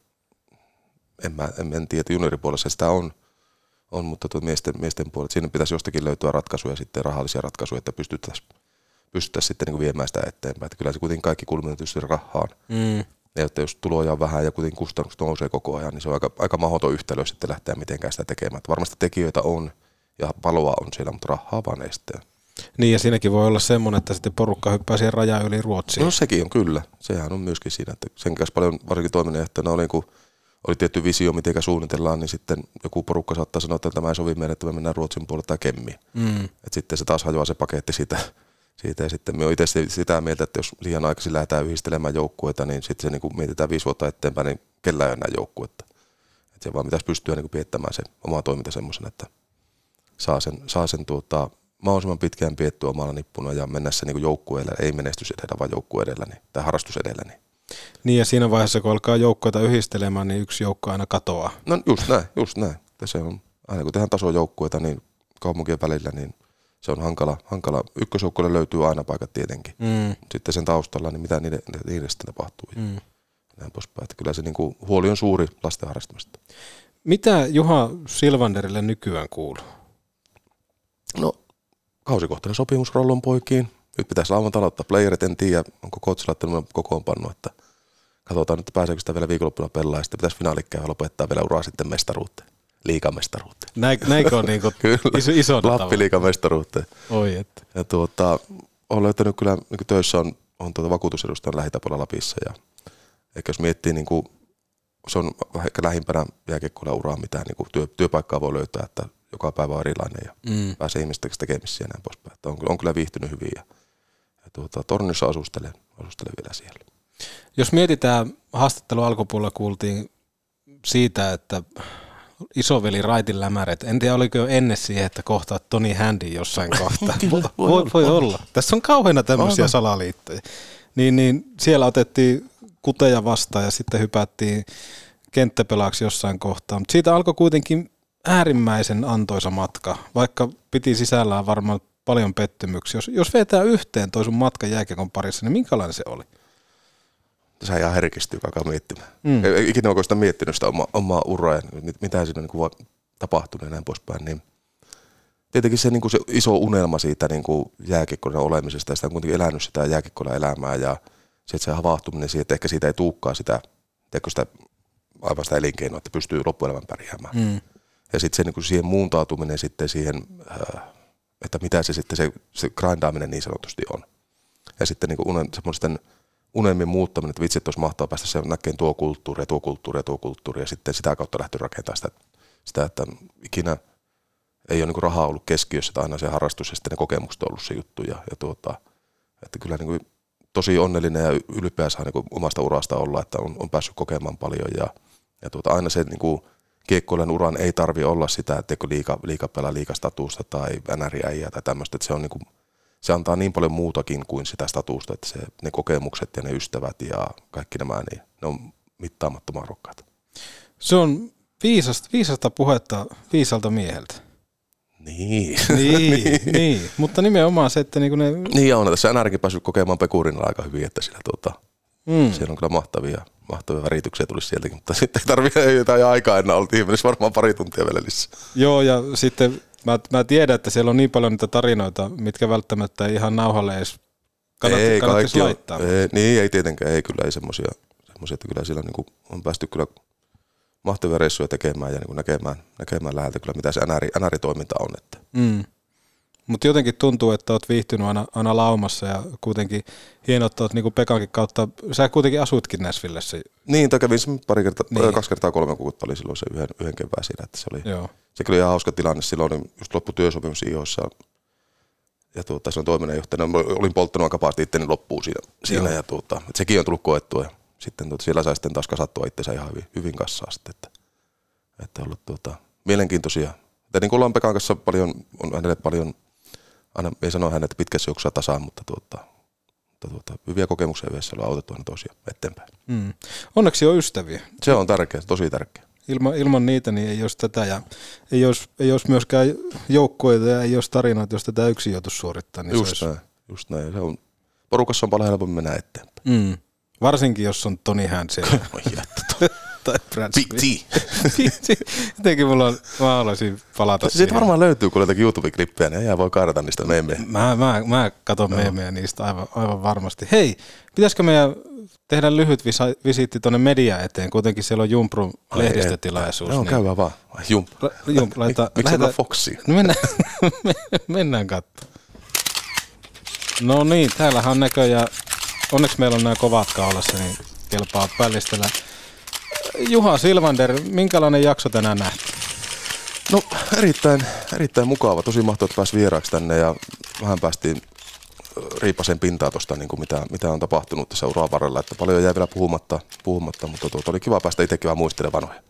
[SPEAKER 2] en, mä, en, en tiedä, junioripuolessa sitä on, on mutta tuo miesten, miesten puolella, siinä pitäisi jostakin löytyä ratkaisuja sitten, rahallisia ratkaisuja, että pystyttäisiin pystyttäisiin sitten niin kuin viemään sitä eteenpäin. Että kyllä se kuitenkin kaikki kulminen tietysti rahaan.
[SPEAKER 1] Mm.
[SPEAKER 2] Ja että jos tuloja on vähän ja kuitenkin kustannukset nousee koko ajan, niin se on aika, aika mahdoton yhtälö sitten lähteä mitenkään sitä tekemään. Että varmasti tekijöitä on ja paloa on siellä, mutta rahaa vaan ei sitten.
[SPEAKER 1] Niin ja siinäkin voi olla semmoinen, että sitten porukka hyppää siihen rajan yli Ruotsiin.
[SPEAKER 2] No sekin on kyllä. Sehän on myöskin siinä, että sen kanssa paljon varsinkin toiminnanjohtajana oli, kun oli tietty visio, miten suunnitellaan, niin sitten joku porukka saattaa sanoa, että tämä ei sovi meille, että me mennään Ruotsin puolelle tai Kemmiin.
[SPEAKER 1] Mm.
[SPEAKER 2] Et sitten se taas hajoaa se paketti siitä, siitä ja sitten me on itse sitä mieltä, että jos liian aikaisin lähdetään yhdistelemään joukkueita, niin sitten se niin kuin mietitään viisi vuotta eteenpäin, niin kellä ei enää joukkuetta. Et se vaan pitäisi pystyä niin kuin piettämään se oma toiminta semmoisen, että saa sen, saa sen tuota, mahdollisimman pitkään piettyä omalla nippuna ja mennä se niin joukkue edellä, ei menestys edellä, vaan joukkue edellä, niin, tai harrastus edellä. Niin.
[SPEAKER 1] Niin ja siinä vaiheessa, kun alkaa joukkoita yhdistelemään, niin yksi joukko aina katoaa.
[SPEAKER 2] No just näin, just näin. Ja se on, aina kun tehdään tasojoukkueita niin kaupunkien välillä, niin se on hankala. hankala. Ykkösjoukkueelle löytyy aina paikat tietenkin.
[SPEAKER 1] Mm.
[SPEAKER 2] Sitten sen taustalla, niin mitä niiden, niiden sitten tapahtuu.
[SPEAKER 1] Mm.
[SPEAKER 2] Näin poispäin. Että kyllä se niin kuin, huoli on suuri lasten harrastamista.
[SPEAKER 1] Mitä Juha Silvanderille nykyään kuuluu?
[SPEAKER 2] No, kausikohtainen sopimus Rollon poikiin. Nyt pitäisi lauantaina ottaa playerit, en tiedä, onko coach laittanut kokoonpannu, että katsotaan nyt pääseekö sitä vielä viikonloppuna pelaa ja sitten pitäisi finaalit käydä lopettaa vielä uraa sitten mestaruuteen, liikamestaruuteen.
[SPEAKER 1] Näin, näinkö on niin iso, iso
[SPEAKER 2] Lappi-liikamestaruuteen.
[SPEAKER 1] Oi että.
[SPEAKER 2] Ja tuota, olen löytänyt kyllä, niin töissä on, on tuota vakuutusedustajan lähitapolla Lapissa ja eikä jos miettii, niin kuin, se on ehkä lähimpänä jääkiekkoilla uraa, mitä niin kuin työ, työpaikkaa voi löytää, että joka päivä on erilainen ja
[SPEAKER 1] Mm.
[SPEAKER 2] pääsee ihmisten kanssa tekemisiin ja näin poispäin. Että on, on kyllä viihtynyt hyvin ja, ja tuota, Torniossa asustelen, asustelen vielä siellä.
[SPEAKER 1] Jos mietitään, haastattelu alkupuolella kuultiin siitä, että isoveli Raitin lämäret. En tiedä, oliko jo ennen siihen, että kohtaat Toni Handy jossain kohtaa.
[SPEAKER 2] Kyllä, voi
[SPEAKER 1] voi,
[SPEAKER 2] olla.
[SPEAKER 1] voi olla. Tässä on kauheana tämmöisiä
[SPEAKER 2] Aivan.
[SPEAKER 1] salaliittoja. Niin, niin siellä otettiin kuteja vastaan ja sitten hypättiin kenttäpelaaksi jossain kohtaa. Mutta siitä alkoi kuitenkin äärimmäisen antoisa matka, vaikka piti sisällään varmaan paljon pettymyksiä. Jos, jos vetää yhteen toi sun matka jääkiekon parissa, niin minkälainen se oli?
[SPEAKER 2] Se ihan herkistyy, alkaa miettimään.
[SPEAKER 1] Mm.
[SPEAKER 2] Ei ikinä oikeastaan miettinyt sitä oma, omaa uraa ja mit- mitä siinä niin kuin tapahtunut ja näin poispäin. Niin tietenkin se, niin kuin se iso unelma siitä niin kuin jääkiekkoina olemisesta ja sitä on kuitenkin elänyt sitä jääkiekkoina elämää ja sitten se havahtuminen siihen, että ehkä siitä ei tuukkaa sitä, teekö sitä aivan sitä elinkeinoa, että pystyy loppuelämän pärjäämään.
[SPEAKER 1] Mm.
[SPEAKER 2] Ja sitten se niin kuin siihen muuntautuminen sitten siihen, äh, että mitä se sitten se, se grindaaminen niin sanotusti on. Ja sitten niin kuin unen, semmoisten unelmien muuttaminen, että vitsi, että olisi mahtavaa päästä se näkemään tuo kulttuuri ja tuo kulttuuri ja tuo kulttuuri ja sitten sitä kautta lähteä rakentamaan sitä, sitä että ikinä ei ole niin kuin rahaa ollut keskiössä, että aina se harrastus ja sitten ne kokemukset on ollut se juttu. Ja, ja tuota, että kyllä niin kuin tosi onnellinen ja saa niin kuin omasta urasta olla, että on, on päässyt kokemaan paljon ja, ja tuota, aina se niin kuin kiekkoilen uran ei tarvi olla sitä, että liika, liika pelaa liikastatusta tai NRIäijää tai tämmöistä, että se on niin kuin, se antaa niin paljon muutakin kuin sitä statusta, että se, ne kokemukset ja ne ystävät ja kaikki nämä, niin ne on mittaamattoman arvokkaita.
[SPEAKER 1] Se on viisasta, viisasta puhetta viisalta mieheltä.
[SPEAKER 2] Niin.
[SPEAKER 1] Niin, niin. mutta nimenomaan se, että niinku ne...
[SPEAKER 2] Niin ja on tässä NRkin päässyt kokemaan Pekurilla aika hyvin, että siellä tuota,
[SPEAKER 1] Mm.
[SPEAKER 2] siellä on kyllä mahtavia, mahtavia värityksiä tulisi sieltäkin, mutta sitten ei tarvitse jotain aikaa enää, oltiin menisi varmaan pari tuntia vielä lisää.
[SPEAKER 1] Joo, ja sitten mä, mä tiedän, että siellä on niin paljon niitä tarinoita, mitkä välttämättä ei ihan nauhalle edes kannatti,
[SPEAKER 2] ei,
[SPEAKER 1] kannattaisi
[SPEAKER 2] kaikki on-
[SPEAKER 1] laittaa.
[SPEAKER 2] Ei, niin, ei tietenkään, ei kyllä, ei semmoisia, semmoisia että kyllä siellä niin on päästy kyllä mahtavia reissuja tekemään ja niin näkemään, näkemään läheltä kyllä, mitä se NR, NR-toiminta on. Että.
[SPEAKER 1] Mm. Mutta jotenkin tuntuu, että oot viihtynyt aina, aina laumassa ja kuitenkin hienoa, että oot niinku Pekankin kautta, sä kuitenkin asuitkin Näsvillessä.
[SPEAKER 2] Niin, tai kävin pari kertaa,
[SPEAKER 1] Niin.
[SPEAKER 2] niin. kaksi kertaa kolme kuukautta oli silloin se yhden, yhden kevään siinä, että se oli,
[SPEAKER 1] Joo.
[SPEAKER 2] se kyllä ihan hauska tilanne. Silloin oli just loppu työsopimus IOssa ja tuota, se on toiminnanjohtajana. Olin polttanut aika pahasti itteni loppuun siinä, siinä
[SPEAKER 1] Joo.
[SPEAKER 2] ja tuota, että sekin on tullut koettua ja sitten tuota, siellä sai sitten taas kasattua itsensä ihan hyvin, hyvin kassaa sitten, että, että ollut tuota, mielenkiintoisia. Että niin kuin ollaan Pekan kanssa paljon, on hänelle paljon, aina ei sano että pitkässä juoksussa tasaan, mutta tuota, mutta tuota, hyviä kokemuksia yhdessä ollaan autettu aina toisia eteenpäin.
[SPEAKER 1] Mm. Onneksi on ystäviä.
[SPEAKER 2] Se on tärkeä, tosi tärkeä.
[SPEAKER 1] Ilman, ilman niitä niin ei olisi tätä ja ei olisi, ei olisi myöskään joukkoita ja ei olisi tarinoita, jos tätä yksin joutuisi suorittamaan. Niin
[SPEAKER 2] just
[SPEAKER 1] se olisi,
[SPEAKER 2] näin, just näin. Se on, porukassa on paljon helpommin mennä eteenpäin.
[SPEAKER 1] mm. Varsinkin jos on Tony Hansen tai Brad
[SPEAKER 2] Big
[SPEAKER 1] Smith. Big T. Jotenkin mulla on, mä haluaisin palata
[SPEAKER 2] Siitä varmaan löytyy, kun jotakin YouTube-klippejä, niin ei voi kaadata niistä meemejä.
[SPEAKER 1] Mä, mä, mä katon meemejä niistä aivan, aivan varmasti. Hei, pitäisikö meidän tehdä lyhyt visa, visiitti tuonne media eteen? Kuitenkin siellä on Jumprun
[SPEAKER 2] Ai
[SPEAKER 1] lehdistötilaisuus.
[SPEAKER 2] Joo, käydään vaan. Jum.
[SPEAKER 1] Jum, laita,
[SPEAKER 2] Miksi
[SPEAKER 1] lähetä-
[SPEAKER 2] Foxiin?
[SPEAKER 1] No mennään, mennään katsomaan. No niin, täällähän on näköjään, onneksi meillä on nämä kovat kaulassa, niin kelpaa pällistellä. Juha Silvander, minkälainen jakso tänään nähty?
[SPEAKER 2] No erittäin, erittäin mukava. Tosi mahtavaa, että pääsi vieraaksi tänne ja vähän päästiin riipasen pintaa tuosta, niin kuin mitä, mitä, on tapahtunut tässä uran varrella. Että paljon jäi vielä puhumatta, puhumatta mutta tuota, oli kiva päästä itsekin vähän muistelemaan vanhoja.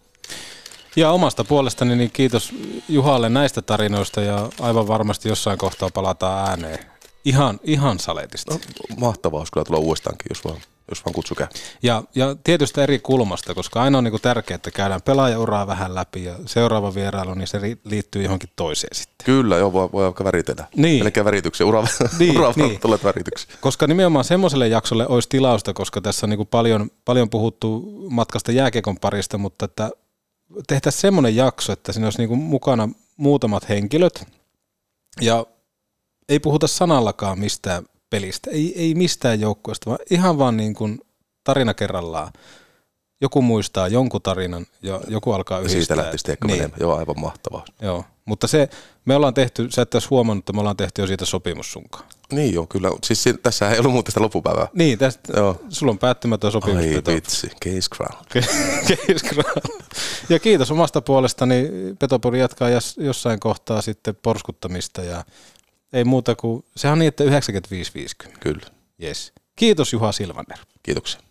[SPEAKER 1] Ja omasta puolestani niin kiitos Juhalle näistä tarinoista ja aivan varmasti jossain kohtaa palataan ääneen. Ihan, ihan saletisti.
[SPEAKER 2] No, mahtavaa, olisi kyllä tulla uudestaankin, jos vaan, jos vaan kutsu käy.
[SPEAKER 1] Ja, ja tietysti eri kulmasta, koska aina on niin tärkeää, että käydään pelaajauraa vähän läpi ja seuraava vierailu, niin se liittyy johonkin toiseen sitten.
[SPEAKER 2] Kyllä, joo, voi, voi vaikka väritellä.
[SPEAKER 1] Niin.
[SPEAKER 2] Melkein värityksiä, ura,
[SPEAKER 1] Niin,
[SPEAKER 2] ura
[SPEAKER 1] niin.
[SPEAKER 2] tulee värityksiä.
[SPEAKER 1] Koska nimenomaan semmoiselle jaksolle olisi tilausta, koska tässä on niin paljon, paljon puhuttu matkasta jääkiekon parista, mutta että tehtäisiin semmoinen jakso, että siinä olisi niin mukana muutamat henkilöt ja ei puhuta sanallakaan mistään pelistä, ei, ei mistään joukkueesta, vaan ihan vaan niin kuin tarina kerrallaan. Joku muistaa jonkun tarinan ja joku alkaa yhdistää.
[SPEAKER 2] siitä lähtisi teekö niin. menemään. Joo, aivan mahtavaa.
[SPEAKER 1] Joo, mutta se, me ollaan tehty, sä et olisi huomannut, että me ollaan tehty jo siitä sopimus sunkaan.
[SPEAKER 2] Niin joo, kyllä. Siis si- tässä ei ollut muuta sitä loppupäivää.
[SPEAKER 1] Niin, tästä,
[SPEAKER 2] Joo.
[SPEAKER 1] sulla on päättymätön sopimus.
[SPEAKER 2] Ai
[SPEAKER 1] Peto.
[SPEAKER 2] vitsi, case crown.
[SPEAKER 1] Case crown. Ja kiitos omasta puolestani. Petopori jatkaa jos- jossain kohtaa sitten porskuttamista ja ei muuta kuin, sehän on niin, että 95-50.
[SPEAKER 2] Kyllä.
[SPEAKER 1] Yes. Kiitos Juha Silvander.
[SPEAKER 2] Kiitoksia.